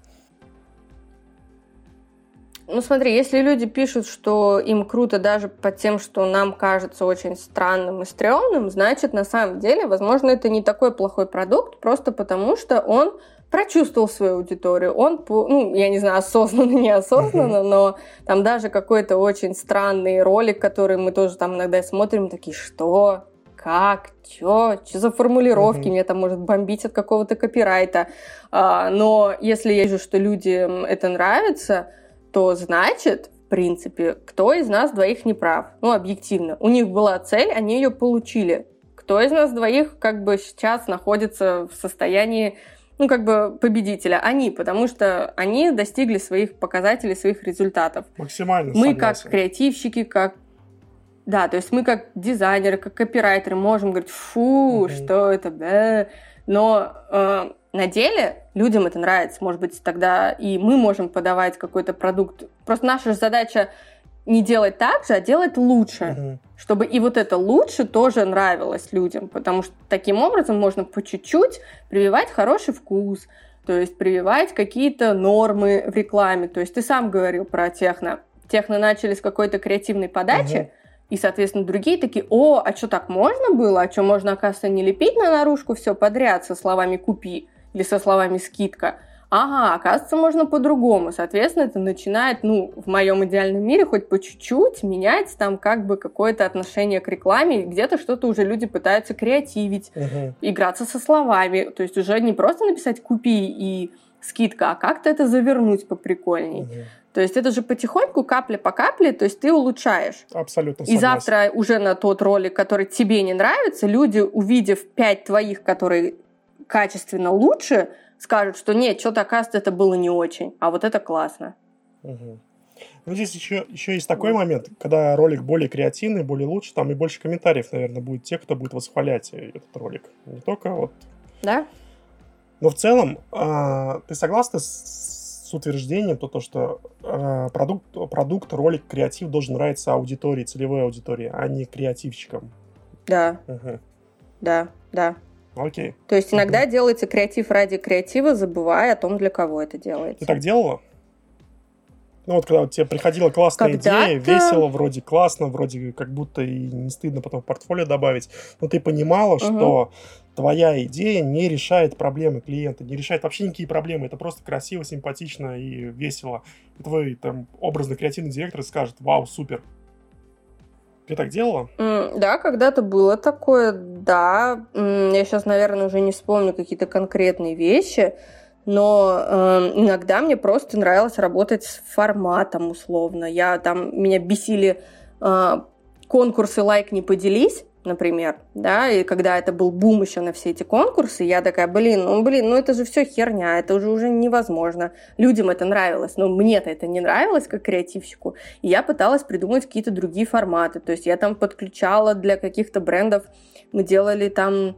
Ну смотри, если люди пишут, что им круто даже под тем, что нам кажется очень странным и стрёмным, значит, на самом деле, возможно, это не такой плохой продукт, просто потому что он прочувствовал свою аудиторию. Он, ну, я не знаю, осознанно, <laughs> неосознанно, но там даже какой-то очень странный ролик, который мы тоже там иногда смотрим, такие, что? Как? Чё? Что за формулировки? Меня там может бомбить от какого-то копирайта. А, но если я вижу, что людям это нравится, то значит, в принципе, кто из нас двоих не прав? Ну, объективно. У них была цель, они ее получили. Кто из нас двоих как бы сейчас находится в состоянии ну, как бы победителя. Они, потому что они достигли своих показателей, своих результатов. Максимально Мы как согласен. креативщики, как да, то есть мы как дизайнеры, как копирайтеры можем говорить, фу, Мгм. что это, да. Но э, на деле людям это нравится. Может быть, тогда и мы можем подавать какой-то продукт. Просто наша задача не делать так же, а делать лучше. Мгм. Чтобы и вот это лучше тоже нравилось людям. Потому что таким образом можно по чуть-чуть прививать хороший вкус, то есть прививать какие-то нормы в рекламе. То есть ты сам говорил про техно. Техно начали с какой-то креативной подачи, Мгм. и, соответственно, другие такие, о, а что так можно было? А что можно, оказывается, не лепить на наружку все подряд со словами «купи» или со словами «скидка»? Ага, оказывается, можно по-другому. Соответственно, это начинает, ну, в моем идеальном мире хоть по чуть-чуть менять там как бы какое-то отношение к рекламе. Где-то что-то уже люди пытаются креативить, Мгм. играться со словами. То есть уже не просто написать «купи» и скидка, а как-то это завернуть поприкольней. Мгм. То есть это же потихоньку, капля по капле, то есть ты улучшаешь. Абсолютно И согласен. завтра уже на тот ролик, который тебе не нравится, люди, увидев пять твоих, которые качественно лучше, скажут, что нет, что-то, оказывается, это было не очень, а вот это классно. Мгм. Ну, здесь еще, еще есть такой момент, когда ролик более креативный, более лучше, там и больше комментариев, наверное, будет тех, кто будет восхвалять э, этот ролик. Не только вот... Да? Но в целом, а, ты согласна с, с утверждением, то, то что а, продукт, продукт, ролик, креатив должен нравиться аудитории, целевой аудитории, а не креативщикам? Да, Мгм. да, да. Окей. То есть иногда делается креатив ради креатива, забывая о том, для кого это делается. Ты так делала? Ну вот когда вот тебе приходила классная когда идея, весело, вроде классно, вроде как будто и не стыдно потом в портфолио добавить, но ты понимала, угу. что твоя идея не решает проблемы клиента, не решает вообще никакие проблемы. Это просто красиво, симпатично и весело. И твой там образный креативный директор скажет, вау, супер. Ты так делала? Да, когда-то было такое, да. Я сейчас, наверное, уже не вспомню какие-то конкретные вещи, но э, иногда мне просто нравилось работать с форматом условно. Я там меня бесили э, конкурсы лайк не поделись, например, да, и когда это был бум еще на все эти конкурсы, я такая, блин, ну, блин, ну это же все херня, это уже уже невозможно. Людям это нравилось, но мне-то это не нравилось, как креативщику, и я пыталась придумать какие-то другие форматы, то есть я там подключала для каких-то брендов, мы делали там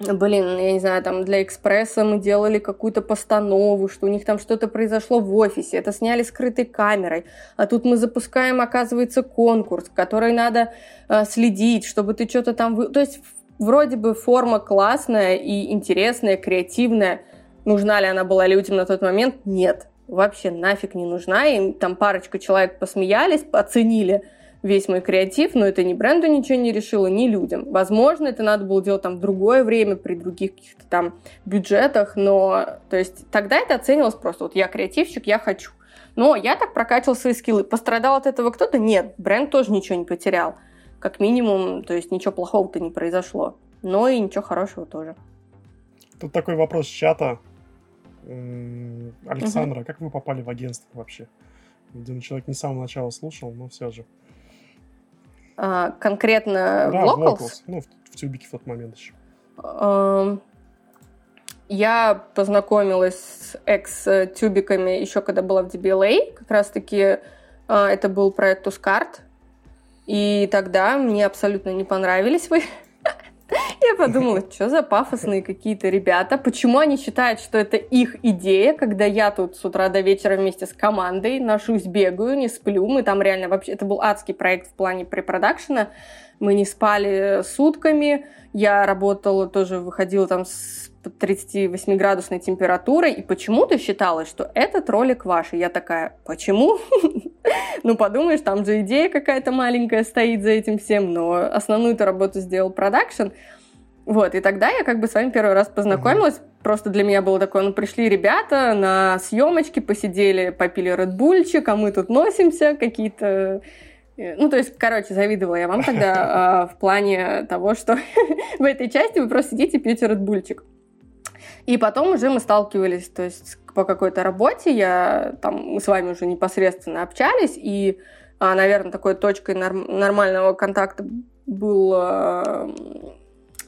Блин, я не знаю, там для Экспресса мы делали какую-то постанову, что у них там что-то произошло в офисе, это сняли скрытой камерой, а тут мы запускаем, оказывается, конкурс, который надо э, следить, чтобы ты что-то там... Вы... То есть вроде бы форма классная и интересная, креативная. Нужна ли она была людям на тот момент? Нет. Вообще нафиг не нужна. И там парочка человек посмеялись, оценили – весь мой креатив, но это ни бренду ничего не решило, ни людям. Возможно, это надо было делать там в другое время, при других каких-то там бюджетах, но то есть тогда это оценивалось просто, вот я креативщик, я хочу. Но я так прокачивал свои скиллы. Пострадал от этого кто-то? Нет, бренд тоже ничего не потерял. Как минимум, то есть ничего плохого-то не произошло. Но и ничего хорошего тоже. Тут такой вопрос чата. Александра, угу. как вы попали в агентство вообще? Видимо, человек не с самого начала слушал, но все же. А, конкретно да, Locals? Locals. Ну, в, в тюбике в тот момент еще. Я познакомилась с экс-тюбиками еще когда была в DBLA. Как раз-таки а, это был проект Ускарт. И тогда мне абсолютно не понравились вы. Я подумала, что за пафосные какие-то ребята, почему они считают, что это их идея, когда я тут с утра до вечера вместе с командой ношусь, бегаю, не сплю, мы там реально вообще, это был адский проект в плане препродакшена, мы не спали сутками, я работала тоже, выходила там с 38-градусной температурой, и почему-то считалось, что этот ролик ваш. И я такая, почему? <laughs> ну, подумаешь, там же идея какая-то маленькая стоит за этим всем, но основную-то работу сделал продакшн. Вот, и тогда я как бы с вами первый раз познакомилась. Mm-hmm. Просто для меня было такое, ну, пришли ребята на съемочки, посидели, попили редбульчик, а мы тут носимся, какие-то... Э, ну, то есть, короче, завидовала я вам тогда э, <laughs> в плане того, что <laughs> в этой части вы просто сидите и пьете редбульчик. И потом уже мы сталкивались, то есть по какой-то работе, я там, мы с вами уже непосредственно общались, и, а, наверное, такой точкой нормального контакта был а,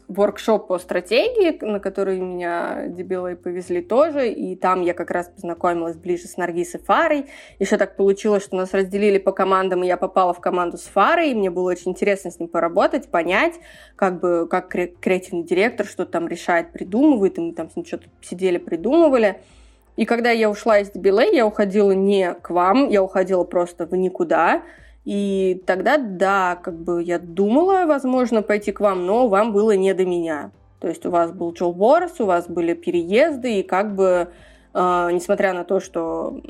воркшоп по стратегии, на который меня дебилы повезли тоже, и там я как раз познакомилась ближе с Наргисой Фарой. Еще так получилось, что нас разделили по командам, и я попала в команду с Фарой, и мне было очень интересно с ним поработать, понять, как бы, как креативный директор что там решает, придумывает, и мы там с ним что-то сидели, придумывали. И когда я ушла из DBLA, я уходила не к вам, я уходила просто в никуда, и тогда, да, как бы я думала, возможно, пойти к вам, но вам было не до меня. То есть у вас был Борс, у вас были переезды, и как бы, э, несмотря на то, что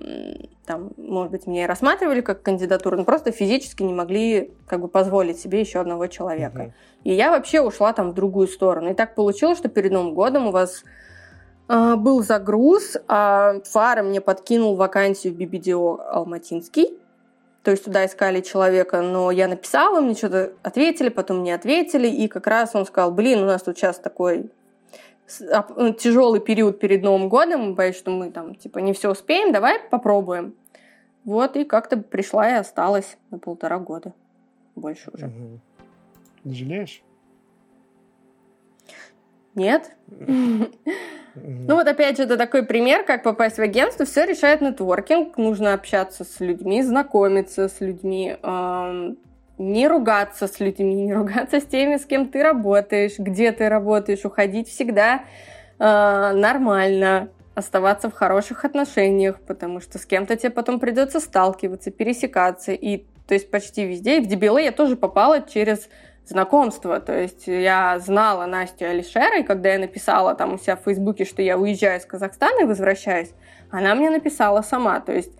там, может быть, меня и рассматривали как кандидатуру, но просто физически не могли как бы позволить себе еще одного человека. Uh-huh. И я вообще ушла там в другую сторону. И так получилось, что перед Новым годом у вас э, был загруз, а Фара мне подкинул вакансию в BBDO Алматинский. То есть туда искали человека, но я написала, мне что-то ответили, потом не ответили, и как раз он сказал, блин, у нас тут сейчас такой ну, тяжелый период перед Новым годом, боюсь, что мы там типа не все успеем, давай попробуем. Вот, и как-то пришла и осталась на полтора года. Больше уже. Угу. Не жалеешь? Нет. <laughs> Ну вот опять же, это такой пример, как попасть в агентство. Все решает нетворкинг. Нужно общаться с людьми, знакомиться с людьми, не ругаться с людьми, не ругаться с теми, с кем ты работаешь, где ты работаешь, уходить всегда э, нормально, оставаться в хороших отношениях, потому что с кем-то тебе потом придется сталкиваться, пересекаться. И то есть почти везде. И в DBLA я тоже попала через знакомства. То есть я знала Настю Алишера, и когда я написала там у себя в Фейсбуке, что я уезжаю из Казахстана и возвращаюсь, она мне написала сама. То есть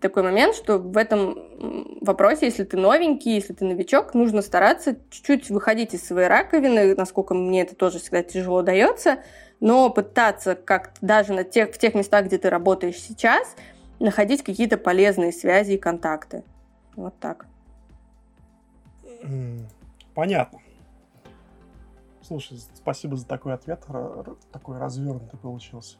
такой момент, что в этом вопросе, если ты новенький, если ты новичок, нужно стараться чуть-чуть выходить из своей раковины, насколько мне это тоже всегда тяжело дается, но пытаться как даже на тех, в тех местах, где ты работаешь сейчас, находить какие-то полезные связи и контакты. Вот так. Понятно. Слушай, спасибо за такой ответ, такой развернутый получился.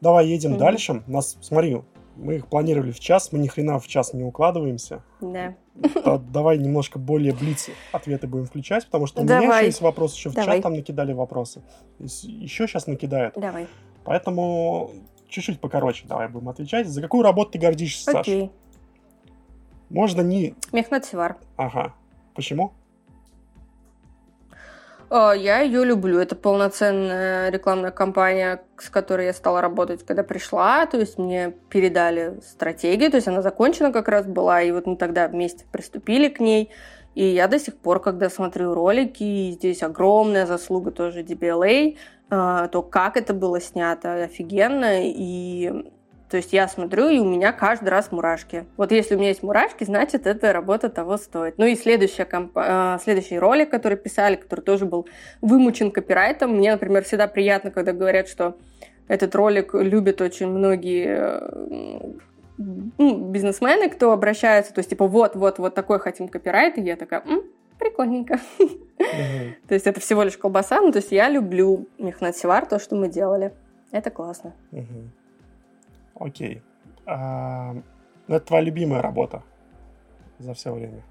Давай едем mm-hmm. дальше. Нас, смотри, мы их планировали в час, мы ни хрена в час не укладываемся. Да. То давай немножко более блиц ответы будем включать, потому что у давай. меня еще есть вопрос, еще в давай. чат там накидали вопросы. Еще сейчас накидают. Давай. Поэтому чуть-чуть покороче давай будем отвечать. За какую работу ты гордишься, Окей. Саша? Можно не... Мехнат Севар. Ага. Почему? А, я ее люблю. Это полноценная рекламная кампания, с которой я стала работать, когда пришла. То есть мне передали стратегию, то есть она закончена как раз была, и вот мы тогда вместе приступили к ней. И я до сих пор, когда смотрю ролики, и здесь огромная заслуга тоже DBLA, а, то как это было снято офигенно, и то есть я смотрю, и у меня каждый раз мурашки. Вот если у меня есть мурашки, значит, эта работа того стоит. Ну и следующая комп... А, следующий ролик, который писали, который тоже был вымучен копирайтом. Мне, например, всегда приятно, когда говорят, что этот ролик любят очень многие ну, бизнесмены, кто обращается, то есть типа вот, вот, вот такой хотим копирайт, и я такая, М, прикольненько. <laughs> То есть это всего лишь колбаса, ну то есть я люблю Мехнат Севар, то, что мы делали. Это классно. Окей. А, ну, это твоя любимая работа за все время?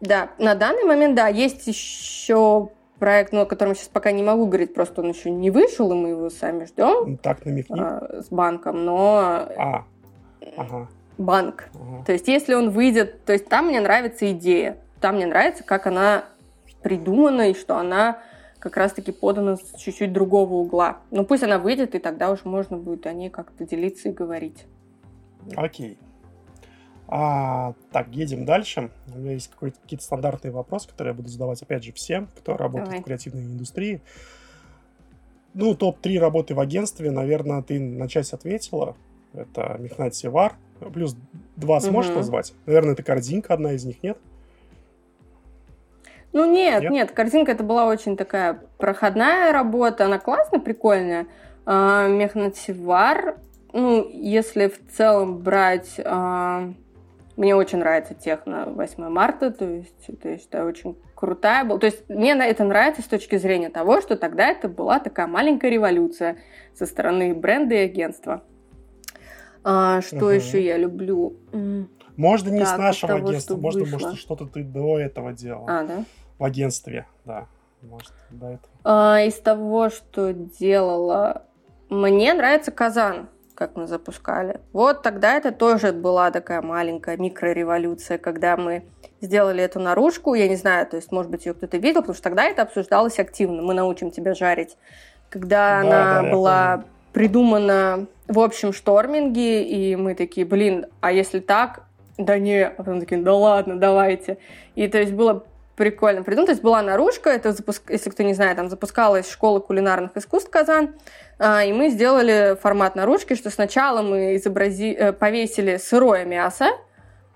Да, на данный момент, да. Есть еще проект, ну, о котором сейчас пока не могу говорить, просто он еще не вышел, и мы его сами ждем. Так, намекни. А, с банком, но... А, ага. Банк. Ага. То есть, если он выйдет... То есть, там мне нравится идея. Там мне нравится, как она придумана, и что она как раз-таки подана с чуть-чуть другого угла. Ну пусть она выйдет, и тогда уже можно будет о ней как-то делиться и говорить. Окей. А, так, едем дальше. У меня есть какие-то стандартные вопросы, которые я буду задавать, опять же, всем, кто работает Давай. в креативной индустрии. Ну, топ-3 работы в агентстве, наверное, ты на часть ответила. Это Мехнат Севар. Плюс два сможешь угу. назвать? Наверное, это корзинка одна из них, нет? Ну нет, нет, нет, картинка это была очень такая проходная работа, она классная, прикольная. А, Мехнативар, ну, если в целом брать, а, мне очень нравится техно 8 марта, то есть это, я считаю, очень крутая была. То есть мне это нравится с точки зрения того, что тогда это была такая маленькая революция со стороны бренда и агентства. А, что угу. еще я люблю? Можно не так, с нашего того, агентства, можно, может, что-то ты до этого делал. А, да? В агентстве, да. Может, до этого. А, из того, что делала, мне нравится Казан, как мы запускали. Вот тогда это тоже была такая маленькая микрореволюция, когда мы сделали эту наружку. Я не знаю, то есть, может быть, ее кто-то видел, потому что тогда это обсуждалось активно. Мы научим тебя жарить. Когда да, она да, была придумана в общем шторминге, и мы такие, блин, а если так? Да не, а потом такие, да ладно, давайте. И то есть было прикольно придумано. То есть была наружка, это, запуск... если кто не знает, там запускалась школа кулинарных искусств Казан, а, и мы сделали формат наружки, что сначала мы изобрази... Э, повесили сырое мясо,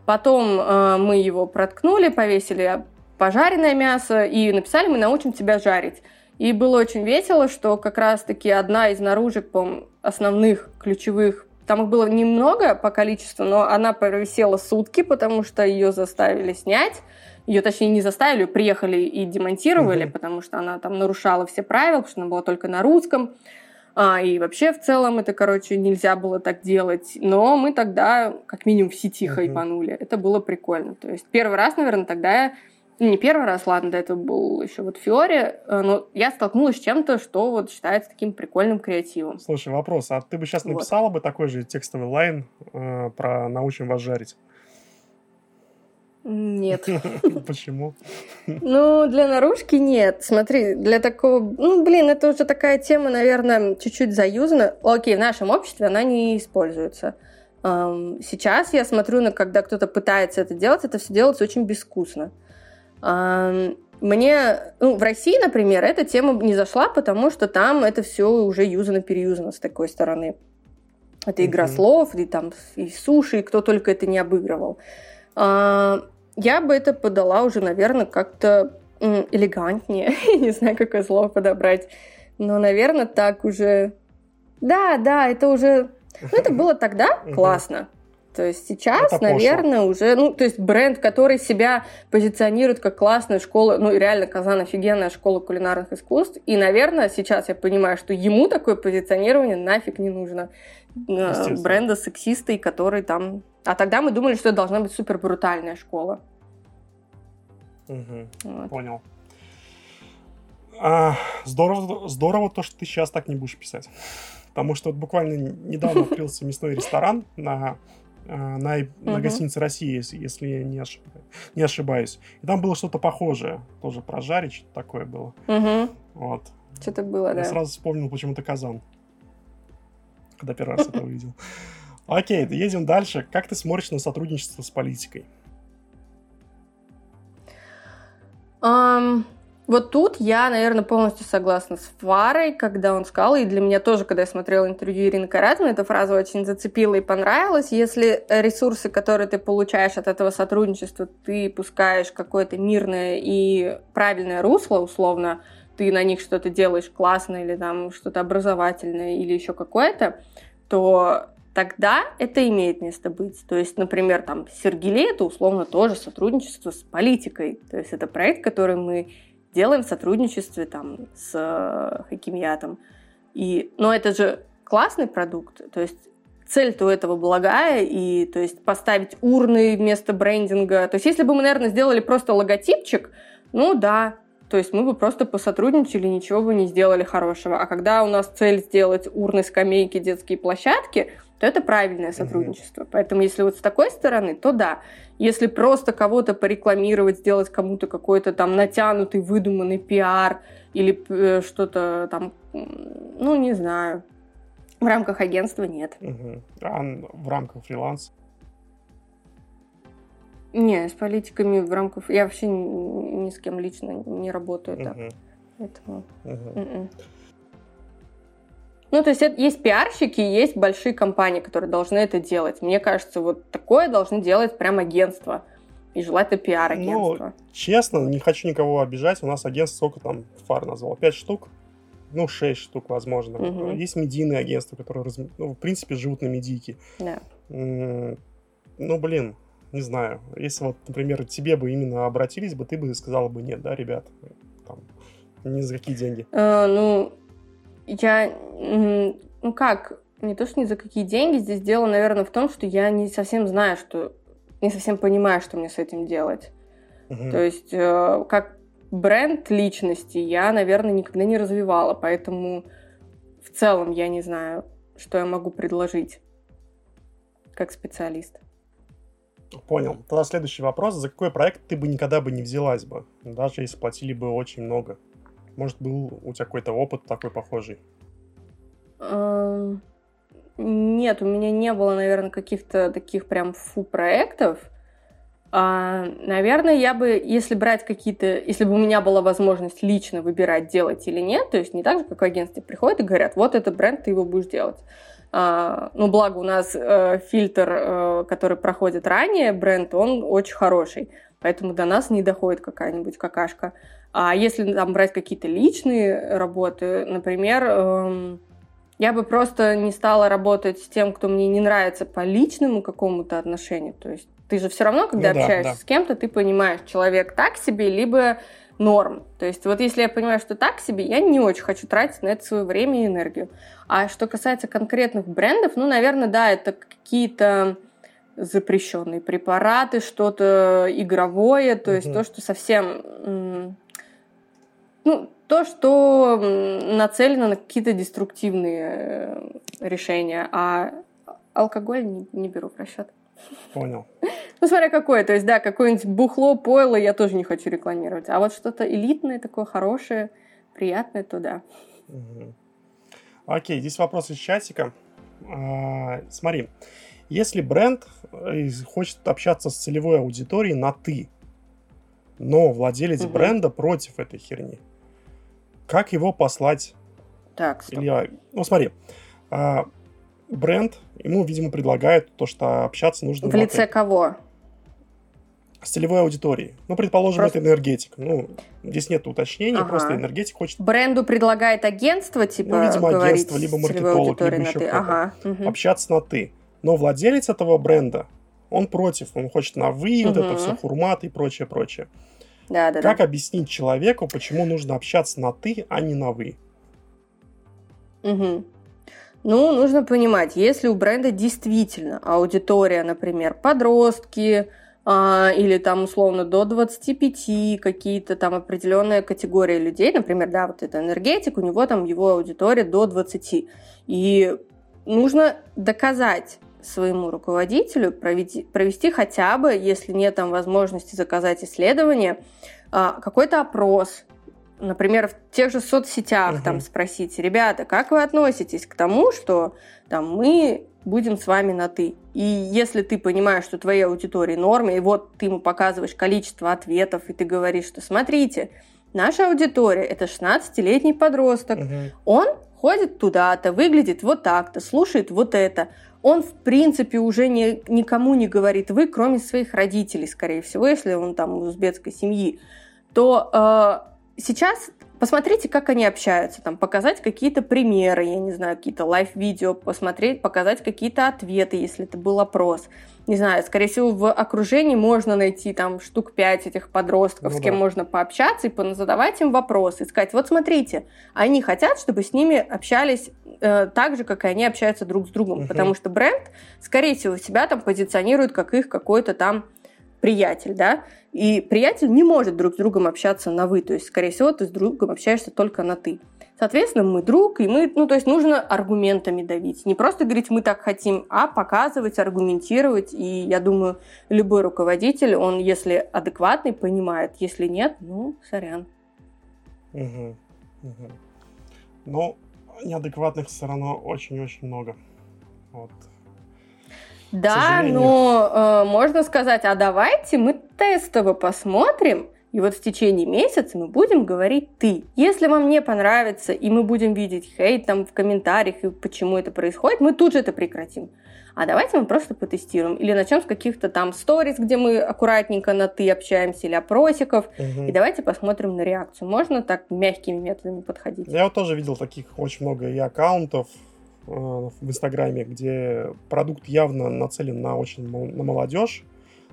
потом э, мы его проткнули, повесили пожаренное мясо и написали «Мы научим тебя жарить». И было очень весело, что как раз-таки одна из наружек, по основных, ключевых, там их было немного по количеству, но она провисела сутки, потому что ее заставили снять. Ее, точнее, не заставили, приехали и демонтировали, mm-hmm. потому что она там нарушала все правила, потому что она была только на русском. А, и вообще, в целом, это, короче, нельзя было так делать. Но мы тогда, как минимум, в сети mm-hmm. хайпанули. Это было прикольно. То есть первый раз, наверное, тогда я ну, не первый раз, ладно, до этого был еще вот Фиоре, э, но я столкнулась с чем-то, что вот считается таким прикольным креативом. Слушай, вопрос, а ты бы сейчас написала вот. бы такой же текстовый лайн э, про «научим вас жарить»? Нет. <laughs> Почему? Ну, для наружки нет. Смотри, для такого... Ну, блин, это уже такая тема, наверное, чуть-чуть заюзана. Окей, в нашем обществе она не используется. Сейчас я смотрю, на когда кто-то пытается это делать, это все делается очень безвкусно. Мне, ну, в России, например, эта тема не зашла, потому что там это все уже юзано-переюзано с такой стороны. Это игра угу. слов, и там и суши, и кто только это не обыгрывал. А, я бы это подала уже, наверное, как-то элегантнее. <laughs> не знаю, какое слово подобрать. Но, наверное, так уже... Да, да, это уже... Ну, это было тогда <laughs> классно. То есть сейчас, это наверное, пошло. уже, ну, то есть бренд, который себя позиционирует как классная школа, ну, реально Казан офигенная школа кулинарных искусств, и, наверное, сейчас я понимаю, что ему такое позиционирование нафиг не нужно. Э, бренда сексиста, который там... А тогда мы думали, что это должна быть супер брутальная школа. Угу, вот. Понял. А, здорово, здорово то, что ты сейчас так не будешь писать. Потому что вот буквально недавно <laughs> открылся мясной ресторан на Э, на, на гостинице России, если, если не, ошиб... не ошибаюсь. И там было что-то похожее. Тоже про жарить, что-то такое было. Угу. Вот. Что-то было, Я да. сразу вспомнил почему-то Казан. Когда первый раз это увидел. <laughs> Окей, едем дальше. Как ты смотришь на сотрудничество с политикой? Um, вот тут я, наверное, полностью согласна с Фарой, когда он сказал, и для меня тоже, когда я смотрела интервью Ирины Каратовны, эта фраза очень зацепила и понравилась. Если ресурсы, которые ты получаешь от этого сотрудничества, ты пускаешь какое-то мирное и правильное русло, условно, ты на них что-то делаешь классное или там что-то образовательное или еще какое-то, то тогда это имеет место быть. То есть, например, там Сергелей это условно тоже сотрудничество с политикой. То есть это проект, который мы делаем в сотрудничестве там, с э, Хакимьятом. И, но это же классный продукт, то есть цель-то у этого благая, и то есть поставить урны вместо брендинга. То есть если бы мы, наверное, сделали просто логотипчик, ну да, то есть мы бы просто посотрудничали, ничего бы не сделали хорошего. А когда у нас цель сделать урны, скамейки, детские площадки – то это правильное сотрудничество. Mm-hmm. Поэтому если вот с такой стороны, то да. Если просто кого-то порекламировать, сделать кому-то какой-то там натянутый, выдуманный пиар или э, что-то там, ну, не знаю. В рамках агентства нет. Угу. А в рамках фриланс? Не, с политиками в рамках... Я вообще ни, с кем лично не работаю так. Угу. Поэтому... Угу. Ну, то есть это, есть пиарщики, есть большие компании, которые должны это делать. Мне кажется, вот такое должны делать прям агентство. И желательно пиар-агентство. Ну, честно, не хочу никого обижать. У нас агентство сколько там фар назвал? Пять штук? Ну, шесть штук, возможно. Угу. Есть медийные агентства, которые, ну, в принципе, живут на медийке. Да. Ну, блин, не знаю. Если вот, например, тебе бы именно обратились бы, ты бы сказала бы нет, да, ребят? Там, ни за какие деньги. А, ну, я, ну как, не то, что ни за какие деньги, здесь дело, наверное, в том, что я не совсем знаю, что, не совсем понимаю, что мне с этим делать. Угу. То есть, э, как бренд личности я, наверное, никогда не развивала, поэтому в целом я не знаю, что я могу предложить как специалист. Понял. Тогда следующий вопрос. За какой проект ты бы никогда бы не взялась бы, даже если платили бы очень много? Может, был у тебя какой-то опыт такой похожий? Нет, у меня не было, наверное, каких-то таких прям фу проектов. А, наверное, я бы, если брать какие-то, если бы у меня была возможность лично выбирать, делать или нет, то есть не так же, как в агентстве приходят и говорят, вот это бренд, ты его будешь делать. А, ну, благо у нас э, фильтр, э, который проходит ранее, бренд, он очень хороший, поэтому до нас не доходит какая-нибудь какашка. А если там брать какие-то личные работы, например, эм, я бы просто не стала работать с тем, кто мне не нравится по личному какому-то отношению. То есть ты же все равно, когда ну, общаешься да, да. с кем-то, ты понимаешь, человек так себе, либо норм. То есть вот если я понимаю, что так себе, я не очень хочу тратить на это свое время и энергию. А что касается конкретных брендов, ну, наверное, да, это какие-то запрещенные препараты, что-то игровое, то есть то, что совсем ну, то, что нацелено на какие-то деструктивные э, решения, а алкоголь не, не беру в расчет. Понял. Ну, смотря какое. То есть, да, какое-нибудь бухло, пойло я тоже не хочу рекламировать. А вот что-то элитное, такое хорошее, приятное, то да. Угу. Окей, здесь вопрос из чатика. А, смотри, если бренд э, хочет общаться с целевой аудиторией на «ты», но владелец угу. бренда против этой херни, как его послать? Так, стоп. Или, ну, смотри, а, бренд ему, видимо, предлагает то, что общаться нужно... В лице кого? С целевой аудиторией. Ну, предположим, просто... это энергетик. Ну, здесь нет уточнений, ага. просто энергетик хочет... Бренду предлагает агентство, типа, Ну, видимо, агентство, либо маркетолог, либо еще кто-то. Ага. Угу. Общаться на «ты». Но владелец этого бренда, он против, он хочет на «вы», угу. вот это все, хурмат и прочее, прочее. Да, да, как да. объяснить человеку, почему нужно общаться на «ты», а не на «вы»? Угу. Ну, нужно понимать, если у бренда действительно аудитория, например, подростки, а, или там условно до 25 какие-то там определенная категория людей, например, да, вот это энергетик, у него там его аудитория до 20. И нужно доказать своему руководителю, провести, провести хотя бы, если нет там возможности заказать исследование, а, какой-то опрос, например, в тех же соцсетях угу. там спросите, ребята, как вы относитесь к тому, что там мы будем с вами на «ты». И если ты понимаешь, что твоей аудитории норма, и вот ты ему показываешь количество ответов, и ты говоришь, что смотрите, наша аудитория – это 16-летний подросток, угу. он ходит туда-то, выглядит вот так-то, слушает вот это. Он, в принципе, уже не, никому не говорит «вы», кроме своих родителей, скорее всего, если он там из узбекской семьи, то э, сейчас Посмотрите, как они общаются, там, показать какие-то примеры, я не знаю, какие-то лайв-видео, посмотреть, показать какие-то ответы, если это был опрос. Не знаю, скорее всего, в окружении можно найти там штук пять этих подростков, ну, с кем да. можно пообщаться и задавать им вопросы, и сказать, вот смотрите, они хотят, чтобы с ними общались э, так же, как и они общаются друг с другом, угу. потому что бренд, скорее всего, себя там позиционирует как их какой-то там приятель, да, и приятель не может друг с другом общаться на «вы», то есть, скорее всего, ты с другом общаешься только на «ты». Соответственно, мы друг, и мы, ну, то есть нужно аргументами давить. Не просто говорить «мы так хотим», а показывать, аргументировать. И я думаю, любой руководитель, он, если адекватный, понимает. Если нет, ну, сорян. Угу, угу. Но неадекватных все равно очень-очень много. Вот. Да, но э, можно сказать, а давайте мы тестово посмотрим, и вот в течение месяца мы будем говорить «ты». Если вам не понравится, и мы будем видеть хейт там в комментариях, и почему это происходит, мы тут же это прекратим. А давайте мы просто потестируем. Или начнем с каких-то там сториз, где мы аккуратненько на «ты» общаемся, или опросиков. Угу. И давайте посмотрим на реакцию. Можно так мягкими методами подходить? Я вот тоже видел таких очень много и аккаунтов, Э, в Инстаграме, где продукт явно нацелен на очень на молодежь,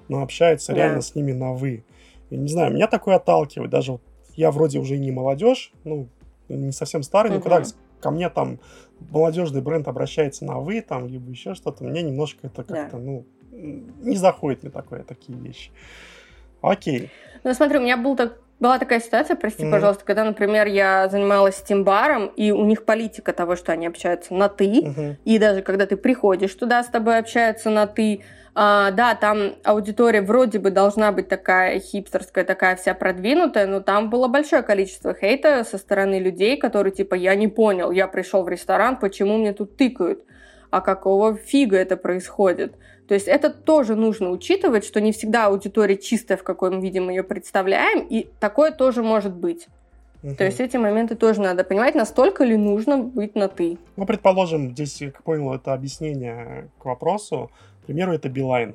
но общается да. реально с ними на вы. И, не знаю, меня такое отталкивает. Даже я вроде уже и не молодежь, ну, не совсем старый, угу. но когда ко мне там молодежный бренд обращается на вы, там, либо еще что-то, мне немножко это как-то, да. ну, не заходит мне такое, такие вещи. Окей. Ну, смотри, у меня был так, была такая ситуация, прости, mm-hmm. пожалуйста, когда, например, я занималась тимбаром, и у них политика того, что они общаются на «ты», mm-hmm. и даже когда ты приходишь туда, с тобой общаются на «ты», а, да, там аудитория вроде бы должна быть такая хипстерская, такая вся продвинутая, но там было большое количество хейта со стороны людей, которые типа «я не понял, я пришел в ресторан, почему мне тут тыкают?» а какого фига это происходит? То есть это тоже нужно учитывать, что не всегда аудитория чистая, в какой мы видим ее представляем, и такое тоже может быть. Угу. То есть эти моменты тоже надо понимать, настолько ли нужно быть на «ты». Ну, предположим, здесь, как понял, это объяснение к вопросу. К примеру, это Билайн.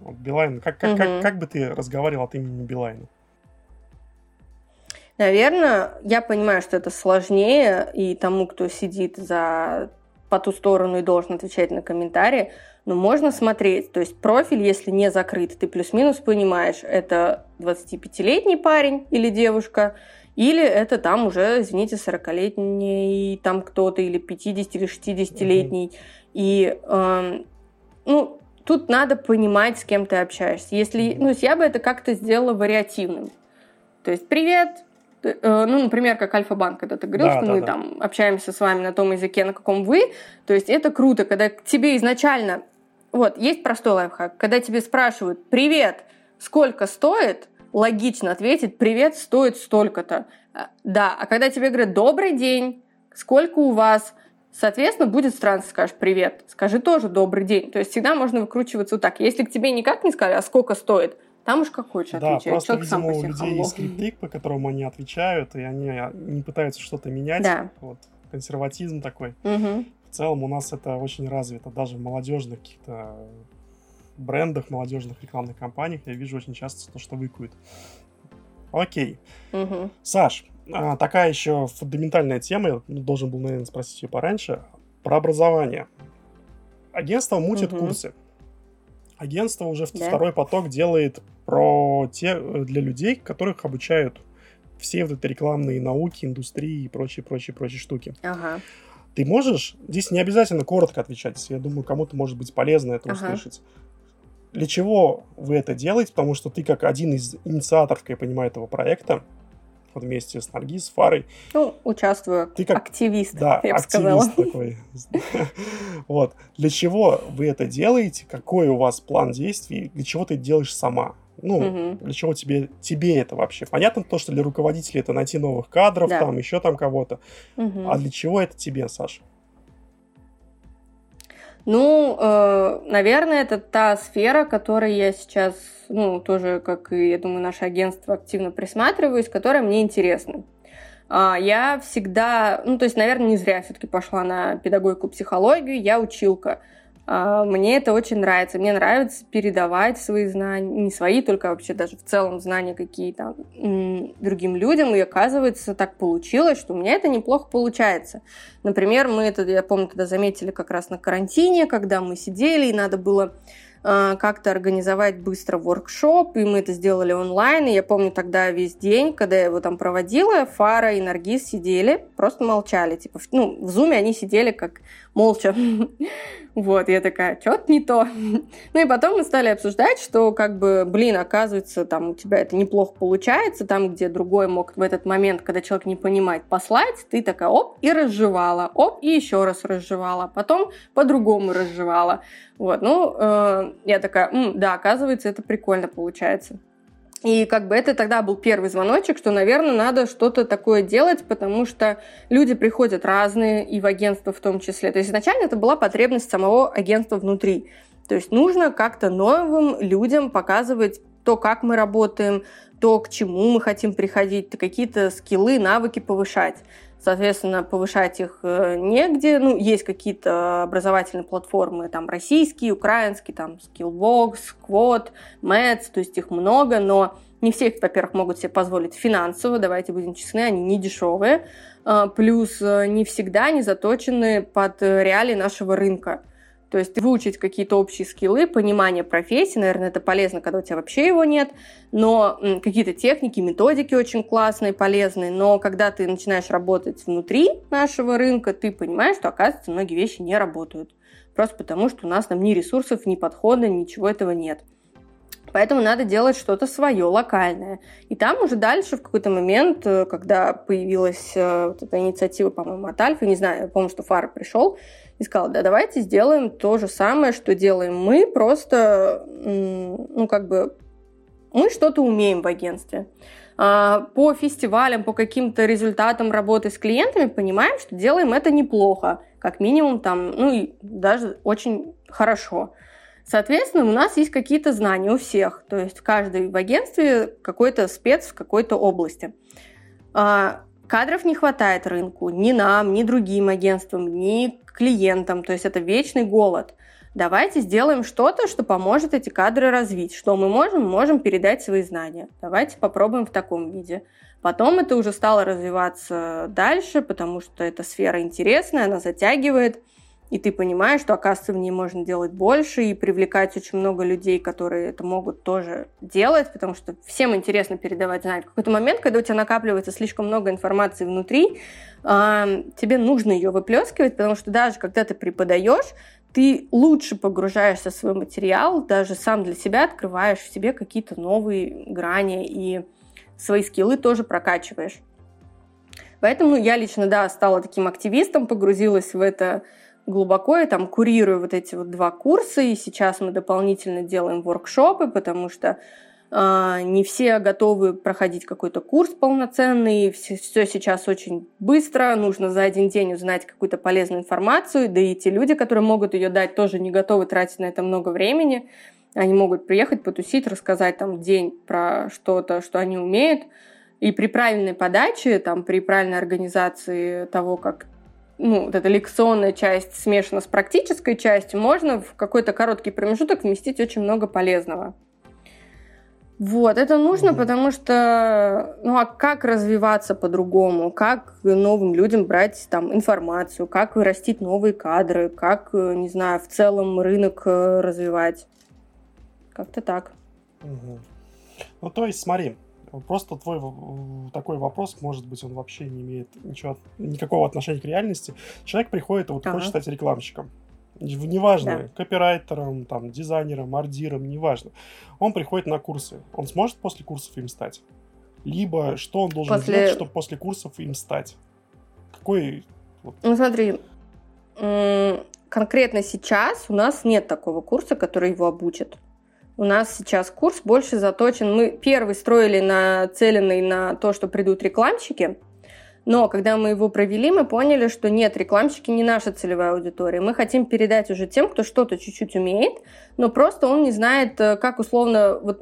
Вот Билайн, как, как, угу. как, как бы ты разговаривал от имени Билайна? Наверное, я понимаю, что это сложнее, и тому, кто сидит за по ту сторону и должен отвечать на комментарии, но можно смотреть. То есть профиль, если не закрыт, ты плюс-минус понимаешь, это 25-летний парень или девушка, или это там уже, извините, 40-летний там кто-то, или 50 или 60-летний. Mm-hmm. И, э, ну, тут надо понимать, с кем ты общаешься. Если, ну, я бы это как-то сделала вариативным. То есть, привет, Э, ну, например, как Альфа-банк, когда ты говорил, да, что да, мы да. там общаемся с вами на том языке, на каком вы, то есть это круто, когда к тебе изначально, вот, есть простой лайфхак, когда тебе спрашивают, привет, сколько стоит, логично ответить, привет, стоит столько-то. А, да, а когда тебе говорят, добрый день, сколько у вас, Соответственно, будет странно, скажешь привет, скажи тоже добрый день. То есть всегда можно выкручиваться вот так. Если к тебе никак не сказали, а сколько стоит, там уж как хочешь да, отвечать. просто, видимо, у людей хамло. есть скрипты, по которым они отвечают, и они не пытаются что-то менять. Да. Вот консерватизм такой. Угу. В целом у нас это очень развито, даже в молодежных каких-то брендах, молодежных рекламных кампаниях я вижу очень часто то, что выкуют. Окей. Угу. Саш, а, такая еще фундаментальная тема, я должен был, наверное, спросить ее пораньше, про образование. Агентство мутит угу. курсы. Агентство уже да. второй поток делает про те для людей, которых обучают все вот эти рекламные науки, индустрии и прочие, прочие, прочие штуки. Ага. Ты можешь, здесь не обязательно коротко отвечать, я думаю, кому-то может быть полезно это ага. услышать. Для чего вы это делаете? Потому что ты как один из инициаторов, как я понимаю, этого проекта, вот вместе с Наргиз, с Фарой. Ну, участвую. Ты как активист, да, я бы активист такой. <laughs> Вот. Для чего вы это делаете? Какой у вас план действий? Для чего ты делаешь сама? Ну, для чего тебе, тебе это вообще? Понятно то, что для руководителей это найти новых кадров, там, еще там кого-то. А для чего это тебе, Саша? Ну, э, наверное, это та сфера, которой я сейчас, ну, тоже, как и, я думаю, наше агентство активно присматриваюсь, которая мне интересна. Э, я всегда, ну, то есть, наверное, не зря все-таки пошла на педагогику, психологию, я училка. А, мне это очень нравится. Мне нравится передавать свои знания, не свои, только вообще даже в целом знания какие-то другим людям. И оказывается, так получилось, что у меня это неплохо получается. Например, мы это, я помню, тогда заметили как раз на карантине, когда мы сидели, и надо было а, как-то организовать быстро воркшоп, и мы это сделали онлайн. И я помню тогда весь день, когда я его там проводила, Фара и Наргиз сидели, просто молчали. Типа, ну, в зуме они сидели как молча. <laughs> Вот, я такая, что-то не то. <laughs> Ну и потом мы стали обсуждать, что как бы, блин, оказывается, там у тебя это неплохо получается, там, где другой мог в этот момент, когда человек не понимает, послать, ты такая, оп, и разжевала, оп, и еще раз разжевала, потом по-другому разжевала. Вот, ну, э, я такая, М, да, оказывается, это прикольно получается. И как бы это тогда был первый звоночек, что, наверное, надо что-то такое делать, потому что люди приходят разные, и в агентство в том числе. То есть изначально это была потребность самого агентства внутри. То есть нужно как-то новым людям показывать то, как мы работаем, то, к чему мы хотим приходить, какие-то скиллы, навыки повышать. Соответственно, повышать их э, негде. Ну, есть какие-то образовательные платформы, там, российские, украинские, там, Skillbox, Quad, Mets, то есть их много, но не все во-первых, могут себе позволить финансово, давайте будем честны, они не дешевые. А, плюс э, не всегда они заточены под реалии нашего рынка. То есть выучить какие-то общие скиллы, понимание профессии, наверное, это полезно, когда у тебя вообще его нет, но какие-то техники, методики очень классные, полезные, но когда ты начинаешь работать внутри нашего рынка, ты понимаешь, что, оказывается, многие вещи не работают. Просто потому, что у нас там ни ресурсов, ни подхода, ничего этого нет. Поэтому надо делать что-то свое, локальное. И там уже дальше, в какой-то момент, э, когда появилась э, вот эта инициатива, по-моему, от Альфа, не знаю, я помню, что Фара пришел, и сказал, да, давайте сделаем то же самое, что делаем мы, просто, ну, как бы, мы что-то умеем в агентстве. А, по фестивалям, по каким-то результатам работы с клиентами понимаем, что делаем это неплохо, как минимум там, ну, и даже очень хорошо. Соответственно, у нас есть какие-то знания у всех, то есть каждый в агентстве какой-то спец в какой-то области. А, кадров не хватает рынку ни нам, ни другим агентствам, ни клиентам, то есть это вечный голод. Давайте сделаем что-то, что поможет эти кадры развить. Что мы можем? Можем передать свои знания. Давайте попробуем в таком виде. Потом это уже стало развиваться дальше, потому что эта сфера интересная, она затягивает и ты понимаешь, что, оказывается, в ней можно делать больше и привлекать очень много людей, которые это могут тоже делать, потому что всем интересно передавать знания. В какой-то момент, когда у тебя накапливается слишком много информации внутри, тебе нужно ее выплескивать, потому что даже когда ты преподаешь, ты лучше погружаешься в свой материал, даже сам для себя открываешь в себе какие-то новые грани и свои скиллы тоже прокачиваешь. Поэтому я лично, да, стала таким активистом, погрузилась в это глубоко и там курирую вот эти вот два курса, и сейчас мы дополнительно делаем воркшопы, потому что э, не все готовы проходить какой-то курс полноценный, все, все сейчас очень быстро, нужно за один день узнать какую-то полезную информацию, да и те люди, которые могут ее дать, тоже не готовы тратить на это много времени, они могут приехать, потусить, рассказать там день про что-то, что они умеют, и при правильной подаче, там, при правильной организации того, как ну, вот эта лекционная часть смешана с практической частью, можно в какой-то короткий промежуток вместить очень много полезного. Вот, это нужно, mm-hmm. потому что, ну а как развиваться по-другому, как новым людям брать там информацию, как вырастить новые кадры, как, не знаю, в целом рынок э, развивать. Как-то так. Mm-hmm. Ну, то есть, смотри, просто твой такой вопрос, может быть, он вообще не имеет ничего, никакого отношения к реальности. Человек приходит и вот ага. хочет стать рекламщиком. Неважно, да. копирайтером, там, дизайнером, ардиром, неважно. Он приходит на курсы. Он сможет после курсов им стать? Либо что он должен после... сделать, чтобы после курсов им стать? Какой... Вот... Ну смотри, конкретно сейчас у нас нет такого курса, который его обучит. У нас сейчас курс больше заточен. Мы первый строили нацеленный на то, что придут рекламщики, но когда мы его провели, мы поняли, что нет, рекламщики не наша целевая аудитория. Мы хотим передать уже тем, кто что-то чуть-чуть умеет, но просто он не знает, э, как условно, вот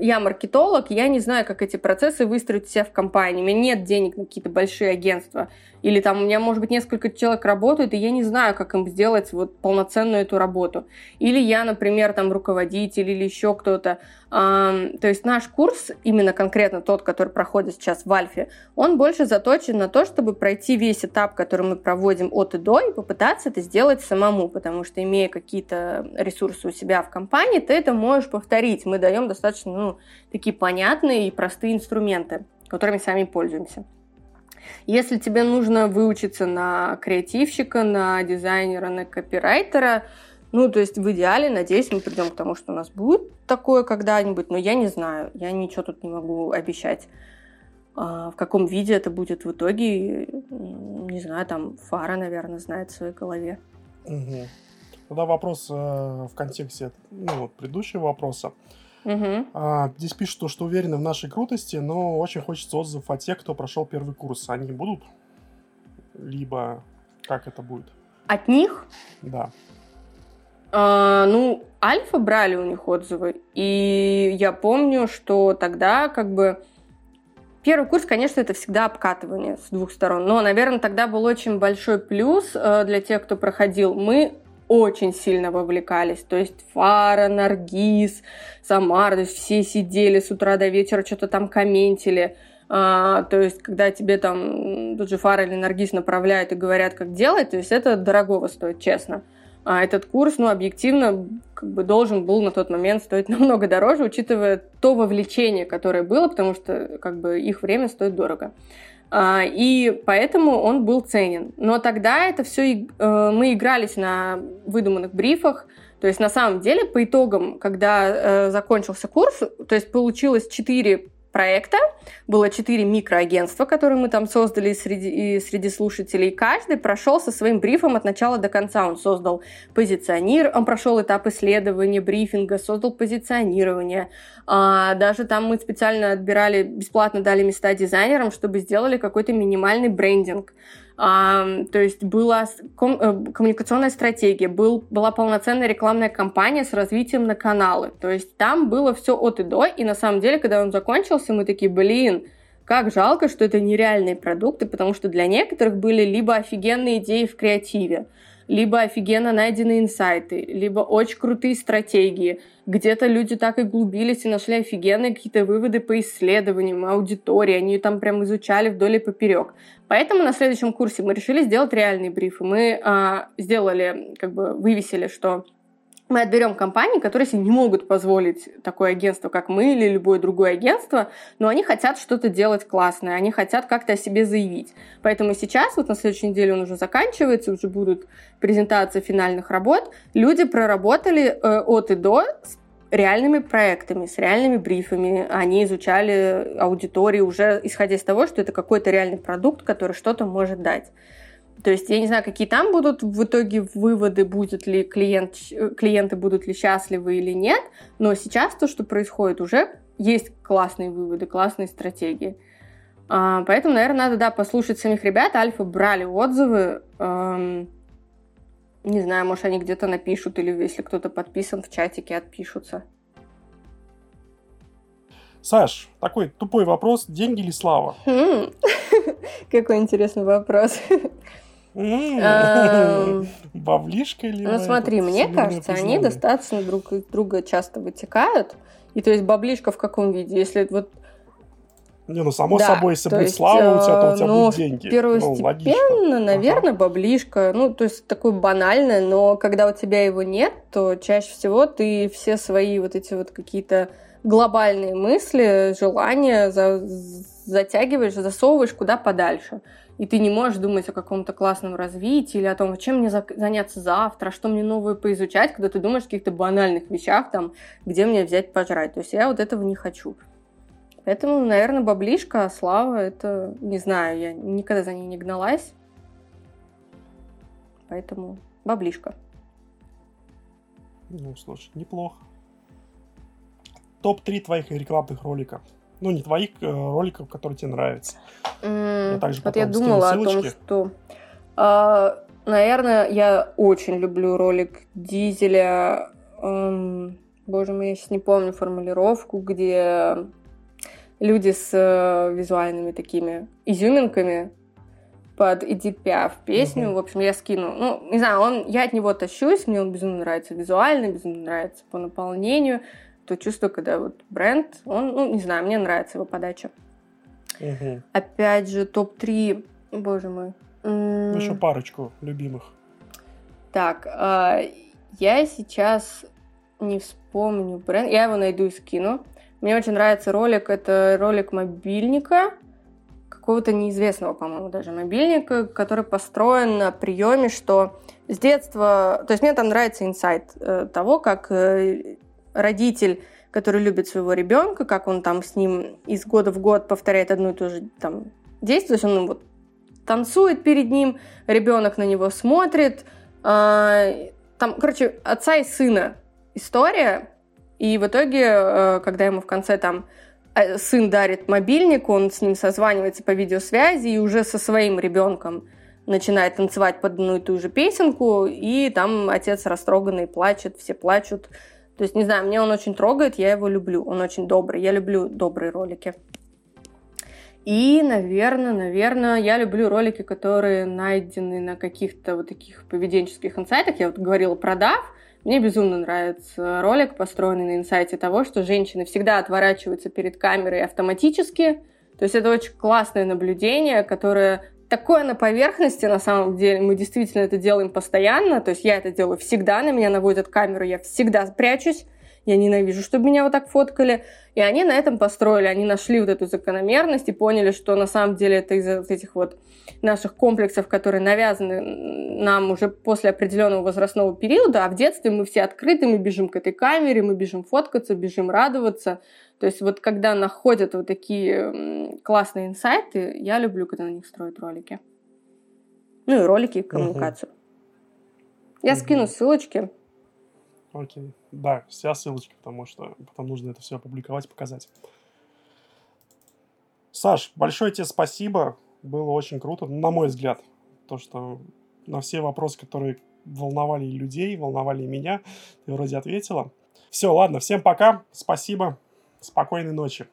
я маркетолог, я не знаю, как эти процессы выстроить себя в компании. У меня нет денег на какие-то большие агентства. Или там у меня, может быть, несколько человек работают, и я не знаю, как им сделать вот полноценную эту работу. Или я, например, там руководитель или еще кто-то. То есть наш курс, именно конкретно тот, который проходит сейчас в Альфе, он больше заточен на то, чтобы пройти весь этап, который мы проводим от и до, и попытаться это сделать самому, потому что имея какие-то ресурсы у себя в компании, ты это можешь повторить. Мы даем достаточно ну, такие понятные и простые инструменты, которыми сами пользуемся. Если тебе нужно выучиться на креативщика, на дизайнера, на копирайтера, ну, то есть в идеале, надеюсь, мы придем к тому, что у нас будет такое когда-нибудь, но я не знаю, я ничего тут не могу обещать. А в каком виде это будет в итоге, не знаю, там Фара, наверное, знает в своей голове. Угу. Тогда вопрос э, в контексте ну, вот, предыдущего вопроса. Угу. А, здесь пишут, что уверены в нашей крутости, но очень хочется отзывов от тех, кто прошел первый курс. Они будут? Либо как это будет? От них? Да. А, ну, Альфа брали у них отзывы, и я помню, что тогда как бы Первый курс, конечно, это всегда обкатывание с двух сторон, но, наверное, тогда был очень большой плюс э, для тех, кто проходил. Мы очень сильно вовлекались. То есть Фара, Наргиз, Самар, то есть все сидели с утра до вечера, что-то там комментили. А, то есть, когда тебе там тот же Фара или Наргиз направляют и говорят, как делать, то есть это дорогого стоит, честно. А этот курс, ну, объективно, как бы должен был на тот момент стоить <laughs> намного дороже, учитывая то вовлечение, которое было, потому что как бы их время стоит дорого. А, и поэтому он был ценен. Но тогда это все э, мы игрались на выдуманных брифах. То есть на самом деле по итогам, когда э, закончился курс, то есть получилось 4 проекта. Было четыре микроагентства, которые мы там создали среди, среди слушателей. Каждый прошел со своим брифом от начала до конца. Он создал позиционир, он прошел этап исследования, брифинга, создал позиционирование. А, даже там мы специально отбирали, бесплатно дали места дизайнерам, чтобы сделали какой-то минимальный брендинг. То есть была э, коммуникационная стратегия, был, была полноценная рекламная кампания с развитием на каналы. То есть там было все от и до, и на самом деле, когда он закончился, мы такие, блин, как жалко, что это нереальные продукты, потому что для некоторых были либо офигенные идеи в креативе, либо офигенно найденные инсайты, либо очень крутые стратегии. Где-то люди так и глубились и нашли офигенные какие-то выводы по исследованиям аудитории, они там прям изучали вдоль и поперек. Поэтому на следующем курсе мы решили сделать реальные брифы. Мы а, сделали, как бы вывесили, что мы отберем компании, которые себе не могут позволить такое агентство, как мы или любое другое агентство, но они хотят что-то делать классное, они хотят как-то о себе заявить. Поэтому сейчас, вот на следующей неделе он уже заканчивается, уже будут презентации финальных работ, люди проработали э, от и до с реальными проектами, с реальными брифами. Они изучали аудитории уже исходя из того, что это какой-то реальный продукт, который что-то может дать. То есть я не знаю, какие там будут в итоге выводы, будет ли клиент, клиенты будут ли счастливы или нет, но сейчас то, что происходит, уже есть классные выводы, классные стратегии. А, поэтому, наверное, надо, да, послушать самих ребят. Альфа брали отзывы. Эм, не знаю, может, они где-то напишут, или если кто-то подписан в чатике, отпишутся. Саш, такой тупой вопрос. Деньги или слава? Хм. <laughs> Какой интересный вопрос. <laughs> Эм, <laughs> Баблишка или Ну смотри, мне кажется, они достаточно друг друга часто вытекают. И то есть баблишка в каком виде? Если вот не, ну само да, собой, если будет есть, слава у тебя, то у тебя ну, будут деньги. Первостепенно, ну, наверное, ага. баблишка. Ну, то есть такое банальное, но когда у тебя его нет, то чаще всего ты все свои вот эти вот какие-то глобальные мысли, желания за, затягиваешь, засовываешь куда подальше. И ты не можешь думать о каком-то классном развитии или о том, чем мне заняться завтра, что мне новое поизучать, когда ты думаешь о каких-то банальных вещах, там, где мне взять пожрать. То есть я вот этого не хочу. Поэтому, наверное, баблишка, слава, это, не знаю, я никогда за ней не гналась. Поэтому баблишка. Ну, слушай, неплохо. Топ-3 твоих рекламных роликов. Ну, не твоих э, роликов, которые тебе нравятся. Mm, я также вот я думала о том, что... Э, наверное, я очень люблю ролик Дизеля. Эм, боже мой, я сейчас не помню формулировку, где люди с э, визуальными такими изюминками под Эдит Пиаф песню. Mm-hmm. В общем, я скину. Ну, не знаю, он, я от него тащусь, мне он безумно нравится визуально, безумно нравится по наполнению. То чувство, когда вот бренд, он, ну, не знаю, мне нравится его подача. Mm-hmm. Опять же, топ-3, боже мой. М- Еще парочку любимых. Так, э, я сейчас не вспомню бренд. Я его найду и скину. Мне очень нравится ролик. Это ролик мобильника, какого-то неизвестного, по-моему, даже мобильника, который построен на приеме, что с детства... То есть мне там нравится инсайт э, того, как э, родитель который любит своего ребенка, как он там с ним из года в год повторяет одно и то же там действие, то есть он вот танцует перед ним, ребенок на него смотрит, э, там, короче, отца и сына история, и в итоге, э, когда ему в конце там э, сын дарит мобильник, он с ним созванивается по видеосвязи и уже со своим ребенком начинает танцевать под одну и ту же песенку, и там отец растроганный плачет, все плачут. То есть, не знаю, мне он очень трогает, я его люблю, он очень добрый, я люблю добрые ролики. И, наверное, наверное, я люблю ролики, которые найдены на каких-то вот таких поведенческих инсайтах. Я вот говорила про DAF, мне безумно нравится ролик, построенный на инсайте того, что женщины всегда отворачиваются перед камерой автоматически. То есть это очень классное наблюдение, которое такое на поверхности, на самом деле. Мы действительно это делаем постоянно. То есть я это делаю всегда, на меня наводят камеру, я всегда прячусь. Я ненавижу, чтобы меня вот так фоткали. И они на этом построили, они нашли вот эту закономерность и поняли, что на самом деле это из-за этих вот наших комплексов, которые навязаны нам уже после определенного возрастного периода, а в детстве мы все открыты, мы бежим к этой камере, мы бежим фоткаться, бежим радоваться. То есть вот когда находят вот такие классные инсайты, я люблю, когда на них строят ролики. Ну и ролики, и коммуникацию. Угу. Я угу. скину ссылочки. Окей. Да, вся ссылочки, потому что потом нужно это все опубликовать, показать. Саш, большое тебе спасибо. Было очень круто, на мой взгляд. То, что на все вопросы, которые волновали людей, волновали меня, ты вроде ответила. Все, ладно, всем пока, спасибо, спокойной ночи.